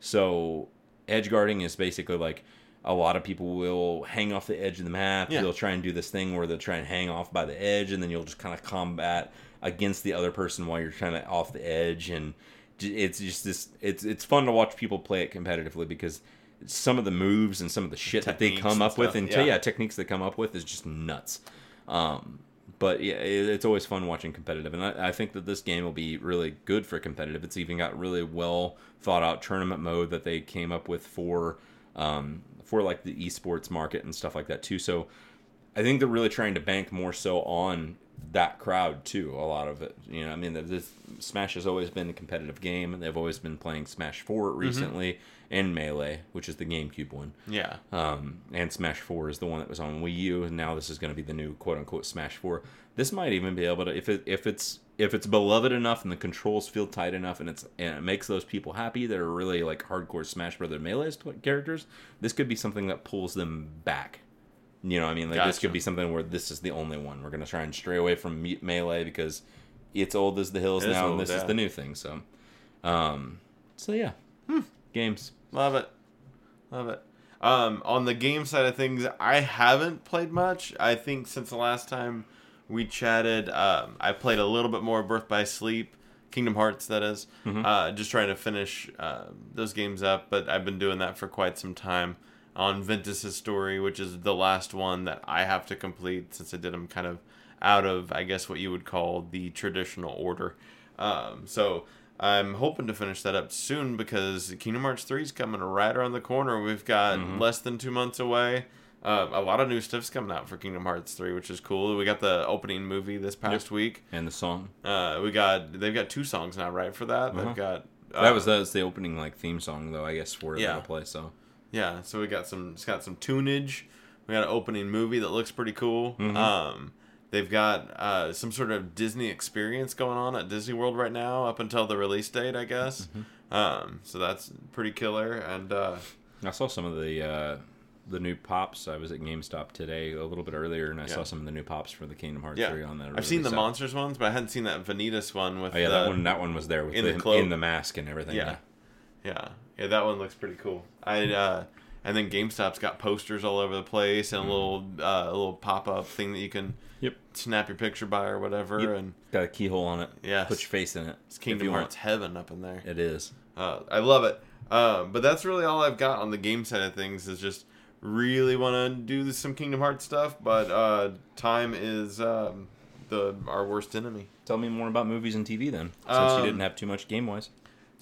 So edge guarding is basically like a lot of people will hang off the edge of the map. Yeah. They'll try and do this thing where they'll try and hang off by the edge, and then you'll just kind of combat against the other person while you're trying to off the edge. And it's just this. It's it's fun to watch people play it competitively because some of the moves and some of the shit that they come and up with and yeah. yeah. techniques they come up with is just nuts. Um, but yeah, it, it's always fun watching competitive, and I, I think that this game will be really good for competitive. It's even got really well thought out tournament mode that they came up with for um, for like the esports market and stuff like that too. So I think they're really trying to bank more so on that crowd too. A lot of it, you know, I mean, this Smash has always been a competitive game. And they've always been playing Smash Four recently and Melee, which is the GameCube one. Yeah. Um, and Smash 4 is the one that was on Wii U, and now this is going to be the new quote unquote Smash 4. This might even be able to if it if it's if it's beloved enough and the controls feel tight enough and it's and it makes those people happy that are really like hardcore Smash Brother Melee characters, this could be something that pulls them back. You know, what I mean, like this could be something where this is the only one. We're going to try and stray away from me- Melee because it's old as the hills It now, and this is the new thing. So, um, so yeah, games. Love it. Love it. Um, on the game side of things, I haven't played much. I think since the last time we chatted, um, I played a little bit more Birth by Sleep, Kingdom Hearts, that is. Uh, just trying to finish uh, those games up, but I've been doing that for quite some time. On Ventus's story, which is the last one that I have to complete since I did them kind of out of, I guess, what you would call the traditional order. Um, so I'm hoping to finish that up soon because Kingdom Hearts 3 is coming right around the corner. We've got less than two months away. Uh, a lot of new stuff's coming out for Kingdom Hearts 3, which is cool. We got the opening movie this past week. And the song Uh, we got they've got two songs now, right? For that, Uh-huh. they've got uh, that was that was the opening like theme song though I guess for it Yeah. to play. So Yeah, so we got some it's got some tunage. We got an opening movie that looks pretty cool. Mm-hmm. Um they've got uh, some sort of Disney experience going on at Disney World right now up until the release date, I guess. Mm-hmm. Um so that's pretty killer and uh I saw some of the uh, the new pops. I was at GameStop today a little bit earlier, and I Yeah. saw some of the new pops for the Kingdom Hearts yeah. 3 on that. I've seen the monsters ones, but I hadn't seen that Vanitas one with Oh yeah, the, that one that one was there with in the, the in the mask and everything. Yeah. Yeah. Yeah, that one looks pretty cool. I uh and then GameStop's got posters all over the place and a little uh, a little pop up thing that you can. Yep. snap your picture by or whatever Yep. and Got a keyhole on it. Yeah, Put your face in it. it's Kingdom. Hearts heaven up in there. It is. Uh, I love it. Uh, but that's really all I've got on the game side of things. Is just really want to do some Kingdom Hearts stuff, but uh, time is um, the our worst enemy. Tell me more about movies and TV then, since Um, you didn't have too much game wise.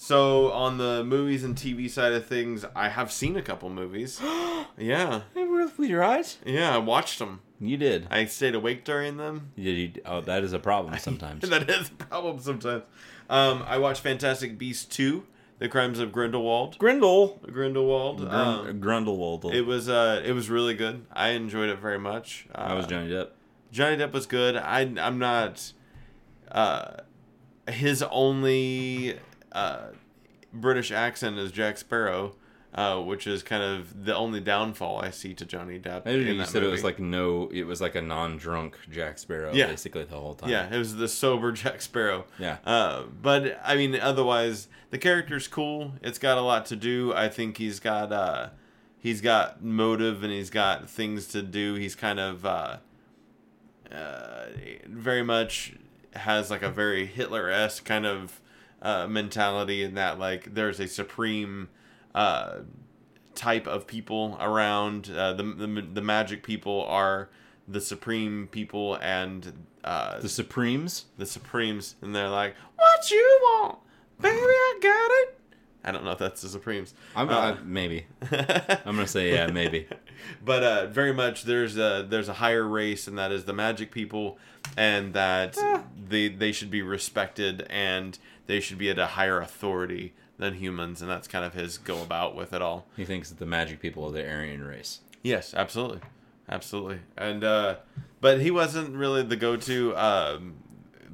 So on the movies and TV side of things, I have seen a couple movies. yeah, with your eyes? yeah, I watched them. You did. I stayed awake during them. You did. Oh, that is a problem sometimes. that is a problem sometimes. Um, I watched Fantastic Beasts two: The Crimes of Grindelwald. Grindel. Grindelwald. Um, Grun- Grundlewald. it was uh, it was really good. I enjoyed it very much. Uh, That was Johnny Depp. Johnny Depp was good. I I'm not. Uh, his only uh, British accent is Jack Sparrow, uh, which is kind of the only downfall I see to Johnny Depp. I you said it was like no, it was like a non-drunk Jack Sparrow, Yeah. basically the whole time. Yeah, it was the sober Jack Sparrow. Yeah. Uh, but I mean, otherwise, the character's cool. It's got a lot to do. I think he's got uh, he's got motive and he's got things to do. He's kind of uh, uh, very much has like a very Hitler esque kind of uh, mentality in that like there's a supreme uh, type of people around. Uh, the, the the magic people are the supreme people and uh, The Supremes. the Supremes, and they're like, "What you want, baby? I got it." I don't know if that's the Supremes. I'm Uh, uh, maybe. I'm gonna say yeah, maybe. but uh, very much there's a there's a higher race, and that is the magic people, and that they they should be respected, and they should be at a higher authority than humans, and that's kind of his go about with it all. He thinks that the magic people are the Aryan race. Yes, absolutely, absolutely. And uh, but he wasn't really the go-to um,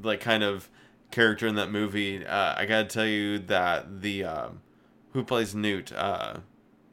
like kind of character in that movie. Uh, I gotta tell you that the um, who plays Newt, uh,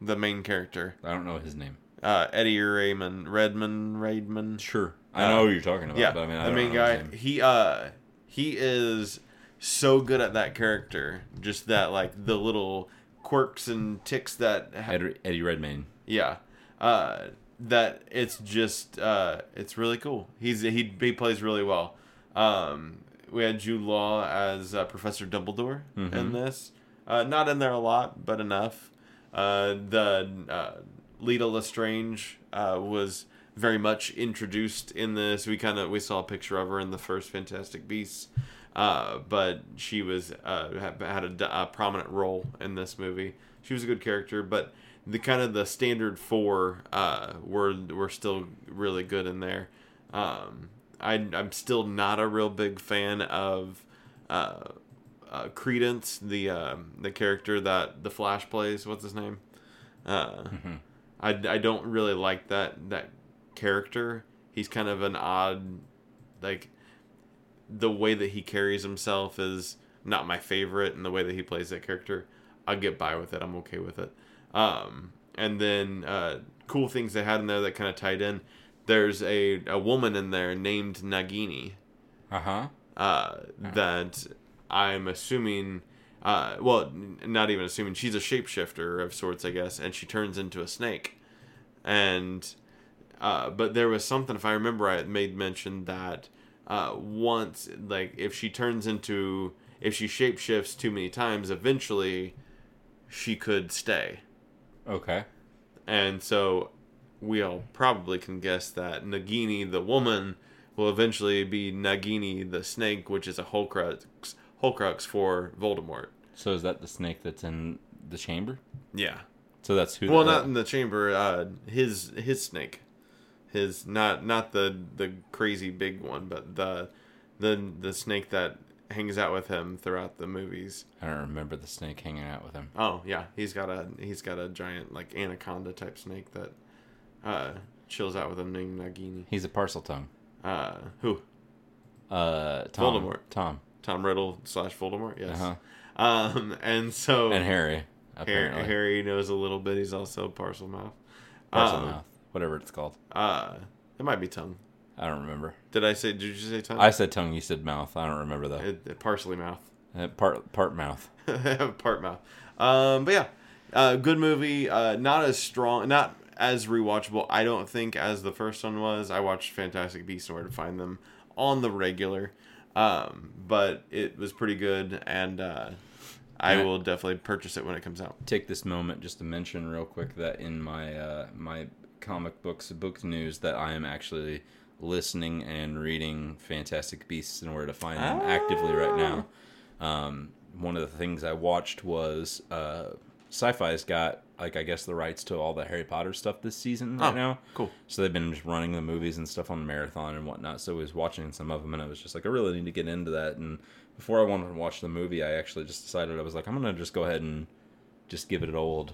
the main character, I don't know his name. uh, Eddie Raymond, Redmond, Raymond. Sure. I know who you're talking about. yeah, but I mean, I the main guy. He uh he is so good at that character. Just that like the little quirks and ticks that ha- Eddie, Eddie Redmayne. yeah. Uh that it's just uh it's really cool. He's he he plays really well. Um we had Jude Law as uh, Professor Dumbledore in Mhm. this. Uh not in there a lot, but enough. Uh the uh Leta Lestrange uh was very much introduced in this. We kind of we saw a picture of her in the first Fantastic Beasts. Uh, but she was uh, had, a, a, prominent role in this movie. She was a good character, but the kind of the standard four uh, were were still really good in there. Um, I, I'm still not a real big fan of uh, uh, Credence, the um the character that the Flash plays. What's his name? Uh, I, I don't really like that that character. He's kind of an odd, like the way that he carries himself is not my favorite, and the way that he plays that character, I'll get by with it. I'm okay with it. Um, and then uh, cool things they had in there that kind of tied in. There's a, a woman in there named Nagini Uh huh. uh, that I'm assuming. Uh, well, n- not even assuming she's a shapeshifter of sorts, I guess, and she turns into a snake. And uh, but there was something, if I remember, I made mention that uh, once, like, if she turns into, if she shapeshifts too many times, eventually she could stay. Okay. And so we all probably can guess that Nagini, the woman, will eventually be Nagini, the snake, which is a Horcrux, Horcrux for Voldemort. So is that the snake that's in the chamber? Yeah. So that's who. Well, not in the chamber. Uh, his his snake, his not not the the crazy big one, but the the the snake that hangs out with him throughout the movies. I don't remember the snake hanging out with him. Oh yeah, he's got a he's got a giant like anaconda type snake that uh, chills out with him named Nagini. He's a Parseltongue. Uh, who? Uh, Tom. Voldemort. Tom Tom Riddle slash Voldemort. Yes. Uh-huh. Um, and so and Harry. Harry, Apparently. Harry knows a little bit. He's also Parselmouth. Parcel Um, mouth. Whatever it's called. Uh, it might be tongue. I don't remember. Did I say? Did you say tongue? I said tongue. You said mouth. I don't remember though. It, it parsley mouth. Uh, part part mouth. part mouth. Um, but yeah, uh, good movie. Uh, not as strong, not as rewatchable. I don't think as the first one was. I watched Fantastic Beasts and Where to Find Them on the regular, um, but it was pretty good, and uh, I will definitely purchase it when it comes out. Take this moment just to mention real quick that in my uh, my comic books book news that I am actually listening and reading Fantastic Beasts and Where to Find Them actively right now. Um, one of the things I watched was uh, Syfy's got like I guess the rights to all the Harry Potter stuff this season right Oh, now. cool. So they've been just running the movies and stuff on the marathon and whatnot. So I was watching some of them, and I was just like, I really need to get into that. And before I wanted to watch the movie, I actually just decided I was like, I'm gonna just go ahead and just give it an old,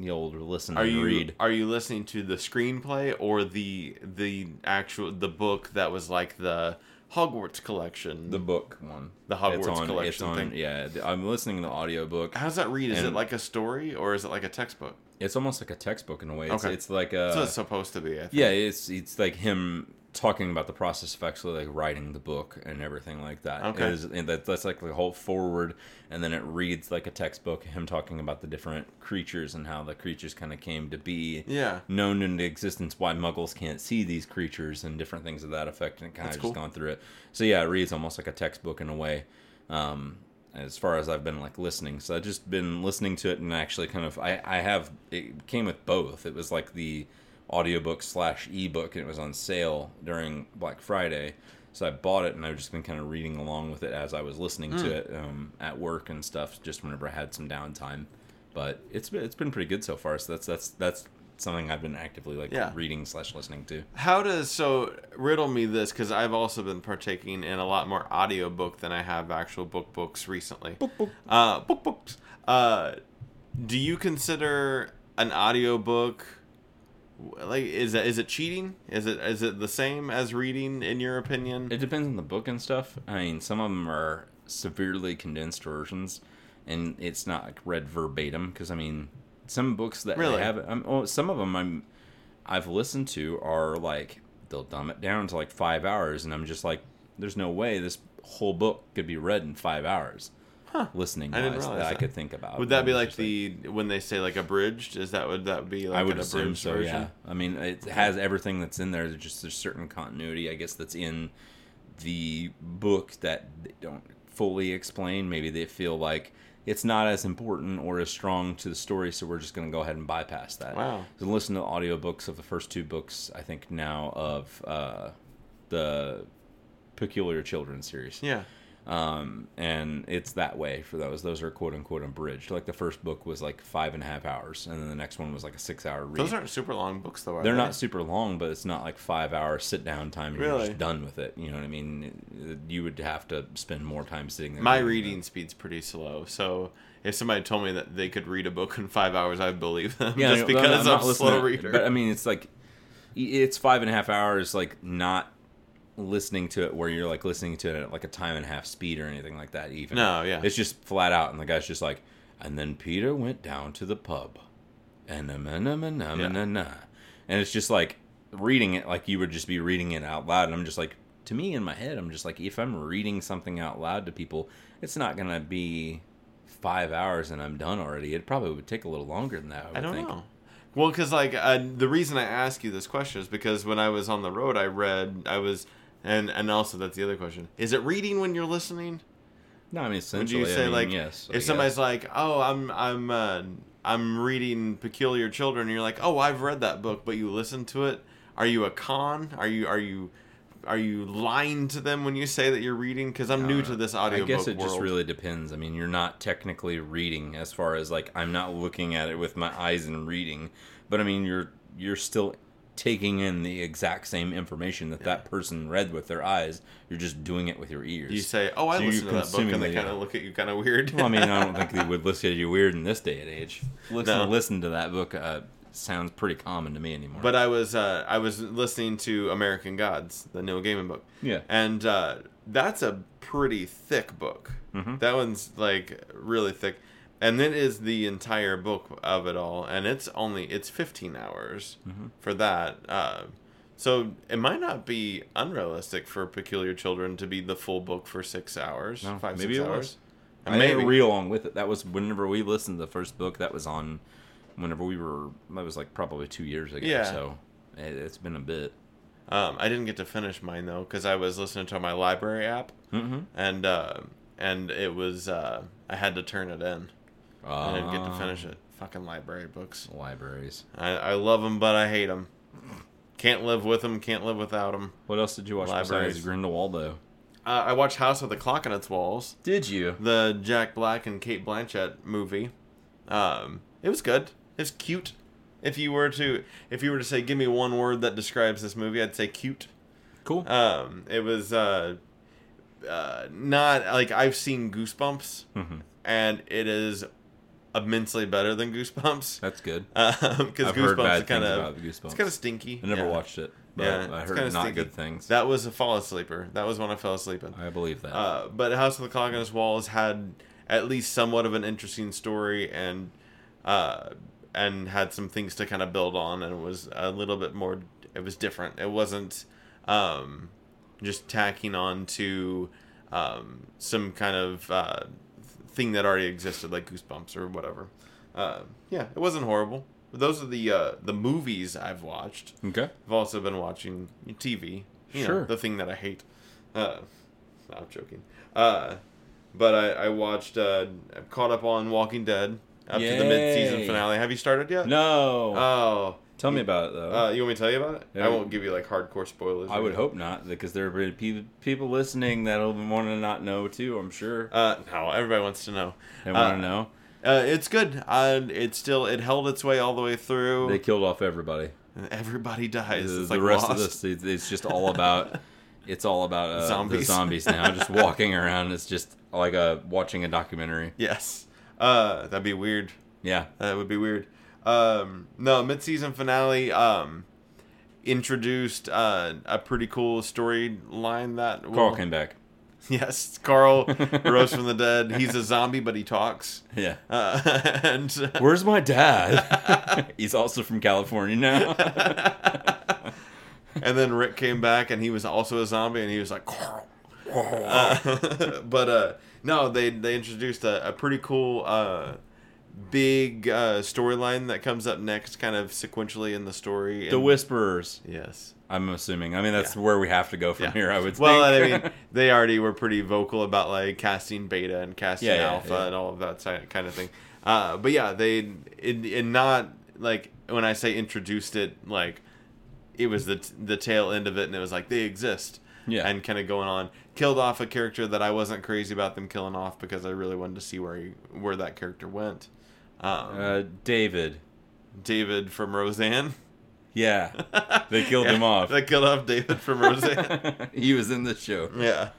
the old listen Are and you read. are you listening to the screenplay or the the actual the book that was like the Hogwarts collection? The book one, The Hogwarts it's on, collection It's on, thing. yeah. I'm listening to the audiobook. How's that read? Is it like a story or is it like a textbook? It's almost like a textbook in a way. It's, Okay. it's like a what it's supposed to be. I think. Yeah, it's it's like him talking about the process of actually like writing the book and everything like that. Okay. Is- that, that's like the whole forward, and then it reads like a textbook. Him talking about the different creatures and how the creatures kind of came to be. Yeah. Known into existence, why Muggles can't see these creatures and different things of that effect, and kind of just cool. gone through it. So yeah, it reads almost like a textbook in a way. Um, as far as I've been like listening, so I've just been listening to it and actually kind of I I have it came with both. It was like the audiobook slash ebook and it was on sale during Black Friday. So I bought it and I've just been kind of reading along with it as I was listening to it um, at work and stuff, just whenever I had some downtime. But it's been it's been pretty good so far. So that's that's that's something I've been actively like Yeah. reading slash listening to. How does so riddle me this because I've also been partaking in a lot more audiobook than I have actual book books recently. Book book. Uh, book books. Uh, do you consider an audiobook like is it is it cheating? Is it is it the same as reading in your opinion? It depends on the book and stuff. I mean, some of them are severely condensed versions, and it's not like read verbatim. Because I mean, some books that Really? I have, um, well, some of them I'm, I've listened to are like they'll dumb it down to like five hours, and I'm just like, there's no way this whole book could be read in five hours. Listening, I didn't wise, realize that I that. could think about. Would that be like the when they say like abridged? Is that would that be like I would an assume abridged so. version? Yeah. I mean, it has everything that's in there. There's just there's certain continuity, I guess, that's in the book that they don't fully explain. Maybe they feel like it's not as important or as strong to the story, so we're just going to go ahead and bypass that. Wow. So listen to audiobooks of the first two books, I think now of uh, the Peculiar Children series. Yeah. Um, and it's that way for those. Those are quote unquote abridged. Like the first book was like five and a half hours, and then the next one was like a six hour read. Those aren't super long books though. Are They're they? not super long, but it's not like five hour sit down time. And You're Really? just done with it. You know what I mean? You would have to spend more time sitting there. My reading speed's pretty slow, so if somebody told me that they could read a book in five hours, I'd believe them. Yeah, just no, because I'm I'm, a slow reader. But I mean, it's like it's five and a half hours. Like not listening to it where you're like listening to it at like a time and a half speed or anything like that. Even No, yeah. it's just flat out, and the guy's just like, and then Peter went down to the pub, and Yeah. and it's just like reading it like you would just be reading it out loud, and I'm just like, to me in my head, I'm just like, if I'm reading something out loud to people, it's not gonna be five hours and I'm done already. It probably would take a little longer than that. I, would I don't think. know. Well, because like uh, the reason I ask you this question is because when I was on the road, I read, I was, and and also that's the other question: is it reading when you're listening? No, I mean Would you say I mean, like yes. If somebody's like, oh, I'm I'm uh, I'm reading Peculiar Children, and you're like, oh, I've read that book, but you listen to it. Are you a con? Are you are you are you lying to them when you say that you're reading? Because I'm new to this audio. I guess it world. just really depends. I mean, you're not technically reading as far as like I'm not looking at it with my eyes and reading, but I mean you're you're still taking in the exact same information that that person read with their eyes. You're just doing it with your ears. you say, oh, I So listened to that book, and they kind of look at you kind of weird. well, I mean, I don't think they would listen to you weird in this day and age. Listen, No. listen to that book uh, sounds pretty common to me anymore. But I was uh, I was listening to American Gods, the Neil Gaiman book. Yeah. and uh, that's a pretty thick book. Mhm. That one's like really thick, and it is the entire book of it all, and it's only it's 15 hours Mm-hmm. for that. Uh, so it might not be unrealistic for Peculiar Children to be the full book for six hours, No, five maybe six it hours. was. And I maybe. read along with it. That was whenever we listened to the first book. That was on whenever we were. That was like probably two years ago. Yeah. So it, it's been a bit. Um, I didn't get to finish mine though because I was listening to my library app, Mm-hmm. and uh, and it was uh, I had to turn it in. I didn't get to Ah. finish it. Fucking library books. Libraries. I, I love them, but I hate them. Can't live with them. Can't live without them. What else did you watch Libraries. besides Grindelwaldo? Uh, I watched House with a Clock on Its Walls, Did you? the Jack Black and Cate Blanchett movie. Um, it was good. It's cute. If you were to, if you were to say, give me one word that describes this movie, I'd say cute. Cool. Um, it was uh, uh, not like I've seen Goosebumps, Mhm. and it is immensely better than Goosebumps. That's good. Because heard Goosebumps is kind of Goosebumps. it's kind of stinky. I never Yeah. watched it, but Yeah, I heard not stinky. good things. That was a fall asleeper. That was when I fell asleep in. I believe that. Uh, but House of the Clock on Its Walls had at least somewhat of an interesting story and uh, and had some things to kind of build on, and it was a little bit more. It was different. It wasn't um, just tacking on to um, some kind of uh, thing that already existed, like Goosebumps or whatever. Uh, yeah, it wasn't horrible. But those are the uh, the movies I've watched. okay. I've also been watching TV. You Sure. know, the thing that I hate. Uh, I'm joking. Uh, but I, I watched, uh, I caught up on Walking Dead after to the mid-season finale. Have you started yet? No. Oh. Tell me about it though. Uh, you want me to tell you about it? Yeah. I won't give you like hardcore spoilers. I would hope not, because there are people people listening that'll want to not know too. I'm sure Uh, no, everybody wants to know. they want uh, to know. Uh, it's good. Uh, it's still it held its way all the way through. They killed off everybody. Everybody dies. the the like rest Lost. of this, it's, it's just all about. It's all about uh, Zombies. the zombies now, just walking around. It's just like a watching a documentary. Yes. Uh, that'd be weird. Yeah, That would be weird. Um, no, mid-season finale um, introduced uh, a pretty cool storyline that Carl will- came back. Yes, Carl rose from the dead. He's a zombie, but he talks. Yeah. Uh, and Where's my dad? He's also from California now. and then Rick came back and he was also a zombie and he was like uh, but uh no they they introduced a, a pretty cool uh big uh storyline that comes up next kind of sequentially in the story The Whisperers. yes I'm assuming. I mean, that's Yeah. where we have to go from Yeah. here. I would. Say. Well i mean they already were pretty vocal about like casting beta and casting Yeah, alpha and all of that kind of thing uh but yeah they in, in not like when i say introduced it like it was the the tail end of it and it was like they exist Yeah. and kind of going on killed off a character that i wasn't crazy about them killing off because i really wanted to see where he, where that character went um, uh, David. david from roseanne Yeah, they killed him off. they killed off david from roseanne he was in the show. yeah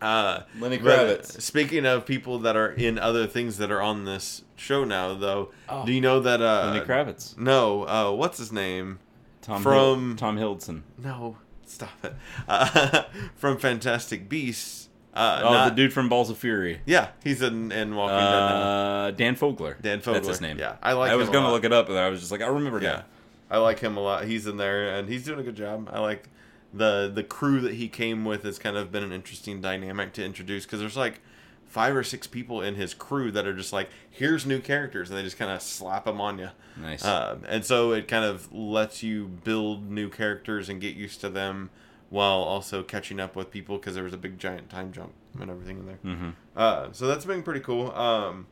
uh Lenny Kravitz. speaking of people that are in other things that are on this show now, though, Oh. do you know that? Uh, Lenny Kravitz. No, uh, what's his name? Tom from- Hild- Tom Hiddleston. No, stop it. Uh, from Fantastic Beasts. Uh, Oh, not- the dude from Balls of Fury. Yeah, he's in, in Walking Dead now. Uh, Dan Fogler. Dan That's his name. yeah. I like I was gonna lot. look it up, and I was just like, I remember Yeah. I like him a lot. He's in there, and he's doing a good job. I like the the crew that he came with. Has kind of been an interesting dynamic to introduce because there's like five or six people in his crew that are just like, here's new characters, and they just kind of slap them on you. Nice. Um, and so it kind of lets you build new characters and get used to them while also catching up with people because there was a big giant time jump and everything in there. mm-hmm. Uh, so that's been pretty cool. Um,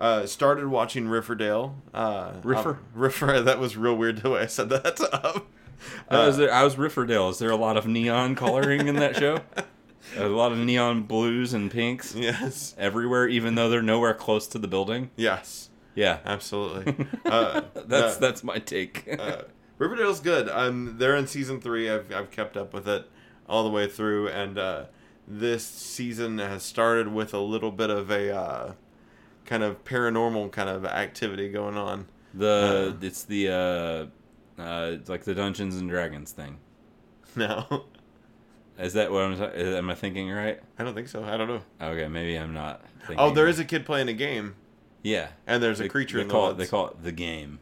uh, started watching Riverdale. Uh, Riffer? um, Riffer. That was real weird the way I said that. Um, Uh, is there, I was Riverdale. Is there a lot of neon coloring in that show? a lot of neon blues and pinks yes. everywhere, even though they're nowhere close to the building. Yes. Yeah, Absolutely. Uh, that's uh, that's my take. Riverdale's good. Um, they're in season three. I've I've kept up with it all the way through, and uh, this season has started with a little bit of a uh, kind of paranormal kind of activity going on. the uh, it's the uh, uh, it's like the Dungeons and Dragons thing. No, Is that what I'm? Is, am I thinking right? I don't think so. I don't know. Okay, maybe I'm not. Thinking Oh, there right. is a kid playing a game, Yeah, and there's a creature They in the call it. woods. They call it the game.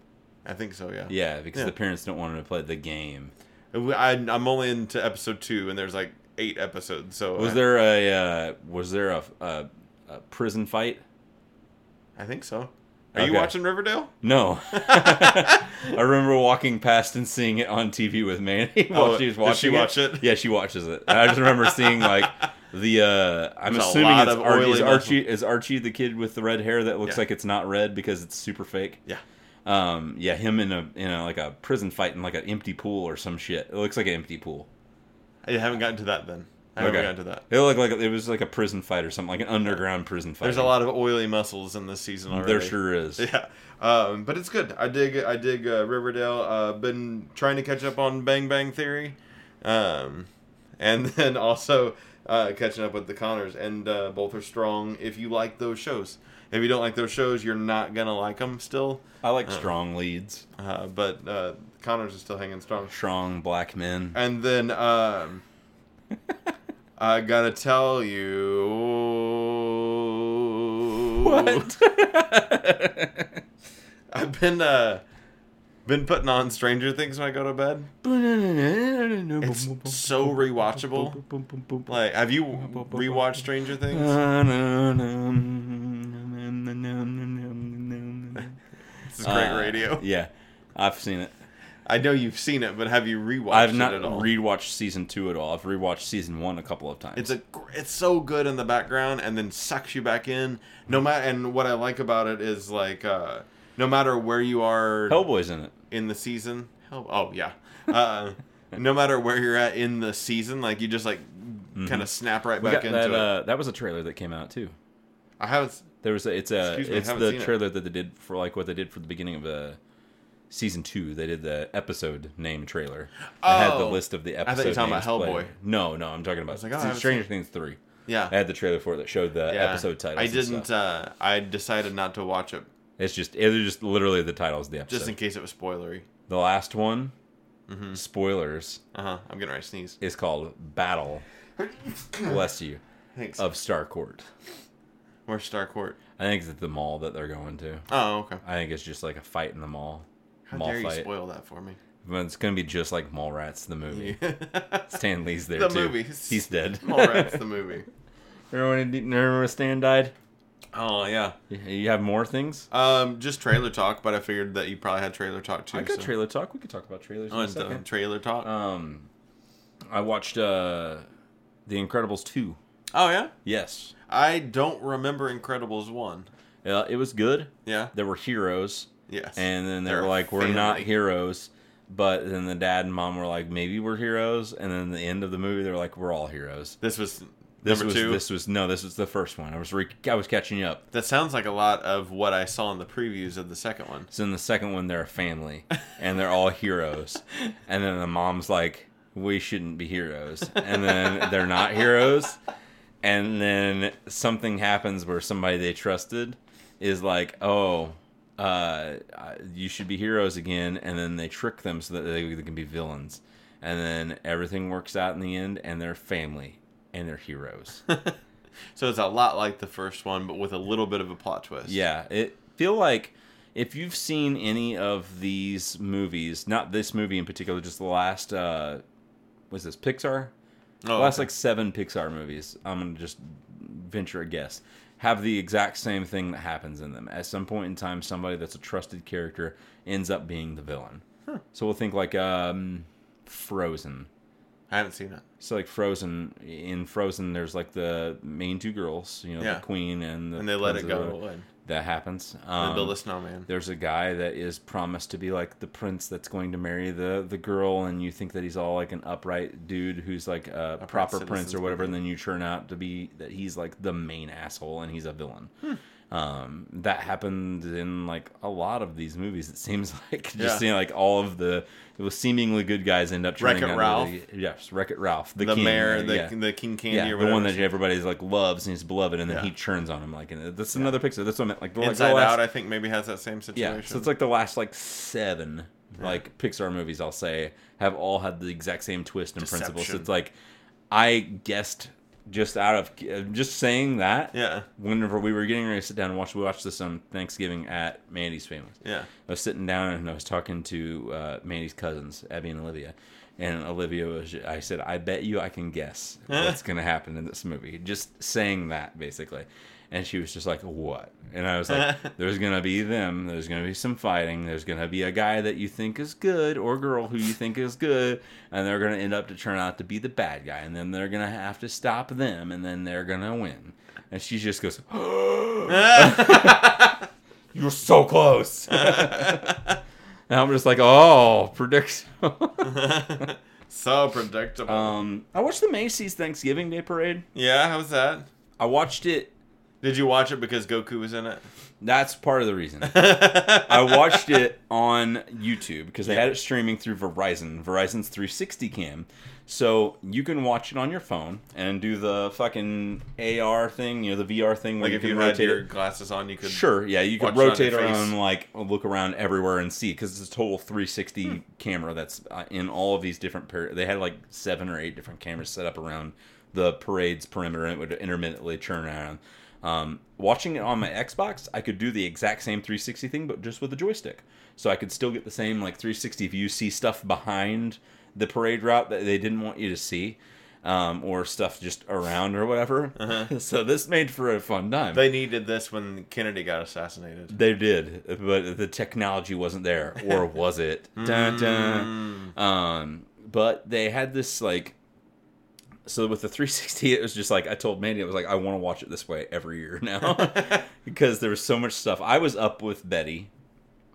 I think so. Yeah. Yeah, because Yeah. the parents don't want them to play the game. I, I'm only into episode two, and there's like eight episodes. So Was I, there a uh, was there a, a, a prison fight? I think so. Are you watching Riverdale? No. I remember walking past and seeing it on TV with Mandy while Oh, she was watching she it. watch it? Yeah, she watches it. And I just remember seeing like the uh I'm There's assuming it's of Ar- oily is. Archie is Archie the kid with the red hair that looks Yeah. like it's not red because it's super fake. Yeah. Um yeah, him in a in a like a prison fight in like an empty pool or some shit. It looks like an empty pool. I haven't gotten to that then. I haven't Okay. gotten to that. It looked like it was like a prison fight or something, like an underground prison fight. There's a lot of oily muscles in this season already. There sure is. Yeah, um, but it's good. I dig. I dig uh, Riverdale. Uh, been trying to catch up on Bang Bang Theory, um, and then also uh, catching up with the Conners, and uh, both are strong. If you like those shows, if you don't like those shows, you're not gonna like them still. I like strong leads, Uh, but uh, Conners is still hanging strong. strong black men. And then um, I gotta tell you what I've been uh been putting on Stranger Things when I go to bed. It's so rewatchable. Like, have you rewatched Stranger Things? This is great Uh, radio. Yeah, I've seen it. I know you've seen it, but have you rewatched it? I've it not at all? rewatched season two at all. I've rewatched season one a couple of times. It's a gr- it's so good in the background and then sucks you back in. No matter and what I like about it is like uh no matter where you are Hellboy's in it. in the season. Hell, oh yeah. Uh, no matter where you're at in the season, like you just like kind of snap right Mm-hmm. We back got into that. it. Uh, that was a trailer that came out too. I haven't. There was a, it's a me, it's the it. trailer that they did for like what they did for the beginning of uh, season two. They did the episode name trailer. They had the Oh. list of the thought you episode. were talking about Hellboy. played. No, no, I'm talking about like, oh, Stranger Things three. Yeah. I had the trailer for it that showed the yeah. episode titles. I didn't. Uh, I decided not to watch it It's just it's just literally the titles of the episode. just in case it was spoilery. the last one, Mm-hmm. spoilers, Uh huh. I'm getting ready to sneeze. is called Battle. Bless you Thanks. of Starcourt. Where's Starcourt? I think it's at the mall that they're going to. Oh, okay. I think it's just like a fight in the mall. How mall dare you spoil that for me? But it's gonna be just like Mallrats the movie. Stan Lee's there The too. movie. He's dead. Mallrats the movie. remember when, he- remember when Stan died? Oh yeah. You have more things? Um, just trailer talk, but I figured that you probably had trailer talk too. I got so- trailer talk. We could talk about trailers in Oh, a and, uh, second. trailer talk. Um, I watched uh, The Incredibles two. Oh yeah. Yes, I don't remember Incredibles one. uh, it was good. Yeah. There were heroes, Yes. and then they They're were like, "We're not heroes." But then the dad and mom were like, "Maybe we're heroes." And then the end of the movie, they're like, "We're all heroes." this was This number was two. this was no, this was the first one. I was re- I was catching up. That sounds like a lot of what I saw in the previews of the second one. So in the second one, they're a family, and they're all heroes. And then the mom's like, "We shouldn't be heroes," and then they're not heroes. And then something happens where somebody they trusted is like, "Oh, uh, you should be heroes again," and then they trick them so that they, they can be villains. And then everything works out in the end, and they're family and they're heroes. So it's a lot like the first one, but with a little bit of a plot twist. Yeah, it feel like if you've seen any of these movies, not this movie in particular, just the last uh was this Pixar? Oh, last okay. like seven Pixar movies, I'm gonna just venture a guess, have the exact same thing that happens in them. At some point in time, somebody that's a trusted character ends up being the villain. So we'll think like um Frozen. I haven't seen it. So like Frozen in Frozen, there's like the main two girls, you know, Yeah. the queen and the And they let it go. And That happens. they Um, build a snowman. there's a guy that is promised to be like the prince that's going to marry the the girl and you think that he's all like an upright dude who's like a Upright proper prince or whatever and then you turn out to be that he's like the main asshole and he's a villain Hmm. Um that happened in like a lot of these movies it seems like just Yeah. seeing like all of the it was seemingly good guys end up out to Ralph. be- yes wreck it ralph the, The, king, mayor, the, yeah. the King Candy yeah, the one that everybody's like loves and he's beloved, and then Yeah. he churns on him like, and that's another picture. That's what I meant. Like, the- like the Inside last- Out, I think maybe has that same situation. yeah, so it's like the last like seven like Pixar movies I'll say have all had the exact same twist and principle. So it's like I guessed just out of just saying that. yeah, Whenever we were getting ready to sit down and watch, we watched this on Thanksgiving at Mandy's family. yeah. I was sitting down and I was talking to uh, Mandy's cousins, Abby and Olivia. And Olivia was, I said, I bet you I can guess what's going to happen in this movie. Just saying that, basically. And she was just like, what? And I was like, there's going to be them. There's going to be some fighting. There's going to be a guy that you think is good or girl who you think is good. And they're going to end up to turn out to be the bad guy. And then they're going to have to stop them. And then they're going to win. And she just goes, You're so close. and I'm just like, oh, prediction. so predictable. um, I watched the Macy's Thanksgiving Day Parade. yeah, how was that? I watched it. Did you watch it because Goku was in it? That's part of the reason. I watched it on YouTube because they had it streaming through Verizon, Verizon's 360 cam. So you can watch it on your phone and do the fucking AR thing, you know, the VR thing where Like you if can you had rotate your it. glasses on, you could. Sure, yeah, you could watch it on rotate your face. around, like look around everywhere and see because it's a total 360 camera that's uh, in all of these different. Per- they had like seven or eight different cameras set up around the parade's perimeter, and it would intermittently turn around. Um, watching it on my Xbox, I could do the exact same 360 thing, but just with a joystick. So I could still get the same like 360 view, see stuff behind the parade route that they didn't want you to see. Um, or stuff just around or whatever. so this made for a fun time. They needed this when Kennedy got assassinated. They did, but the technology wasn't there, or was it? Dun, dun. Um, but they had this like, so with the 360, it was just like I told Mandy, I was like, I want to watch it this way every year now because there was so much stuff. I was up with Betty,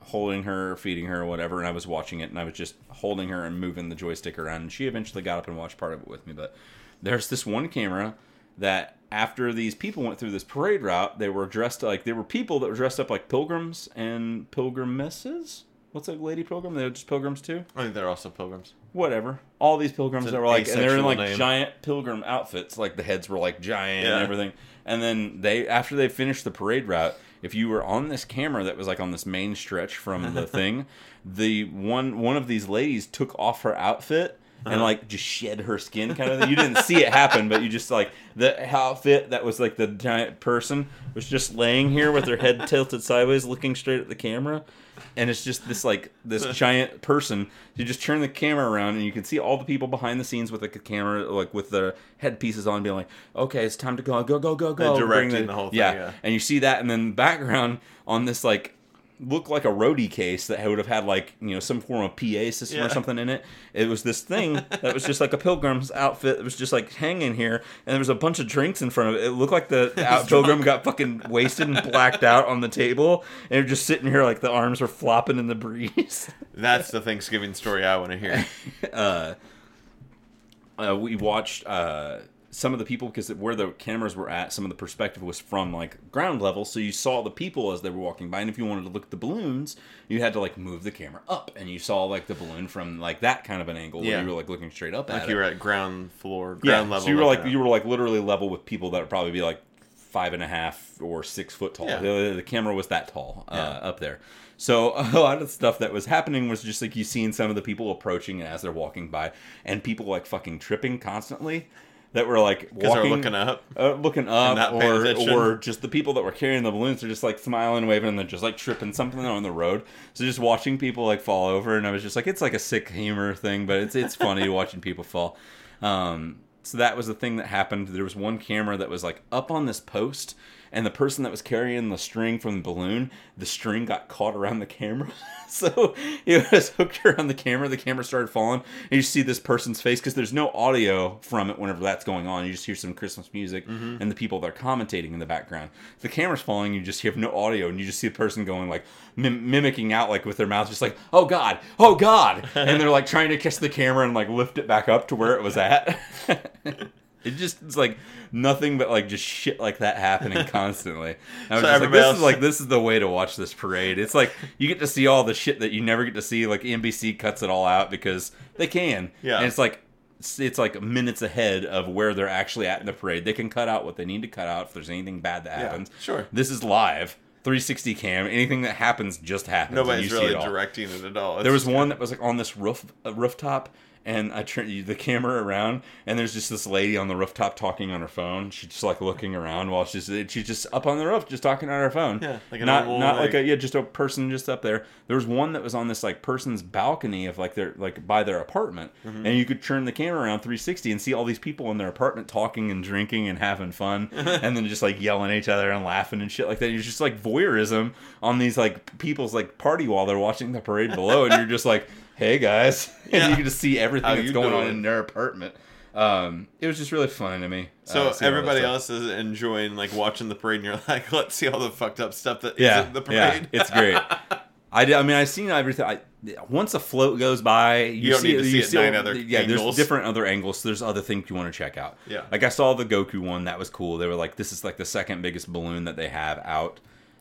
holding her, feeding her, whatever, and I was watching it, and I was just holding her and moving the joystick around, and she eventually got up and watched part of it with me. But there's this one camera that after these people went through this parade route, they were dressed like there were people that were dressed up like pilgrims and pilgrimesses. What's a lady pilgrim? They're just pilgrims too. I think they're also pilgrims. Whatever. All these pilgrims that were like, and they're in like name. giant pilgrim outfits. Like the heads were like giant Yeah. and everything. And then they, after they finished the parade route, if you were on this camera that was like on this main stretch from the thing, the one one of these ladies took off her outfit and like just shed her skin kind of thing. You didn't see it happen, but you just like the outfit that was like the giant person was just laying here with her head tilted sideways, looking straight at the camera. And it's just this like this giant person. You just turn the camera around and you can see all the people behind the scenes with like a camera, like with their headpieces on, being like, "Okay, it's time to go, go, go, go, go." And directing the whole thing, yeah. and you see that, and then the background on this like looked like a roadie case that would have had like you know some form of PA system or something in it. It was this thing that was just like a pilgrim's outfit It was just like hanging here, and there was a bunch of drinks in front of it. It looked like the, out pilgrim got fucking wasted and blacked out on the table, and they're just sitting here like the arms were flopping in the breeze. That's the Thanksgiving story I want to hear. uh, uh, we watched uh, some of the people because where the cameras were at, some of the perspective was from like ground level, so you saw the people as they were walking by. And if you wanted to look at the balloons, you had to like move the camera up, and you saw like the balloon from like that kind of an angle Yeah. where you were like looking straight up at Like it. you were at ground floor, yeah, ground level. so you were like you were like literally level with people that would probably be like five and a half or six foot tall. Yeah. The, the camera was that tall uh, up there. So a lot of the stuff that was happening was just like you seeing some of the people approaching as they're walking by, and people like fucking tripping constantly. That were like because they're walking, looking up. uh, looking up, or attention. or just the people that were carrying the balloons are just like smiling, waving, and they're just like tripping something on the road. So just watching people like fall over, and I was just like, it's like a sick humor thing, but it's it's funny watching people fall. Um, so that was the thing that happened. There was one camera that was like up on this post, and the person that was carrying the string from the balloon, the string got caught around the camera. so it was hooked around the camera. The camera started falling, and you see this person's face because there's no audio from it whenever that's going on. You just hear some Christmas music mm-hmm. and the people that are commentating in the background. If the camera's falling, you just hear no audio, and you just see the person going like mim- mimicking out like with their mouth, just like "Oh God, oh God," and they're like trying to catch the camera and like lift it back up to where it was at. It just it's like nothing but like just shit like that happening constantly. I was So just like, this else- is like this is the way to watch this parade. It's like you get to see all the shit that you never get to see. Like NBC cuts it all out because they can. Yeah. and it's like it's, like minutes ahead of where they're actually at in the parade. They can cut out what they need to cut out if there's anything bad that Yeah, happens. sure. This is live, 360 cam. Anything that happens just happens. Nobody's you see really it all. directing it at all. It's There was one that was like on this roof uh, rooftop, and I turn the camera around, and there's just this lady on the rooftop talking on her phone. She's just like looking around while she's she's just up on the roof, just talking on her phone. Yeah, like not normal, not like, like- a yeah, just a person just up there. There was one that was on this like person's balcony of like their like by their apartment, Mm-hmm. and you could turn the camera around 360 and see all these people in their apartment talking and drinking and having fun, and then just like yelling at each other and laughing and shit like that. It's just like voyeurism on these like people's like party while they're watching the parade below, and you're just like, hey guys, and Yeah. you can just see everything How that's you going on in their apartment. Um, it was just really funny to me. So uh, seeing all that everybody else is enjoying like watching the parade, and you're like, let's see all the fucked up stuff that yeah, in the yeah, parade. it's great. I, did- I mean, I've seen everything. I, once a float goes by, you, don't see, need to see you it nine other Yeah, angles. there's different other angles. So there's other things you want to check out. Yeah. like I saw the Goku one. That was cool. They were like, this is like the second biggest balloon that they have out.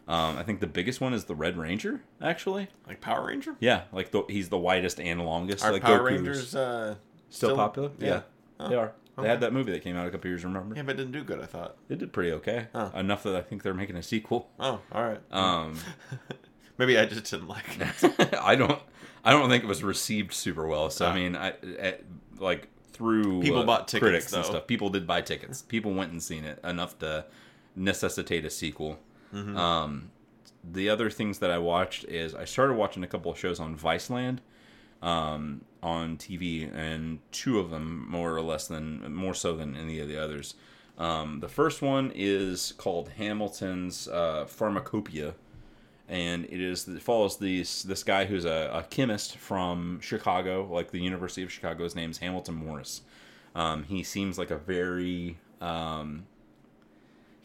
Um, I think the biggest one is the Red Ranger, actually. like Power Ranger. Yeah, like the, he's the widest and longest. Are like Power Goku's Rangers uh, still, popular? Yeah. Yeah, Oh, they are. They had that movie that came out a couple years. Remember? Yeah, but it didn't do good. I thought. It did pretty okay. Huh. Enough that I think they're making a sequel. Oh, all right. Um, Maybe I just didn't like it. I don't. I don't think it was received super well. So Ah. I mean, I, I like through People uh, bought tickets, critics and stuff. People did buy tickets. People went and seen it enough to necessitate a sequel. Mm-hmm. Um, the other things that I watched is I started watching a couple of shows on Viceland um, on TV, and two of them more or less than more so than any of the others. Um, the first one is called Hamilton's uh, Pharmacopeia, and it is it follows this this guy who's a, a chemist from Chicago, like the University of Chicago. His name's Hamilton Morris. Um, he seems like a very um,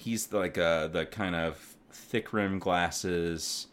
he's like a, the kind of thick rim glasses,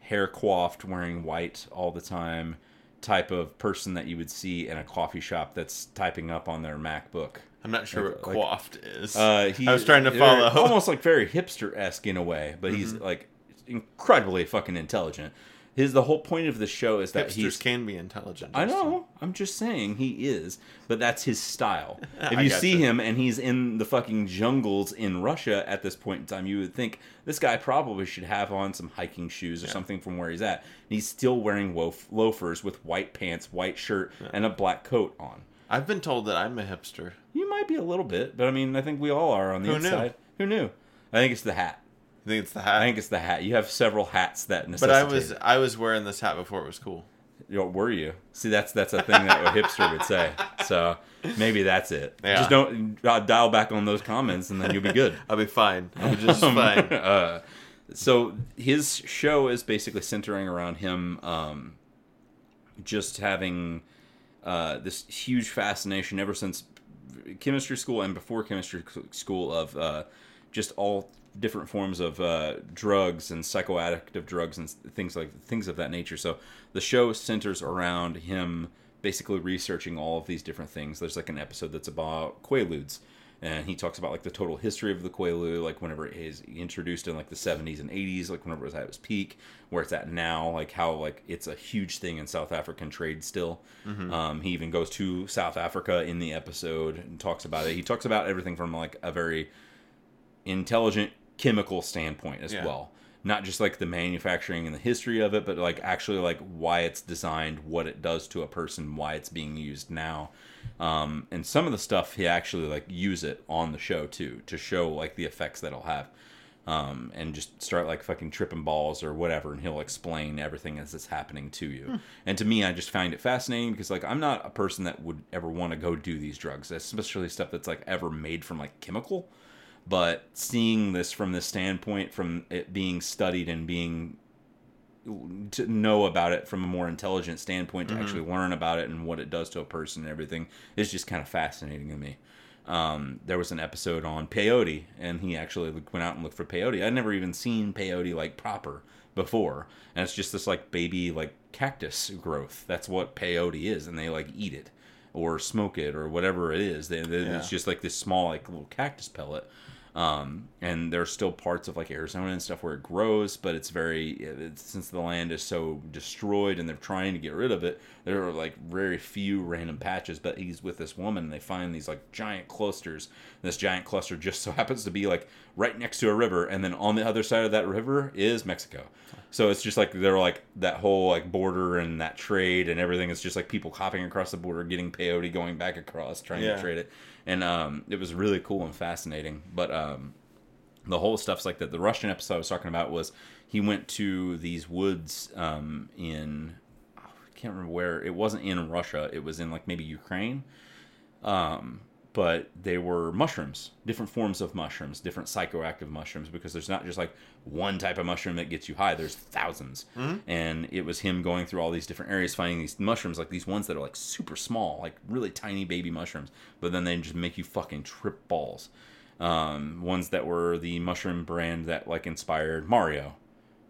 hair coiffed, wearing white all the time type of person that you would see in a coffee shop that's typing up on their MacBook. I'm not sure Like- what like- coiffed is. Uh, he, I was trying to follow. Mm-hmm. almost like very hipster esque in a way, but he's like incredibly fucking intelligent. His the whole point of the show is that he can be intelligent. I know. I'm just saying he is, but that's his style. If you see him and he's in the fucking jungles in Russia at this point in time, you would think this guy probably should have on some hiking shoes or something from where he's at. And he's still wearing loaf- loafers with white pants, white shirt, and a black coat on. I've been told that I'm a hipster. You might be a little bit, but I mean, I think we all are on the Who knew? inside. Who knew? I think it's the hat. I think it's the hat? I think it's the hat. You have several hats that but necessitate. I was I was wearing this hat before it was cool. You know, were you? See, that's that's a thing that a hipster would say. So maybe that's it. Yeah. Just don't uh, dial back on those comments, and then you'll be good. I'll be fine. I'll be just Um, fine. uh, so his show is basically centering around him um, just having uh, this huge fascination ever since chemistry school and before chemistry school of uh, just all different forms of uh, drugs and psychoactive drugs and things like things of that nature. So the show centers around him basically researching all of these different things. There's like an episode that's about quaaludes. And he talks about like the total history of the quaalude, like whenever it is introduced in like the 70s and 80s, like whenever it was at its peak, where it's at now, like how like it's a huge thing in South African trade still. Um, he even goes to South Africa in the episode and talks about it. He talks about everything from like a very intelligent chemical standpoint as Yeah. well not just like the manufacturing and the history of it but like actually like why it's designed what it does to a person why it's being used now um, and some of the stuff he actually like use it on the show too to show like the effects that it'll have um, and just start like fucking tripping balls or whatever, and he'll explain everything as it's happening to you. And to me, I just find it fascinating because like I'm not a person that would ever want to go do these drugs, especially stuff that's like ever made from like chemical. But seeing this from this standpoint, from it being studied and being to know about it from a more intelligent standpoint, to actually learn about it and what it does to a person and everything is just kind of fascinating to me um, there was an episode on peyote, and he actually went out and looked for peyote. I'd never even seen peyote like proper before, and it's just this like baby like cactus growth. That's what peyote is, and they like eat it or smoke it or whatever it is. They, they- Yeah. It's just like this small like little cactus pellet. Um, and there's still parts of like Arizona and stuff where it grows, but it's very it's, since the land is so destroyed and they're trying to get rid of it. There are like very few random patches. But he's with this woman, and they find these like giant clusters. This giant cluster just so happens to be like right next to a river, and then on the other side of that river is Mexico. So it's just like they're like that whole like border and that trade and everything. It's just like people hopping across the border, getting peyote, going back across, trying Yeah. to trade it, and um, it was really cool and fascinating. But um, the whole stuff's like that. The Russian episode I was talking about was he went to these woods um, in I can't remember where. It wasn't in Russia. It was in like maybe Ukraine. Um, but they were mushrooms, different forms of mushrooms, different psychoactive mushrooms, because there's not just like one type of mushroom that gets you high. There's 1000s and it was him going through all these different areas, finding these mushrooms, like these ones that are like super small, like really tiny baby mushrooms, but then they just make you fucking trip balls. Um, ones that were the mushroom brand that like inspired Mario,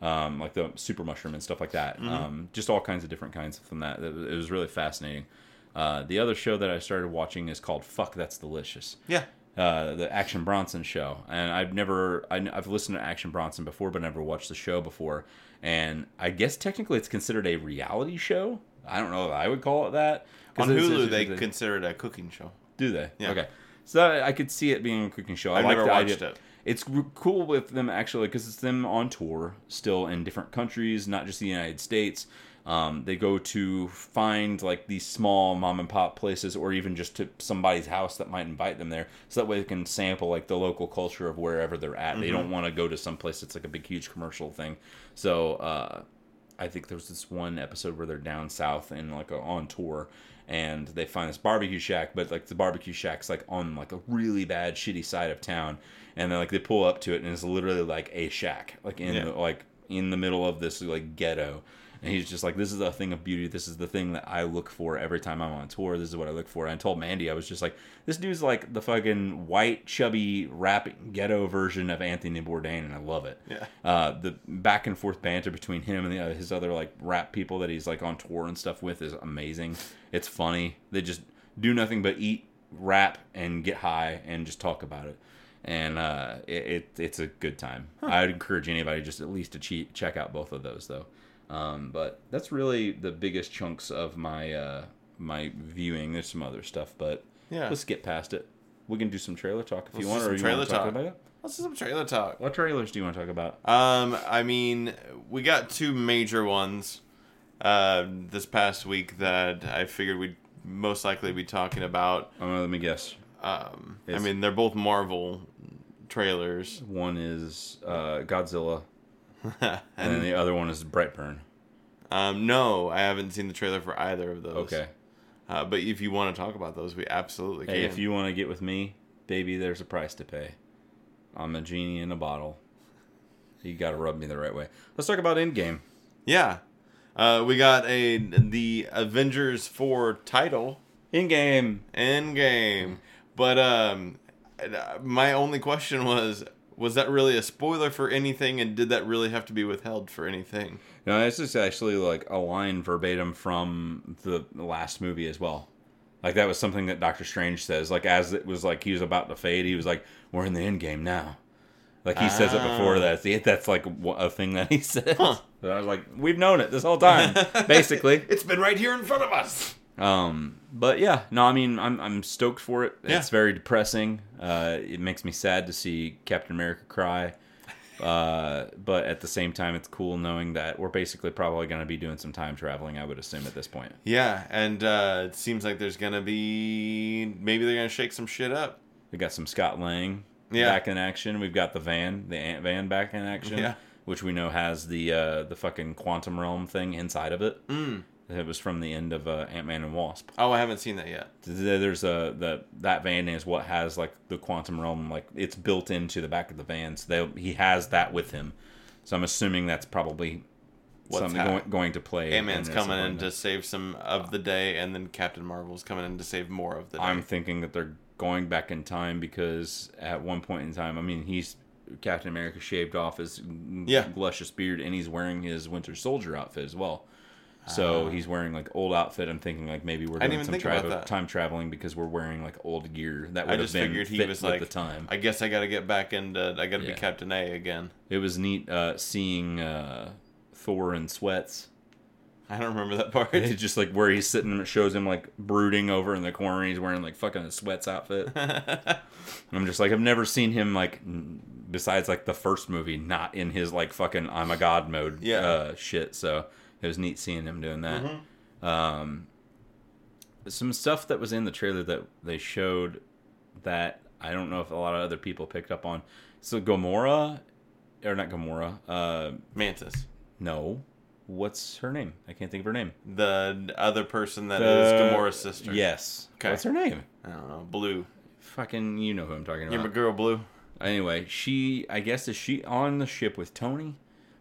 um, like the super mushroom and stuff like that. Um, just all kinds of different kinds from that. It was really fascinating. Uh, the other show that I started watching is called Fuck That's Delicious. Yeah. Uh, the Action Bronson show, and I've never I, have listened to Action Bronson before, but never watched the show before. And I guess technically it's considered a reality show. I don't know if I would call it that. On it's- Hulu, it's- they it's- consider it a cooking show. do they? Yeah. Okay. So I I could see it being a cooking show. I I've like never watched idea. it. It's cool with them actually because it's them on tour still in different countries, not just the United States. Um, they go to find like these small mom and pop places, or even just to somebody's house that might invite them there, so that way they can sample like the local culture of wherever they're at. They don't want to go to some place that's like a big, huge commercial thing. So uh, I think there was this one episode where they're down south and like on tour and they find this barbecue shack, but like the barbecue shack's like on like a really bad shitty side of town. And then like they pull up to it and it's literally like a shack, like in Yeah. the, like in the middle of this like ghetto. And he's just like, this is a thing of beauty. This is the thing that I look for every time I'm on tour. This is what I look for. And I told Mandy, I was just like, this dude's like the fucking white, chubby, rapping ghetto version of Anthony Bourdain, and I love it Yeah. uh, the back and forth banter between him and the, uh, his other like rap people that he's like on tour and stuff with is amazing. It's funny. They just do nothing but eat, rap, and get high and just talk about it. And uh, it, it it's a good time. I'd encourage anybody just at least to che- check out both of those though. Um, but that's really the biggest chunks of my uh, my viewing. There's some other stuff, but Yeah. let's get past it. We can do some trailer talk if let's you want, or you trailer want to talk talk. about it. Let's do some trailer talk. What trailers do you want to talk about? Um, I mean, we got two major ones uh, this past week that I figured we'd most likely be talking about. Uh, let me guess. Um, I mean, they're both Marvel trailers, One is uh, Godzilla, and, then the other one is Brightburn. um, no, I haven't seen the trailer for either of those. Okay. uh, but if you want to talk about those, we absolutely can. Hey, if you want to get with me, baby, there's a price to pay. I'm a genie in a bottle. You got to rub me the right way. Let's talk about Endgame. yeah, uh, we got a the Avengers four title Endgame. Endgame. But um, my only question was, was that really a spoiler for anything, and did that really have to be withheld for anything? No, this is actually like a line verbatim from the last movie as well. Like that was something that Doctor Strange says. Like as it was like he was about to fade, he was like, "We're in the end game now." Like he says it before Ah. that. See, that's like a thing that he says. Huh. I was like, "We've known it this whole time, basically." It's been right here in front of us. Um, but yeah, no, I mean, I'm I'm stoked for it. Yeah. It's very depressing. Uh, it makes me sad to see Captain America cry. Uh, but at the same time, it's cool knowing that we're basically probably going to be doing some time traveling. I would assume at this point. Yeah, and uh, it seems like there's gonna be maybe they're gonna shake some shit up. We got some Scott Lang Yeah. back in action. We've got the van, the Ant Van back in action. Yeah. Which we know has the uh, the fucking quantum realm thing inside of it. Mm. It was from the end of uh, Ant Man and Wasp. Oh, I haven't seen that yet. there's a the that van is what has like the quantum realm like it's built into the back of the van so they, he has that with him so i'm assuming that's probably What's something going, going to play Ant Man's coming in to save some of the day, and then Captain Marvel's coming in to save more of the day. i'm thinking that they're going back in time because at one point in time i mean he's captain america shaved off his Yeah. luscious beard and he's wearing his winter soldier outfit as well so Ah. he's wearing like old outfit. I'm thinking like maybe we're I didn't doing even some think about travel, that. time traveling because we're wearing like old gear that I would have just been figured he fit was with like, the time. I guess I got to get back into. I got to Yeah. be Captain A again. It was neat uh, seeing uh, Thor in sweats. I don't remember that part. It's just like where he's sitting, and it shows him like brooding over in the corner. He's wearing like fucking a sweats outfit. And I'm just like, I've never seen him like, n- besides like the first movie, not in his like fucking I'm a god mode Yeah. uh, shit. So it was neat seeing him doing that. Mm-hmm. Um, some stuff that was in the trailer that they showed that I don't know if a lot of other people picked up on. So Gamora, or not Gamora, uh, Mantis, no. What's her name? I can't think of her name. the other person that The- is Gamora's sister. Yes. Okay. What's her name? I don't know. Blue. Fucking, you know who I'm talking about. You're my about. girl, Blue. Anyway, she, I guess, is she on the ship with Tony?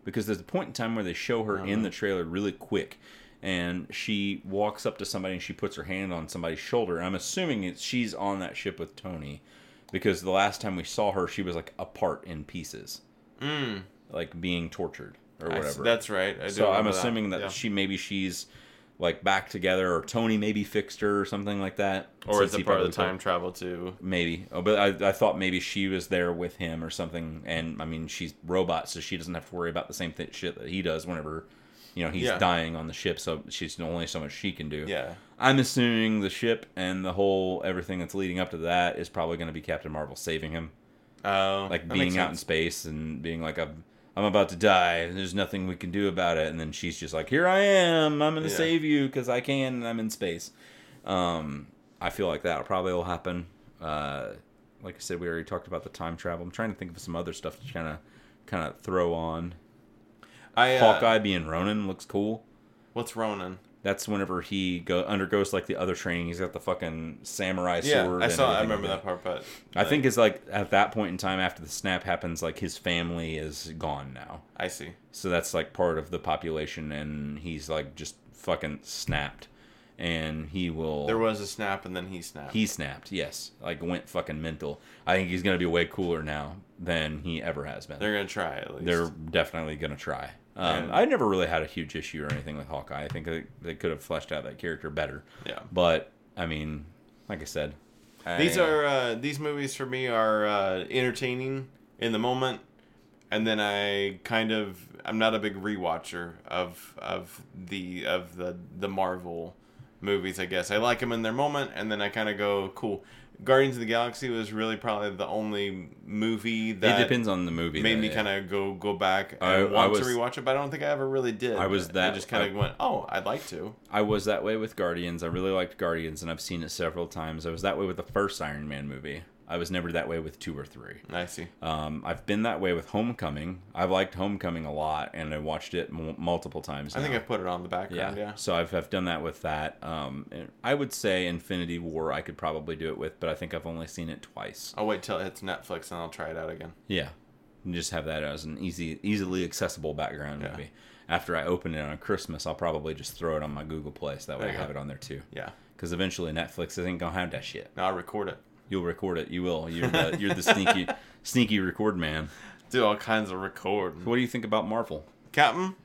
Because there's a point in time where they show her in the trailer really quick, and she walks up to somebody and she puts her hand on somebody's shoulder. I'm assuming it's she's on that ship with Tony, because the last time we saw her, she was like apart in pieces, Mm. like being tortured or I whatever. that's right. I do so I'm assuming that, Yeah. she maybe she's like back together, or Tony maybe fixed her or something like that. or is it part of the time travel too? Maybe, oh, but I, I thought maybe she was there with him or something. And I mean, she's robot, so she doesn't have to worry about the same th- shit that he does whenever, you know, he's Yeah. dying on the ship. So she's only so much she can do. Yeah. I'm assuming the ship and the whole everything that's leading up to that is probably going to be Captain Marvel saving him, Oh, like being out in space and being like, I'm, I'm about to die. There's nothing we can do about it. And then she's just like, Here I am. I'm going to Yeah. save you because I can. And I'm in space. Um, I feel like that probably will happen. Uh, like I said, we already talked about the time travel. I'm trying to think of some other stuff to kind of kind of throw on. I, uh, Hawkeye being Ronin looks cool. What's Ronin? That's whenever he go undergoes like the other training. He's got the fucking samurai Yeah, sword. I saw. I remember like that part, but I think it's like at that point in time after the snap happens, like his family is gone now. I see. So that's like part of the population, and he's like just fucking snapped, and he will. There was a snap, and then he snapped. He snapped, yes. Like went fucking mental. I think he's gonna be way cooler now than he ever has been. They're gonna try at least. They're definitely gonna try. Um, I never really had a huge issue or anything with Hawkeye. I think they, they could have fleshed out that character better. yeah. But I mean, like I said, These are uh, these movies for me are uh, entertaining in the moment, and then I kind of I'm not a big rewatcher of of the of the the Marvel movies. I guess I like them in their moment, and then I kind of go cool. Guardians of the Galaxy was really probably the only movie that it depends on the movie. made me yeah. kind of go go back and I- I want was- to rewatch it, but I don't think I ever really did. I was that- I just kind of went, oh, I'd like to. I was that way with Guardians. I really liked Guardians, and I've seen it several times. I was that way with the first Iron Man movie. I was never that way with two or three. I see. Um, I've been that way with Homecoming. I've liked Homecoming a lot, and I watched it m- multiple times. I think now. I put it on the yeah. background. Yeah. So I've, I've done that with that. Um, I would say Infinity War. I could probably do it with, but I think I've only seen it twice. I'll wait till it hits Netflix and I'll try it out again. Yeah, and just have that as an easy, easily accessible background Yeah. movie. After I open it on Christmas, I'll probably just throw it on my Google Play, so that way There I have it on there too. Yeah. Because eventually Netflix isn't gonna have that shit. No, I'll record it. You'll record it. You will. You're the you're the sneaky sneaky record man. Do all kinds of recording. What do you think about Marvel? Captain?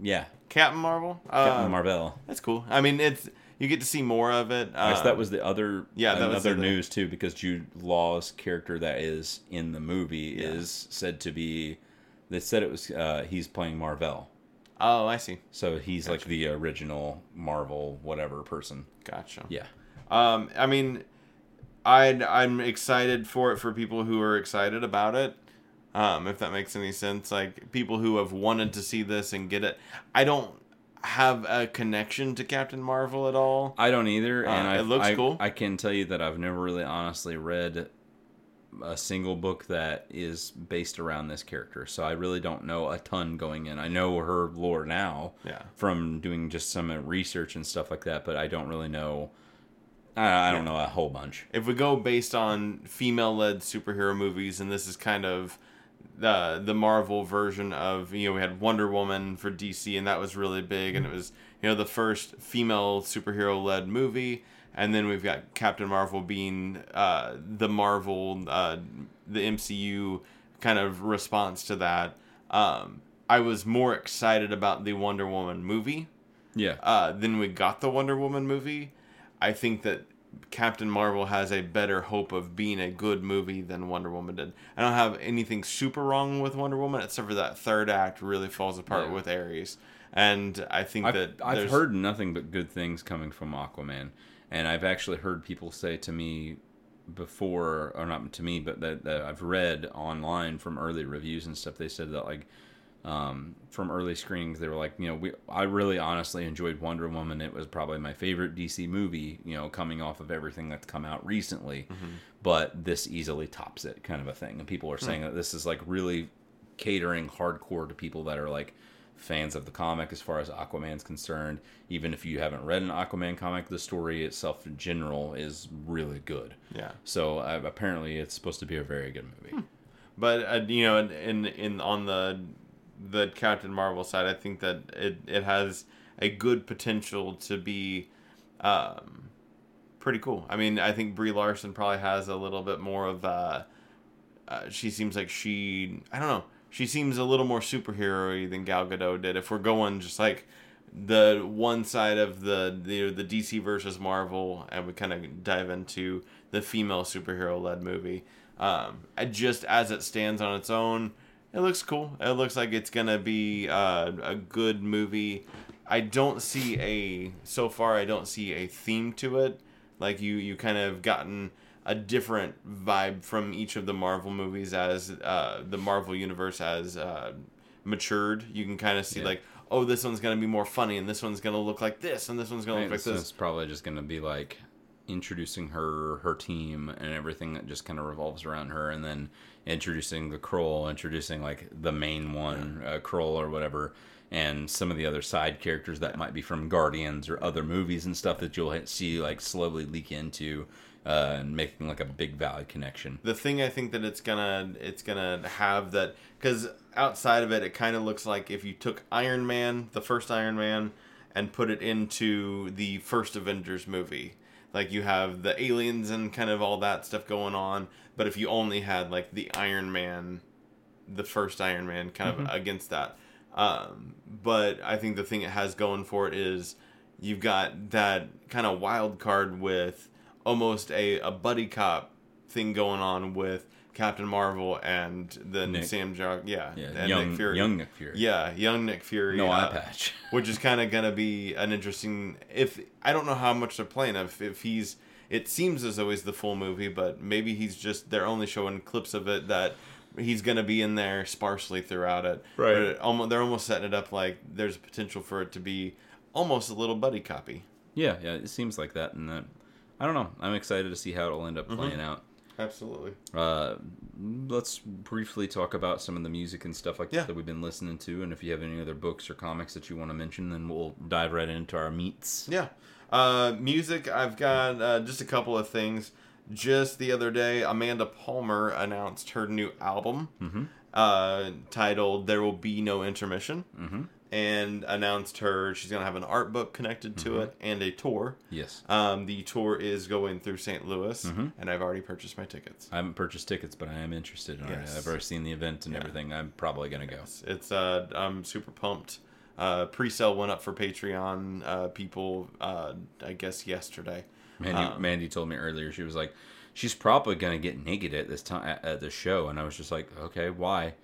Yeah, Captain Marvel? Captain Uh, Marvel. That's cool. I mean, it's you get to see more of it. I guess Uh, that was the other yeah, that was another the- news too because Jude Law's character that is in the movie Yeah. is said to be. They said it was uh, he's playing Marvel, Oh, I see. so he's like the original Marvel whatever person. Gotcha. Yeah, Um, I mean, I I'm excited for it for people who are excited about it. Um, if that makes any sense, like people who have wanted to see this and get it. I don't have a connection to Captain Marvel at all. I don't either, and Uh, I, it looks I, cool. I can tell you that I've never really honestly read a single book that is based around this character, so I really don't know a ton going in. I know her lore now Yeah. from doing just some research and stuff like that, but I don't really know. I, I don't know a whole bunch. If we go based on female-led superhero movies, and this is kind of the the Marvel version of you know we had Wonder Woman for DC, and that was really big, and it was you know the first female superhero-led movie, and then we've got Captain Marvel being uh, the Marvel uh, the MCU kind of response to that. Um, I was more excited about the Wonder Woman movie Yeah, uh, then we got the Wonder Woman movie. I think that Captain Marvel has a better hope of being a good movie than Wonder Woman did. I don't have anything super wrong with Wonder Woman, except for that third act really falls apart Yeah. with Ares. And I think I've, that I've heard nothing but good things coming from Aquaman, and I've actually heard people say to me before, or not to me, but that, that I've read online from early reviews and stuff. They said that like um, from early screenings, they were like, you know, we I really honestly enjoyed Wonder Woman. It was probably my favorite DC movie, you know, coming off of everything that's come out recently. But this easily tops it, kind of a thing. And people are saying that this is like really catering hardcore to people that are like fans of the comic as far as Aquaman's concerned. Even if you haven't read an Aquaman comic, the story itself in general is really good. yeah. So uh, apparently, it's supposed to be a very good movie. But uh, you know, in in on the the Captain Marvel side, I think that it it has a good potential to be um, pretty cool. I mean, I think Brie Larson probably has a little bit more of uh, uh, she seems like she I don't know she seems a little more superhero-y than Gal Gadot did. If we're going just like the one side of the the, the DC versus Marvel, and we kind of dive into the female superhero led movie. Um, just as it stands on its own, it looks cool. It looks like it's gonna be uh, a good movie. I don't see a so far. I don't see a theme to it. Like you, you kind of gotten a different vibe from each of the Marvel movies as uh, the Marvel universe has uh, matured. You can kind of see Yeah. like, oh, this one's gonna be more funny, and this one's gonna look like this, and this one's gonna look like this. it's probably just going to be like introducing her, her team, and everything that just kind of revolves around her, and then introducing the Kroll, introducing like the main one, uh, Kroll or whatever, and some of the other side characters that might be from Guardians or other movies and stuff that you'll see like slowly leak into. Uh, and making like a big valid connection. the thing I think that it's gonna it's gonna have that because outside of it, it kind of looks like if you took Iron Man, the first Iron Man, and put it into the first Avengers movie. Like you have the aliens and kind of all that stuff going on, but if you only had like the Iron Man, the first Iron Man, kind of against that. Um, but I think the thing it has going for it is you've got that kind of wild card with almost a, a buddy cop thing going on with Captain Marvel and then Nick. Sam Jack, yeah, Yeah, and young, Nick Fury. young Nick Fury. Yeah, young Nick Fury. no uh, eye patch. which is kind of gonna be an interesting. If I don't know how much they're playing if if he's it seems as though he's the full movie, but maybe he's just they're only showing clips of it that he's gonna be in there sparsely throughout it. Right. But it, almost they're almost setting it up like there's a potential for it to be almost a little buddy copy. Yeah, yeah, it seems like that, and that I don't know. I'm excited to see how it'll end up playing out. Absolutely. Uh, let's briefly talk about some of the music and stuff like Yeah. that that we've been listening to, and if you have any other books or comics that you want to mention, then we'll dive right into our meats. Yeah. Uh, music, I've got uh, just a couple of things. Just the other day, Amanda Palmer announced her new album uh, titled There Will Be No Intermission Mm-hmm. and announced her she's going to have an art book connected to it and a tour. Yes, Um, the tour is going through St. Louis, Mm-hmm. and I've already purchased my tickets. I haven't purchased tickets, but I am interested in it. I've already seen the event and everything. I'm probably gonna go. It's uh, I'm super pumped. Uh, pre-sale went up for Patreon uh, people, uh, I guess yesterday. Mandy, Um, Mandy told me earlier she was like, she's probably gonna get naked at this time at, at the show, and I was just like, okay, why?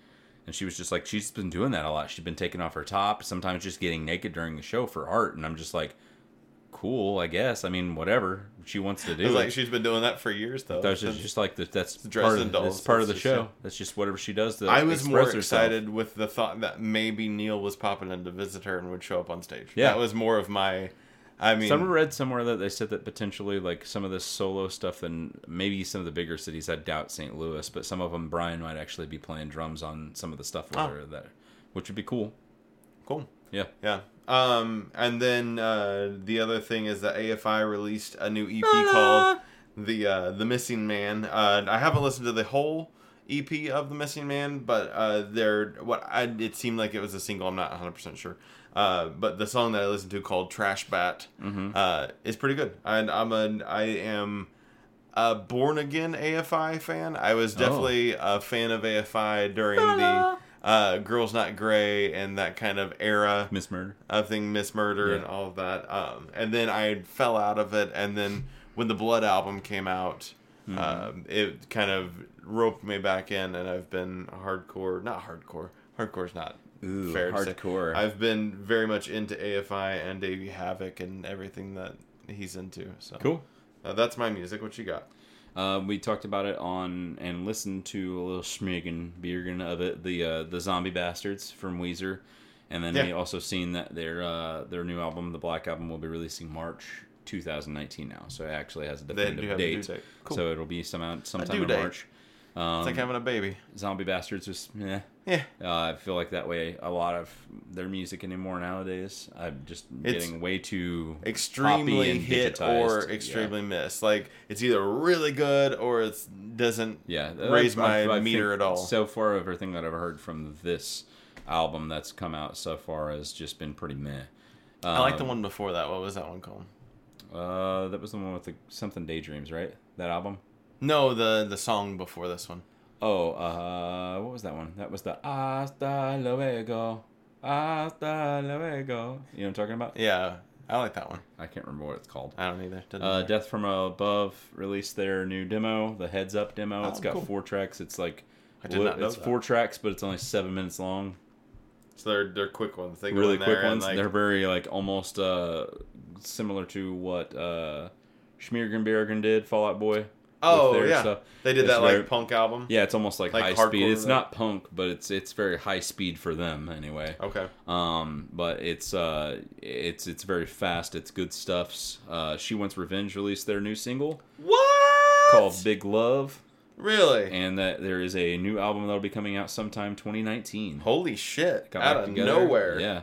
And she was just like, she's been doing that a lot. She's been taking off her top, sometimes just getting naked during the show for art, and I'm just like, cool, I guess. I mean, whatever she wants to do. was it. like she's been doing that for years, though. that's just, just like the, that's part of, the- dolls, that's part of the show. That's just whatever she does. To I was more express herself. excited with the thought that maybe Neil was popping in to visit her and would show up on stage. Yeah. that was more of my. I mean, Some read somewhere that they said that potentially like some of this solo stuff and maybe some of the bigger cities. I doubt St. Louis, but some of them Brian might actually be playing drums on some of the stuff ah. with Oh. her that, which would be cool. cool. Yeah. Yeah. Um, and then uh, the other thing is that AFI released a new EP called the uh, the Missing Man. Uh, I haven't listened to the whole EP of the Missing Man, but uh, they're what I, it seemed like it was a single. I'm not 100 percent sure. Uh, but the song that I listened to called Trash Bat uh, is pretty good. And I'm a I am a born again AFI fan. I was definitely a fan of AFI during the uh, Girl's Not Grey and that kind of era Miss Murder. of thing, Miss Murder, and all of that. Um, and then I fell out of it, and then when the Blood album came out, Mm-hmm. um, it kind of roped me back in, and I've been hardcore, not hardcore. Hardcore's not Ooh, fair to say. hardcore. I've been very much into AFI and Davey Havok and everything that he's into. So Cool. Uh, that's my music. What you got? Uh, we talked about it on and listened to a little schmiggin biergen of it, the uh, the Zombie Bastards from Weezer, and then Yeah. we also seen that their uh, their new album, the Black Album, will be releasing March 2019 now. So it actually has a definitive date. date. Cool. So it'll be some sometime in. March. Um, It's like having a baby. Zombie Bastards was yeah. Yeah. Uh, I feel like that way a lot of their music anymore nowadays. I'm just It's getting way too extremely hit or extremely miss. Like it's either really good or it doesn't yeah, raise my I meter at all. So far, everything that I've heard from this album that's come out so far has just been pretty meh. I like the Um, one before that. What was that one called? Uh, that was the one with the something daydreams, right? That album. No, the the song before this one. Oh, uh, what was that one? That was the Hasta Luego, Hasta Luego. You know what I'm talking about? Yeah, I like that one. I can't remember what it's called. I don't either. Doesn't Uh, matter. Death from Above released their new demo, the Heads Up demo. It's got cool. four tracks. It's like I did not know it's that. four tracks, but it's only seven minutes long. so they're they're quick ones. They go really in there quick and, ones. like- They're very like almost uh, similar to what uh, Schmiergenbergen did, Fall Out Boy. Oh yeah, stuff. they did It's that very- like punk album. Yeah, it's almost like, Like high speed. It's not punk, but it's it's very high speed for them anyway. Okay. Um, but it's uh, it's it's very fast. It's good stuffs. Uh, she wants revenge released their new single What? called Big Love, Really? and that there is a new album that'll be coming out sometime 2019. Holy shit! Got Out of together. nowhere. Yeah.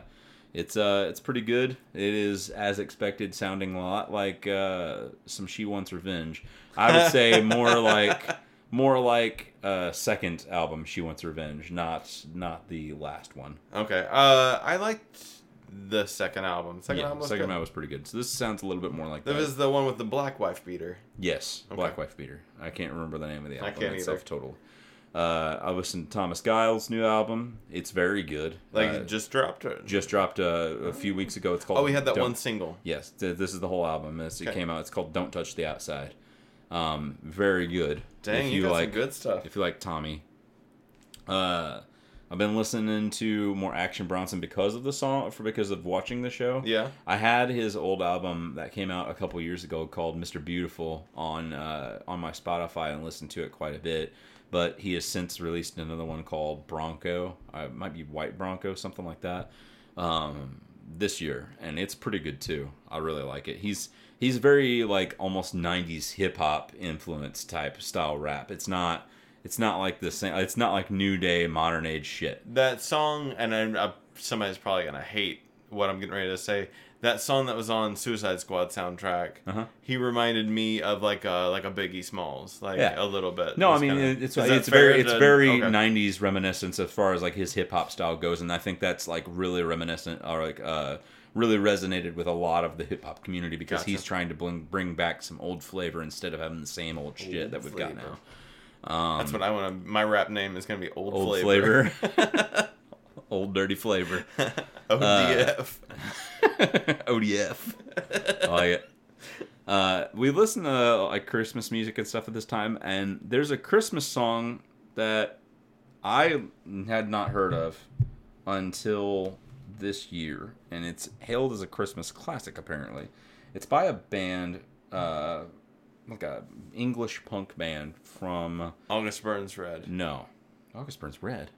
It's uh it's pretty good. It is as expected sounding a lot like uh some She Wants Revenge. I would say more like more like uh second album She Wants Revenge, not not the last one. Okay. Uh, I liked the second album. Second yeah, album was second good. album was pretty good. So this sounds a little bit more like That that. was the one with the black wife beater. yes, Okay. Black Wife Beater. I can't remember the name of the album. I can't itself either. total. Uh, I listened to Thomas Giles' new album. It's very good. Like Uh, just dropped it. just dropped uh, a few weeks ago. It's called. oh, we had that Don't- one single. Yes, th- this is the whole album. It's, It came out. It's called "Don't Touch the Outside." Um, very good. Dang, if you, got like some good stuff. if you like Tommy. Uh, I've been listening to more Action Bronson because of the song, for because of watching the show. Yeah. I had his old album that came out a couple years ago called Mr. Beautiful on uh, on my Spotify and listened to it quite a bit. But he has since released another one called Bronco. Uh, it might be White Bronco, something like that. Um, this year, and it's pretty good too. I really like it. He's he's very like almost '90s hip hop influence type style rap. It's not it's not like the same. It's not like new day modern age shit. That song, and I, I, somebody's probably gonna hate what I'm getting ready to say. That song that was on Suicide Squad soundtrack, Uh-huh. he reminded me of like a like a Biggie Smalls, like Yeah. a little bit. No, I mean kinda- it's it's very it's to- very okay. '90s reminiscence as far as like his hip hop style goes, and I think that's like really reminiscent or like uh really resonated with a lot of the hip hop community because Gotcha. he's trying to bring bring back some old flavor instead of having the same old shit Old that we've got now. Um, That's what I want. to My rap name is gonna be Old, old Flavor. flavor, old dirty flavor, ODF. ODF. I like it. Uh, we listen to like Christmas music and stuff at this time, and there's a Christmas song that I had not heard of until this year, and it's hailed as a Christmas classic. Apparently, it's by a band, uh, like a English punk band from August Burns Red. no, August Burns Red.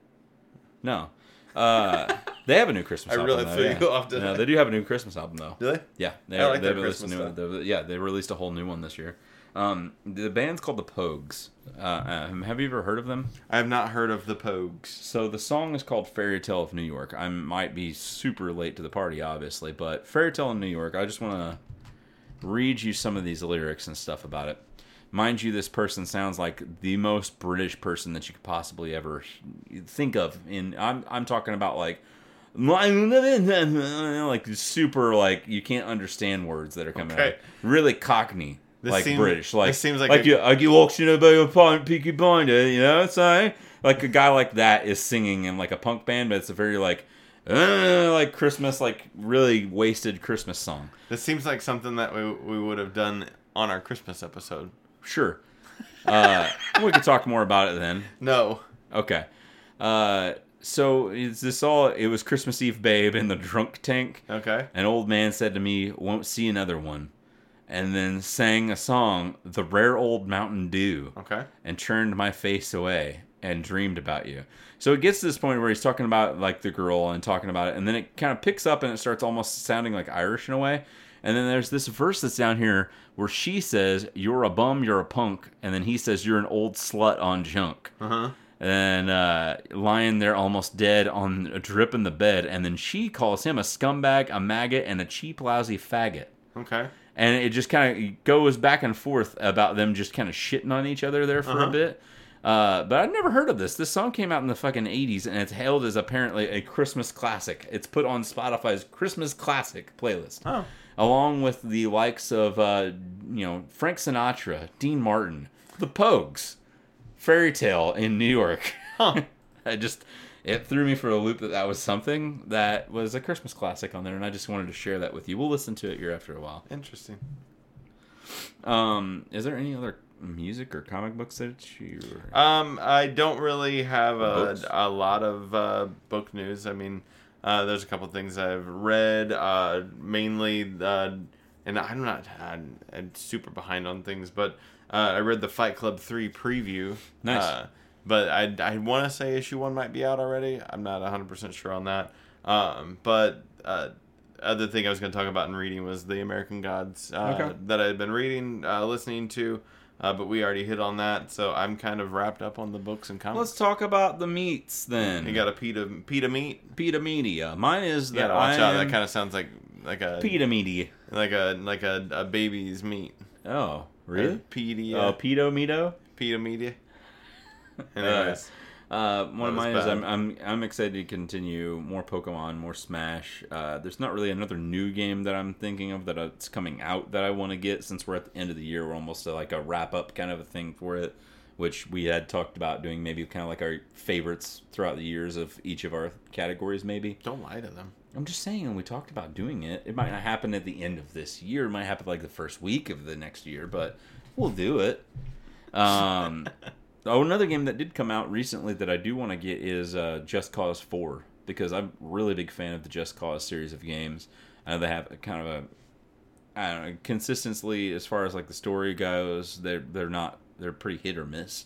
No, uh, they have a new Christmas. I album, really though, threw yeah. you off, didn't No, I? they do have a new Christmas album though. Do they? Yeah, they, I like they their released a Christmas new. stuff. They, yeah, they released a whole new one this year. Um, the band's called the Pogues. Uh, um, have you ever heard of them? I have not heard of the Pogues. So the song is called "Fairy Tale of New York." I might be super late to the party, obviously, but "Fairy Tale of New York." I just want to read you some of these lyrics and stuff about it. Mind you, this person sounds like the most British person that you could possibly ever think of. In I'm I'm talking about like like super like you can't understand words that are coming Okay. out. Really Cockney, This like British. Like seems like like a- you like you walks in about your pint, peaky blinder. You know what I'm saying? Like a guy like that is singing in like a punk band, but it's a very like uh, like Christmas, like really wasted Christmas song. This seems like something that we we would have done on our Christmas episode. Sure. Uh, we could talk more about it then. No. Okay. Uh, so is this all? It was Christmas Eve, babe, in the drunk tank. Okay. An old man said to me, "Won't see another one," and then sang a song, "The Rare Old Mountain Dew," Okay. and turned my face away and dreamed about you. So it gets to this point where he's talking about like the girl and talking about it, and then it kind of picks up and it starts almost sounding like Irish in a way. And then there's this verse that's down here where she says, "You're a bum, you're a punk," and then he says, "You're an old slut on junk." Uh huh. And uh, lying there almost dead on a drip in the bed, and then she calls him a scumbag, a maggot, and a cheap, lousy faggot. Okay. And it just kind of goes back and forth about them just kind of shitting on each other there for a Uh-huh. bit. Uh, but I'd never heard of this. This song came out in the fucking 80s, and it's hailed as apparently a Christmas classic. It's put on Spotify's Christmas classic playlist Oh. along with the likes of uh, you know Frank Sinatra, Dean Martin, The Pogues, Fairy Tale in New York. Huh. I just it threw me for a loop that that was something that was a Christmas classic on there, and I just wanted to share that with you. We'll listen to it here after a while. Interesting. Um, is there any other music or comic books that you? Um, I don't really have a, a lot of uh, book news. I mean, uh, there's a couple things I've read, uh, mainly, uh, and I'm not I'm, I'm super behind on things, but uh, I read the Fight Club 3 preview. Nice. Uh, but I, I want to say issue 1 might be out already. I'm not 100% sure on that. Um, but uh, other thing I was going to talk about in reading was the American Gods uh, Okay. that I had been reading, uh, listening to. Uh, but we already hit on that, so I'm kind of wrapped up on the books and comics. Let's talk about the meats then. You got a pita pita meat. Pita Media. Mine is that gotta watch out. That kind of sounds like like a Pita Media. like a like a, a baby's meat. Oh, really? Pita Oh, Pito Mito. pita media. Anyways, Uh, one of mine is. I'm, I'm I'm excited to continue more Pokemon, more Smash. Uh, there's not really another new game that I'm thinking of that uh, it's coming out that I want to get since we're at the end of the year. We're almost like a wrap up kind of a thing for it, which we had talked about doing maybe kind of like our favorites throughout the years of each of our categories. Maybe don't lie to them. I'm just saying and we talked about doing it. It might not happen at the end of this year. It might happen like the first week of the next year, but we'll do it. Um, Oh, another game that did come out recently that I do want to get is uh, Just Cause 4 because I'm a really big fan of the Just Cause series of games. I know they have a kind of a I don't know, consistency as far as like the story goes. They're they're not they're pretty hit or miss,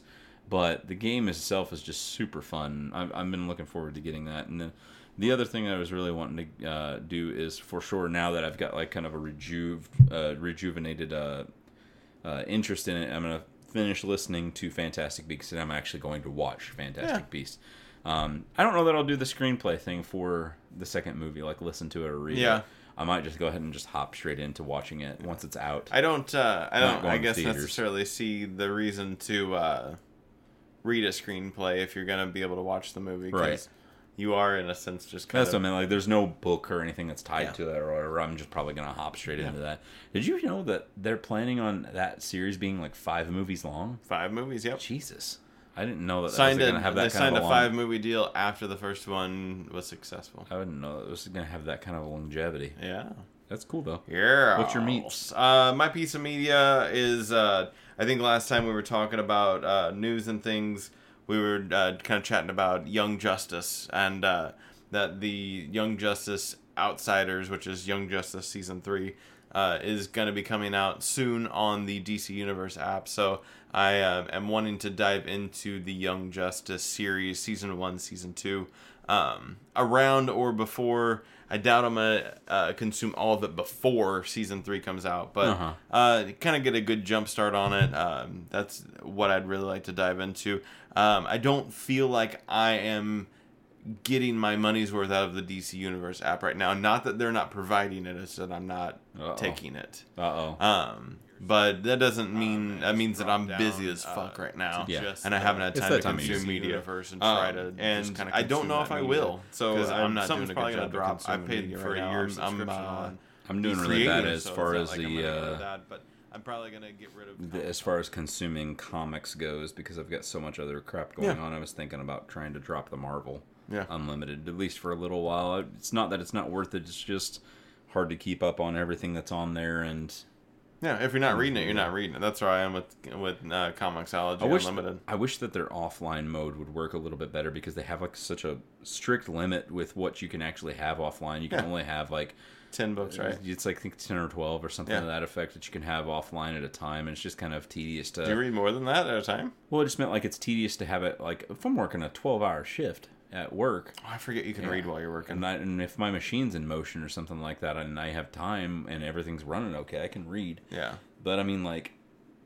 but the game itself is just super fun. I've, I've been looking forward to getting that. And then the other thing I was really wanting to uh, do is for sure now that I've got like kind of a rejuve uh, rejuvenated uh, uh, interest in it, I'm gonna finish listening to Fantastic Beasts, and I'm actually going to watch Fantastic Yeah. Beasts. Um, I don't know that I'll do the screenplay thing for the second movie, like listen to it or read Yeah. it. I might just go ahead and just hop straight into watching it once it's out. I don't. Uh, I don't. I guess necessarily see the reason to uh, read a screenplay if you're gonna be able to watch the movie. Right. You are in a sense just kind That's what I of. mean. Like, there's no book or anything that's tied Yeah. to it, or whatever. I'm just probably gonna hop straight Yeah. into that. Did you know that they're planning on that series being like five movies long? Five movies. Yep. Jesus, I didn't know that. Signed that a, they that kind of signed of a long- five movie deal after the first one was successful. I wouldn't know that it was gonna have that kind of longevity. Yeah. That's cool though. Yeah. What's your meats? Uh, my piece of media is. Uh, I think last time we were talking about uh, news and things, we were uh, kind of chatting about Young Justice and uh, that the Young Justice Outsiders, which is Young Justice season three, uh, is going to be coming out soon on the DC Universe app. So I uh, am wanting to dive into the Young Justice series, season one, season two, um, around or before. I doubt I'm gonna uh, consume all of it before season three comes out, but Uh-huh. uh, kind of get a good jump start on it. Um, that's what I'd really like to dive into. Um, I don't feel like I am getting my money's worth out of the DC Universe app right now. Not that they're not providing it; it's that I'm not Uh-oh. taking it. Uh oh. Um, but that doesn't mean man, that means that I'm dropped busy as fuck uh, right now. Yeah. just and I haven't had time to time consume media. universe and Um, try to and just kinda I don't know if I will. So 'Cause I'm, I'm not doing a probably good job drop. of I paid for right a now. year I'm- I'm, uh. I'm doing really bad as so far as like the, gonna go to uh, that, but I'm probably gonna get rid of. the, as far as consuming comics goes, because I've got so much other crap going Yeah. on. I was thinking about trying to drop the Marvel Yeah. Unlimited at least for a little while. It's not that it's not worth it. It's just hard to keep up on everything that's on there and. Yeah, if you're not reading it, you're not reading it. That's where I am with with uh, Comixology I wish, Unlimited. I wish that their offline mode would work a little bit better because they have like such a strict limit with what you can actually have offline. You can Yeah. only have like Ten books, right? It's like I think ten or twelve or something Yeah. to that effect that you can have offline at a time, and it's just kind of tedious to. Do you read more than that at a time? well, it just meant like it's tedious to have it like if I'm working a twelve hour shift at work, Oh, I forget you can Yeah. read while you're working. and, I, and if my machine's in motion or something like that, and I have time and everything's running okay, I can read. yeah. But I mean, like,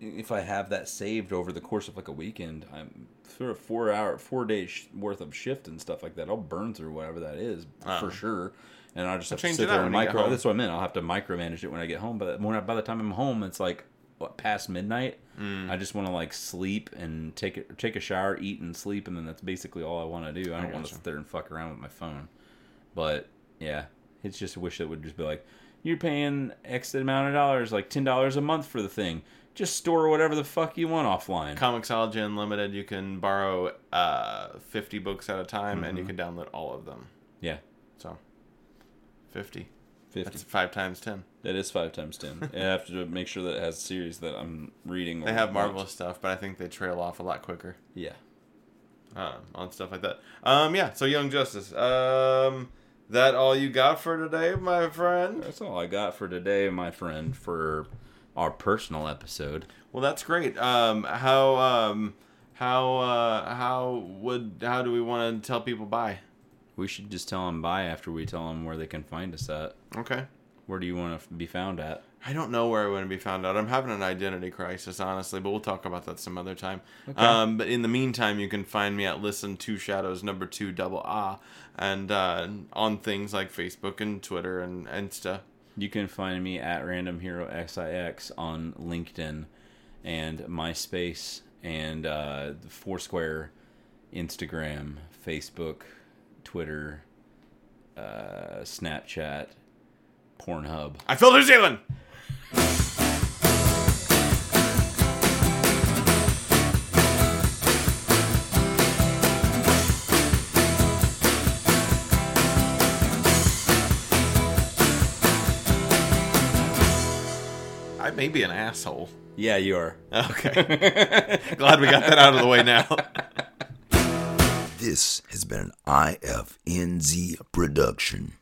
if I have that saved over the course of like a weekend, I'm for a four hour, four days sh- worth of shift and stuff like that. I'll burn through whatever that is Uh-huh. for sure. And I just have to change sit it there and when you get micro. That's what I meant. I'll have to micromanage it when I get home. But when I, by the time I'm home, it's like what past midnight. Mm. I just want to like sleep and take it, take a shower, eat and sleep, and then that's basically all I want to do. I don't want to sit there and fuck around with my phone. But yeah, it's just a wish it would just be like, you're paying X amount of dollars, like ten dollars a month for the thing. Just store whatever the fuck you want offline. Comixology Unlimited, you can borrow uh, 50 books at a time, and you Mm-hmm. can download all of them. yeah, So, 50. fifty. That's five times 10. That is five times ten. I have to make sure that it has series that I'm reading. They have. Marvel stuff, but I think they trail off a lot quicker Yeah. uh, on stuff like that. Um, yeah, so Young Justice. Um, that all you got for today, my friend? That's all I got for today, my friend, for our personal episode. Well, that's great. Um, how um, how uh, how would how do we want to tell people bye? We should just tell them bye after we tell them where they can find us at. Okay. Where do you want to be found at? I don't know where I want to be found out. I'm having an identity crisis, honestly, but we'll talk about that some other time. Okay. Um, but in the meantime, you can find me at Listen to Shadows number two double A, and uh, on things like Facebook and Twitter and Insta. You can find me at Random Hero XIX on LinkedIn and MySpace and uh, Foursquare, Instagram, Facebook, Twitter, uh, Snapchat, Pornhub. I feel New Zealand. I I may be an asshole. Yeah, you are. Okay. Glad we got that out of the way now. This has been an IFNZ production.